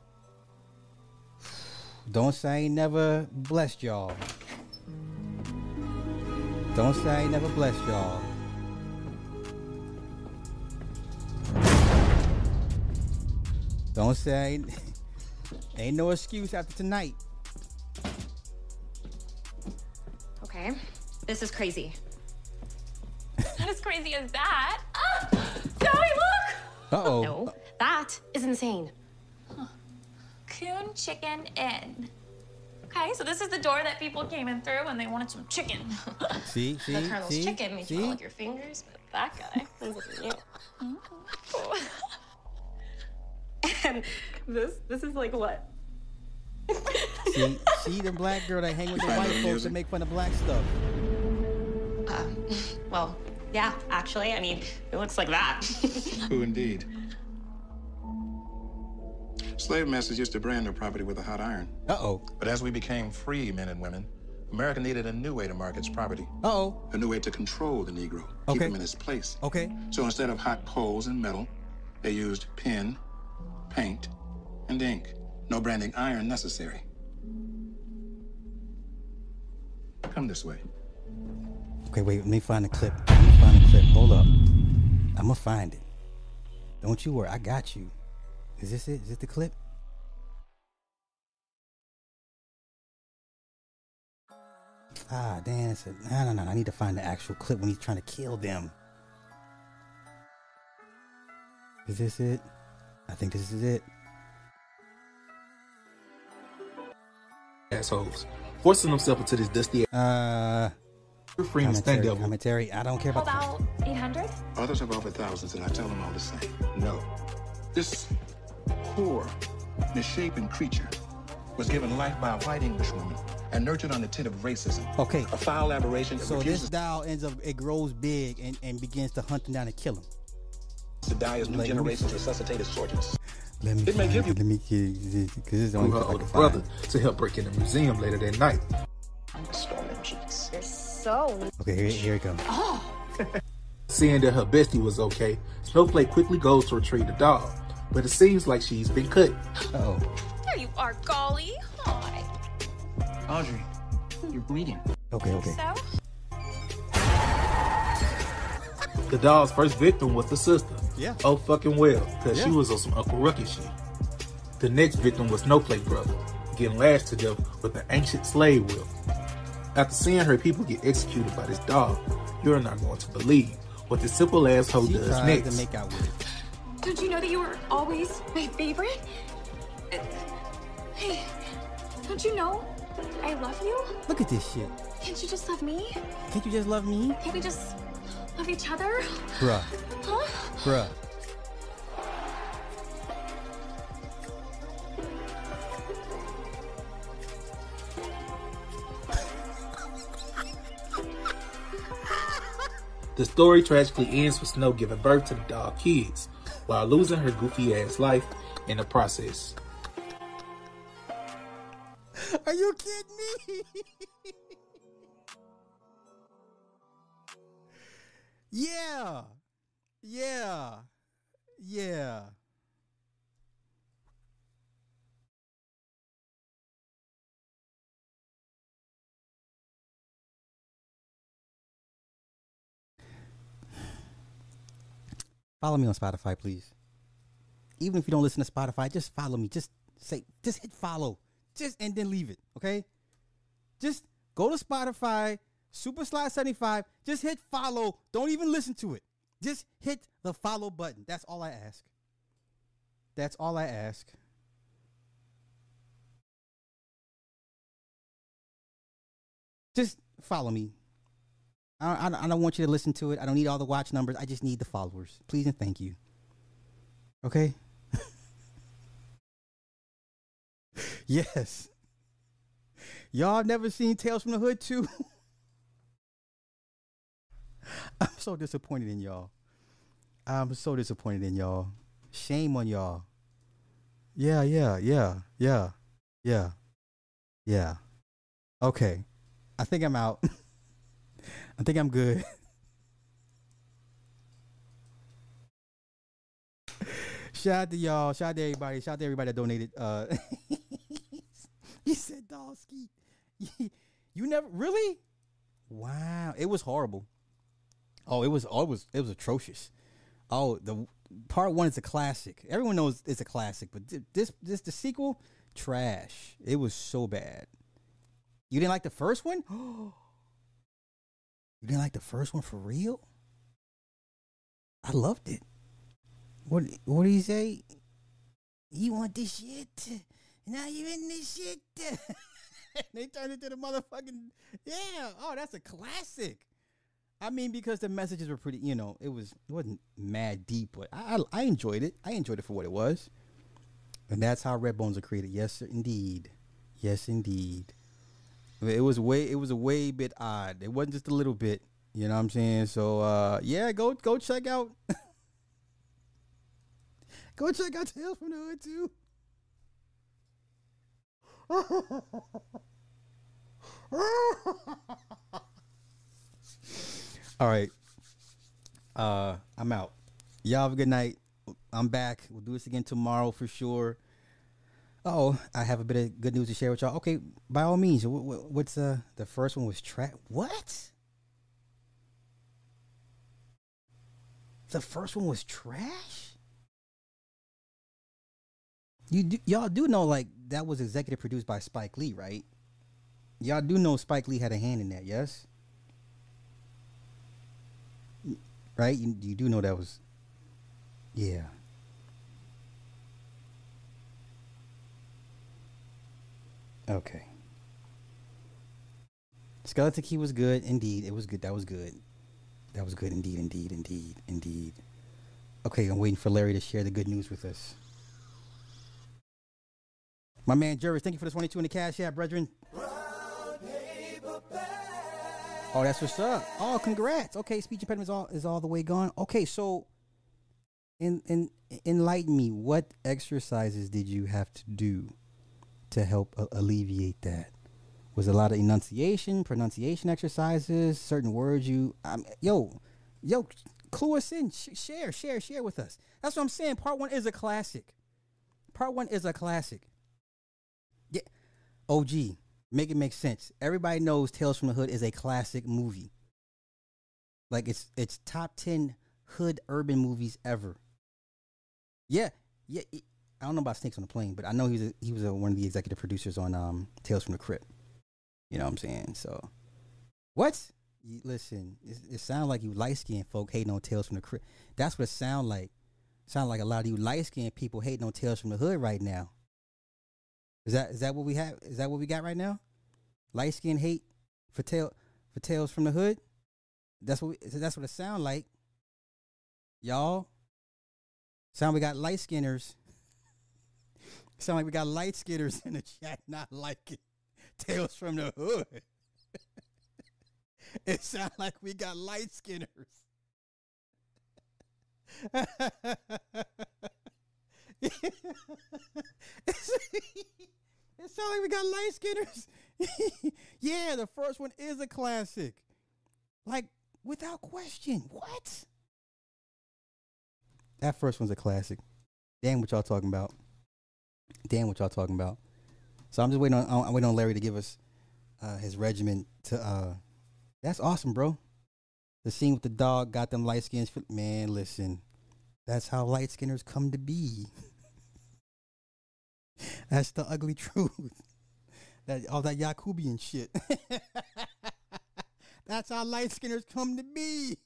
Don't say I ain't never blessed y'all. Don't say I ain't never blessed y'all. Don't say ain't, ain't no excuse after tonight. This is crazy. Not as crazy as that. Ah! Daddy, look! Uh oh. No, that is insane. Coon Chicken Inn. Okay, so this is the door that people came in through when they wanted some chicken. See, see, the Colonel's see, chicken made see? you all lick your fingers, but that guy was looking. And this, this is like what? See, see the black girl that hang with the white folks and make fun of black stuff. Uh, well, yeah, actually, I mean, it looks like that. Who indeed? Slave masters used to brand their property with a hot iron. Uh oh. But as we became free men and women, America needed a new way to mark its property. Uh oh. A new way to control the Negro, keep him in his place. Okay. So instead of hot coals and metal, they used pen, paint, and ink. No branding iron necessary. Come this way. Okay, wait. Let me find the clip. Let me find the clip. Hold up. I'm gonna find it. Don't you worry. I got you. Is this it? Is this the clip? Ah, damn. It's a, no, no, no. I need to find the actual clip when he's trying to kill them. Is this it? I think this is it. assholes, forcing themselves into this dusty. Uh, You're freeing the stunt commentary, devil. commentary. I don't care about. About 800? Others have offered thousands, and I tell them all the same. No. This poor, misshapen creature was given life by a white Englishwoman and nurtured on the tit of racism. Okay. A foul aberration that So refuses this doll ends up, it grows big and, and begins to hunt them down and kill him. to die as new Like, let me- generations resuscitate as soldiers. Let me. It may give you- Let me get because this is the only her clip I older can brother to help break in the museum later that night. Storming cheeks. You're so. Okay, here, here it comes. Oh. Seeing that her bestie was okay, Snowflake quickly goes to retrieve the doll, but it seems like she's been cut. Oh. There you are, Golly. Hi. Audrey, you're bleeding. Okay, okay. So? The doll's first victim was the sister. Yeah. Oh fucking well, cause she was on some Uncle Ruckus shit. The next victim was Snowflake brother, getting lashed to death with an ancient slave whip. After seeing her people get executed by this dog, you're not going to believe what this simple asshole She does next. to make out with it. Don't you know that you were always my favorite? Hey, don't you know I love you? Look at this shit. Can't you just love me? Can't you just love me? Can't we just love each other? Bruh. Huh? Bruh. The story tragically ends with Snow giving birth to the dog kids while losing her goofy ass life in the process. Are you kidding me? yeah. Yeah. Yeah. Follow me on Spotify, please. Even if you don't listen to Spotify, just follow me. Just say, just hit follow. Just and then leave it. Okay? Just go to Spotify, Supa Sly 75. Just hit follow. Don't even listen to it. Just hit the follow button. That's all I ask. That's all I ask. Just follow me. I, I, I don't want you to listen to it. I don't need all the watch numbers. I just need the followers. Please and thank you. Okay? yes. Y'all never seen Tales from the Hood too? I'm so disappointed in y'all. I'm so disappointed in y'all. Shame on y'all. Yeah, yeah, yeah, yeah, yeah, yeah. Okay. I think I'm out. I think I'm good. Shout out to y'all. Shout out to everybody. Shout out to everybody that donated. Uh, he said skeet. you never really? Wow, it was horrible. Oh, it was. Oh, it was. It was atrocious. Oh, the part one is a classic. Everyone knows it's a classic, but this, this, the sequel, trash. It was so bad. You didn't like the first one? You didn't like the first one for real? I loved it. What what did he say? You want this shit? Now you're in this shit. they turned it to the motherfucking yeah. Oh, that's a classic. I mean, because the messages were pretty. You know, it was it wasn't mad deep, but I I, I enjoyed it. I enjoyed it for what it was. And that's how Red Bones are created. Yes, sir, indeed. Yes, indeed. It was way it was a way bit odd. It wasn't just a little bit. You know what I'm saying? So uh yeah, go go check out Go check out Tales from the Hood too. All right. Uh I'm out. Y'all have a good night. I'm back. We'll do this again tomorrow for sure. Oh, I have a bit of good news to share with y'all. Okay, by all means. What, what, what's uh the first one was track? What? The first one was trash. You do, y'all do know like that was executive produced by Spike Lee, right? Y'all do know Spike Lee had a hand in that, yes? Right? You, you do know that was yeah. Okay. Skeleton Key was good, indeed. It was good. That was good. That was good, indeed, indeed, indeed, indeed. Okay, I'm waiting for Larry to share the good news with us. My man Jervis, thank you for the 22 in the cash app, brethren. Oh, that's what's up. Oh, congrats. Okay, speech impediment is all is all the way gone. Okay, so in in enlighten me. What exercises did you have to do to help a- alleviate that? Was a lot of enunciation, pronunciation exercises, certain words you um, yo, yo, clue us in, Sh- share, share, share with us. That's what I'm saying. Part 1 is a classic. Part 1 is a classic. Yeah. OG, make it make sense. Everybody knows Tales from the Hood is a classic movie. Like it's it's top 10 hood urban movies ever. Yeah, yeah. I don't know about Snakes on the Plane, but I know he was a, he was a, one of the executive producers on um, Tales from the Crypt. You know what I'm saying? So, what? You, listen, it, it sounds like you light skinned folk hating on Tales from the Crypt. That's what it sound like. Sound like a lot of you light skinned people hating on Tales from the Hood right now. Is that is that what we have? Is that what we got right now? Light skin hate for tail for Tales from the Hood. That's what we, that's what it sound like. Y'all sound we got light skinners. Sound like we got light skinners in the chat not liking Tales from the Hood. it sound like we got light skinners. it sounds like we got light skinners. yeah, the first one is a classic. Like, without question. What? That first one's a classic. Damn what y'all talking about. Damn what y'all talking about. So I'm just waiting on I'm waiting on Larry to give us uh, his regiment to uh that's awesome, bro. The scene with the dog got them light skins. Man, listen. That's how light skinners come to be. That's the ugly truth. That all that Yakubian shit. That's how light skinners come to be.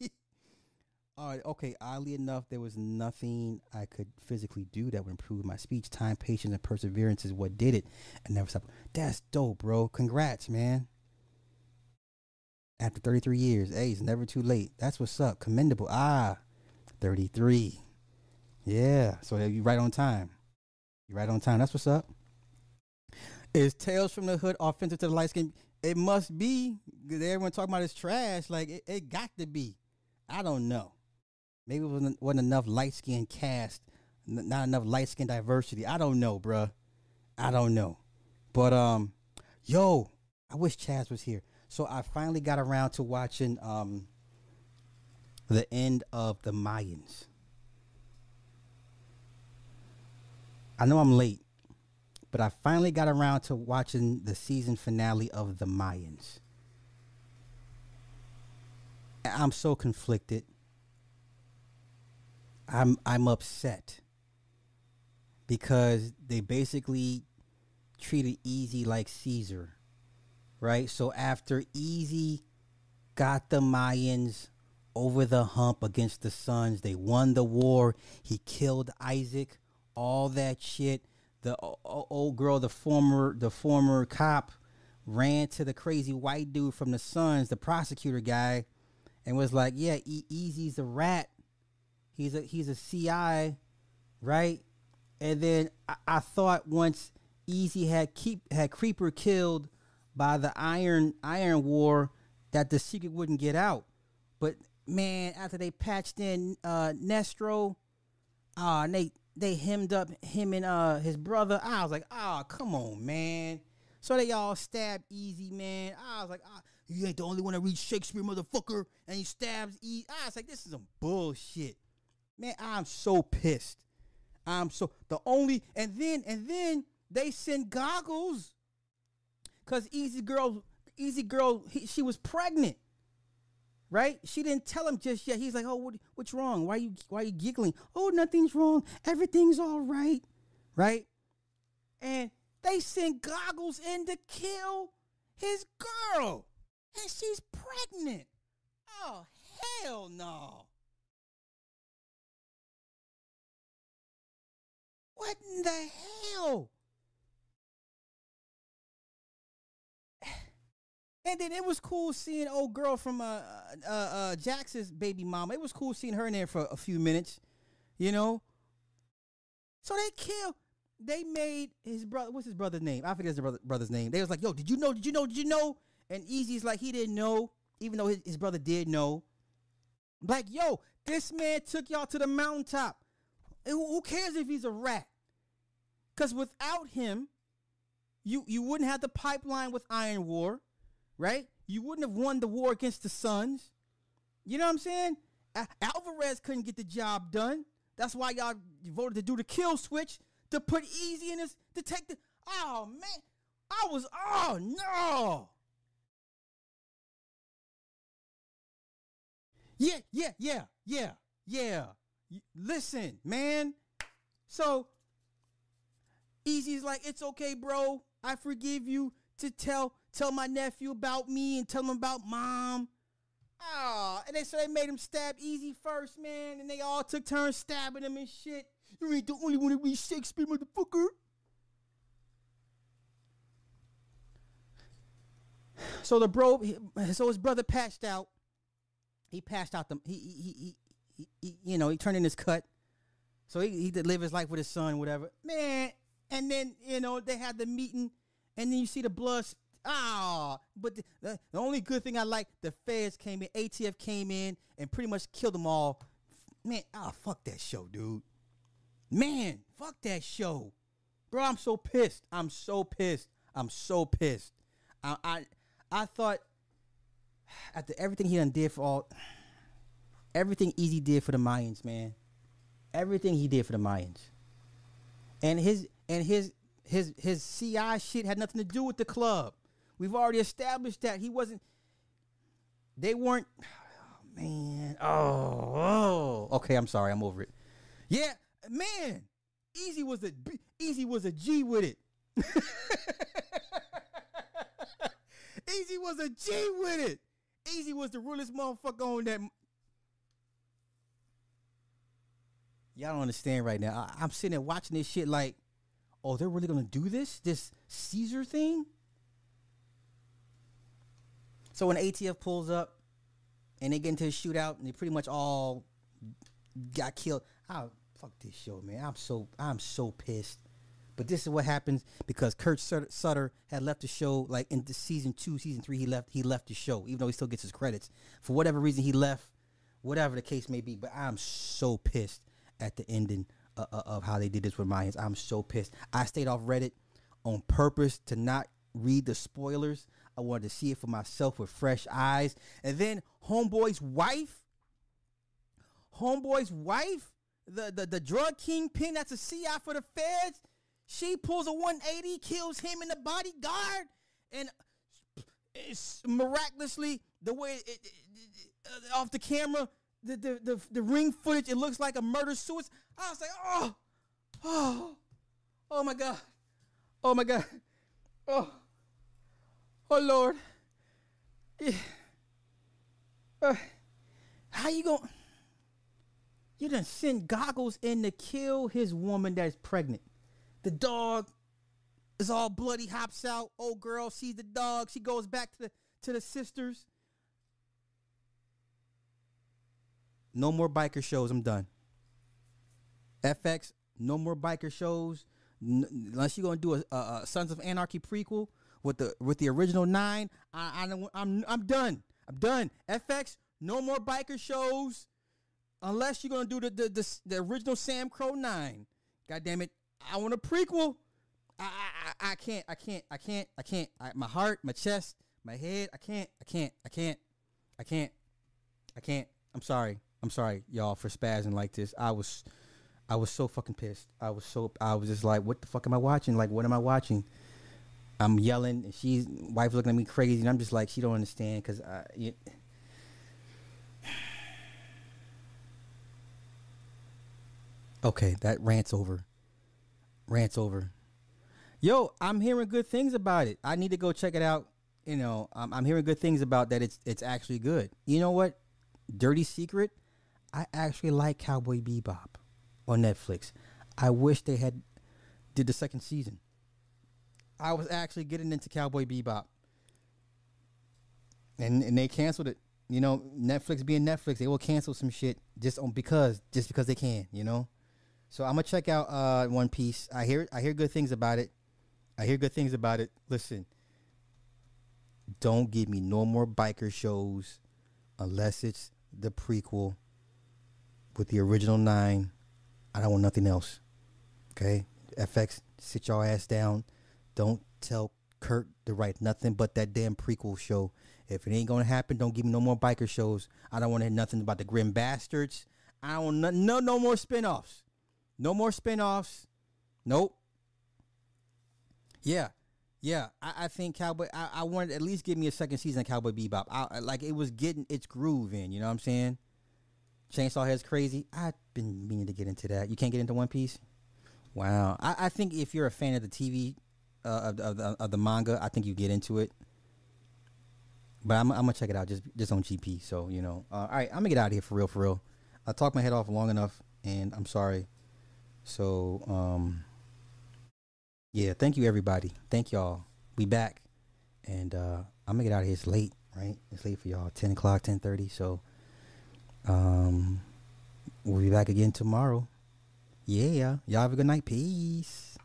All right, okay. Oddly enough, there was nothing I could physically do that would improve my speech. Time, patience, and perseverance is what did it. And never stop. That's dope, bro. Congrats, man. After 33 years, hey, it's never too late. That's what's up. Commendable. Ah, 33. Yeah. So you're right on time. You're right on time. That's what's up. Is Tales from the Hood offensive to the light skin? It must be. Everyone talking about it's trash. Like it, it got to be. I don't know. Maybe it wasn't, wasn't enough light skin cast, not enough light skin diversity. I don't know, bruh. I don't know. But um, yo, I wish Chaz was here. So I finally got around to watching um the end of the Mayans. I know I'm late, but I finally got around to watching the season finale of The Mayans. I'm so conflicted. I'm I'm upset because they basically treated Easy like Caesar, right? So after Easy got the Mayans over the hump against the Sons, they won the war. He killed Isaac all that shit. The old girl, the former the former cop, ran to the crazy white dude from the Sons, the prosecutor guy, and was like, "Yeah, e- Easy's a rat. He's a he's a CI, right?" And then I, I thought once Easy had keep had Creeper killed by the Iron Iron War, that the secret wouldn't get out. But man, after they patched in uh, Nestor, ah, uh, they they hemmed up him and uh his brother. I was like, oh, come on, man. So they all stabbed Easy, man. I was like, oh, you ain't the only one that reads Shakespeare, motherfucker. And he stabs Easy. I was like, this is some bullshit. Man, I'm so pissed. I'm so the only and then and then they send goggles because Easy Girl, Easy Girl, he, she was pregnant right? She didn't tell him just yet. He's like, "Oh, what, what's wrong? Why you why you giggling? Oh, nothing's wrong. Everything's all right." Right? And they send goggles in to kill his girl. And she's pregnant. Oh, hell no. What in the hell? And then it was cool seeing old girl from uh, uh, uh, Jax's baby mama. It was cool seeing her in there for a few minutes, you know. So they killed. They made his brother. What's his brother's name? I forget his brother, brother's name. They was like, "Yo, did you know? Did you know? Did you know?" And Easy's like, he didn't know, even though his, his brother did know. Like, yo, this man took y'all to the mountaintop. Who, cares if he's a rat? Because without him, you you wouldn't have the pipeline with Iron War right? You wouldn't have won the war against the Sons. You know what I'm saying? Alvarez couldn't get the job done. That's why y'all voted to do the kill switch to put Easy in this to take the. Oh man, I was. Oh no. Yeah, yeah, yeah, yeah, yeah. Listen, man. So Easy's like, it's okay, bro. I forgive you to tell tell my nephew about me and tell him about mom. Oh, and they so they made him stab Easy first, man, and they all took turns stabbing him and shit. You ain't the only one to read Shakespeare, motherfucker. So the bro, so his brother patched out. He passed out the he he he, he, he you know he turned in his cut, so he he did live his life with his son, whatever. Man, and then you know they had the meeting, and then you see the blood. Ah, but the, the, the only good thing I like, the feds came in, ATF came in, and pretty much killed them all. Man, ah, fuck that show, dude. Man, fuck that show, bro. I'm so pissed. I'm so pissed. I'm so pissed. I I, I thought after everything he done did for all, everything Easy did for the Mayans, man. Everything he did for the Mayans, and his and his his his CI shit had nothing to do with the club. We've already established that he wasn't. They weren't. Oh, man. Oh, oh. Okay, I'm sorry. I'm over it. Yeah, man. Easy was a Easy was a G with it. Easy was a G with it. Easy was the realest motherfucker on that. Y'all don't understand right now. I, am sitting there watching this shit like, oh, they're really gonna do this? This Caesar thing? So when ATF pulls up and they get into a shootout and they pretty much all got killed. Oh, fuck this show, man. I'm so I'm so pissed. But this is what happens because Kurt Sutter had left the show like in the season two, season three. He left. He left the show, even though he still gets his credits for whatever reason. He left, whatever the case may be. But I'm so pissed at the ending uh, uh, of how they did this with Mayans. I'm so pissed. I stayed off Reddit on purpose to not read the spoilers. I wanted to see it for myself with fresh eyes. And then Homeboy's wife, Homeboy's wife, the, the, the drug kingpin that's a CI for the feds, she pulls a 180, kills him and the bodyguard, and miraculously the way it, it, it, uh, off the camera, the, the, the, ring footage, it looks like a murder suicide. I was like, oh, oh, oh my God. Oh my God. Oh. Oh Lord. Yeah. Uh, how you going? You done send goggles in to kill his woman that's pregnant. The dog is all bloody, hops out. Old girl sees the dog. She goes back to the to the sisters. No more biker shows. I'm done. FX, no more biker shows. N- unless you're gonna do a, a, a Sons of Anarchy prequel, with the with the original nine. I, I I'm I'm done. I'm done. FX, no more biker shows, unless you're gonna do the the the, the original SAMCRO nine. God damn it! I want a prequel. I, I I can't I can't I can't I can't. I, my heart, my chest, my head. I can't I can't I can't I can't I can't. I'm sorry. I'm sorry, y'all, for spazzing like this. I was I was so fucking pissed. I was so I was just like, what the fuck am I watching? Like, what am I watching? I'm yelling, and she's wife looking at me crazy, and I'm just like, she don't understand because I. Okay, that rant's over. Rant's over. Yo, I'm hearing good things about it. I need to go check it out. You know, I'm, I'm hearing good things about that. It's it's actually good. You know what? Dirty secret. I actually like Cowboy Bebop on Netflix. I wish they had did the second season. I was actually getting into Cowboy Bebop, and and they canceled it. You know, Netflix being Netflix, they will cancel some shit just on because just because they can. You know, so I'm gonna check out uh, One Piece. I hear I hear good things about it. I hear good things about it. Listen, don't give me no more biker shows unless it's the prequel with the original nine. I don't want nothing else. Okay, FX, sit your ass down. Don't tell Kurt to write nothing but that damn prequel show. If it ain't gonna happen, don't give me no more biker shows. I don't want to hear nothing about the Grim Bastards. I don't want no no, no more spinoffs. No more spinoffs. Nope. Yeah. Yeah, I, I think Cowboy. I, I wanted at least give me a second season of Cowboy Bebop. I, like it was getting its groove in. You know what I'm saying? Chainsaw Head's crazy. I've been meaning to get into that. You can't get into One Piece. Wow. I, I think if you're a fan of the TV uh, of, of, of, the manga. I think you get into it. but I'm, I'm gonna check it out just just on GP. So you know, uh, all right, I'm gonna get out of here for real, for real. I talked my head off long enough, and I'm sorry. So um, yeah, thank you everybody. Thank y'all. We back, and uh, I'm gonna get out of here. It's late, right? It's late for y'all. Ten o'clock, ten thirty. So um, we'll be back again tomorrow. Yeah, y'all have a good night. Peace.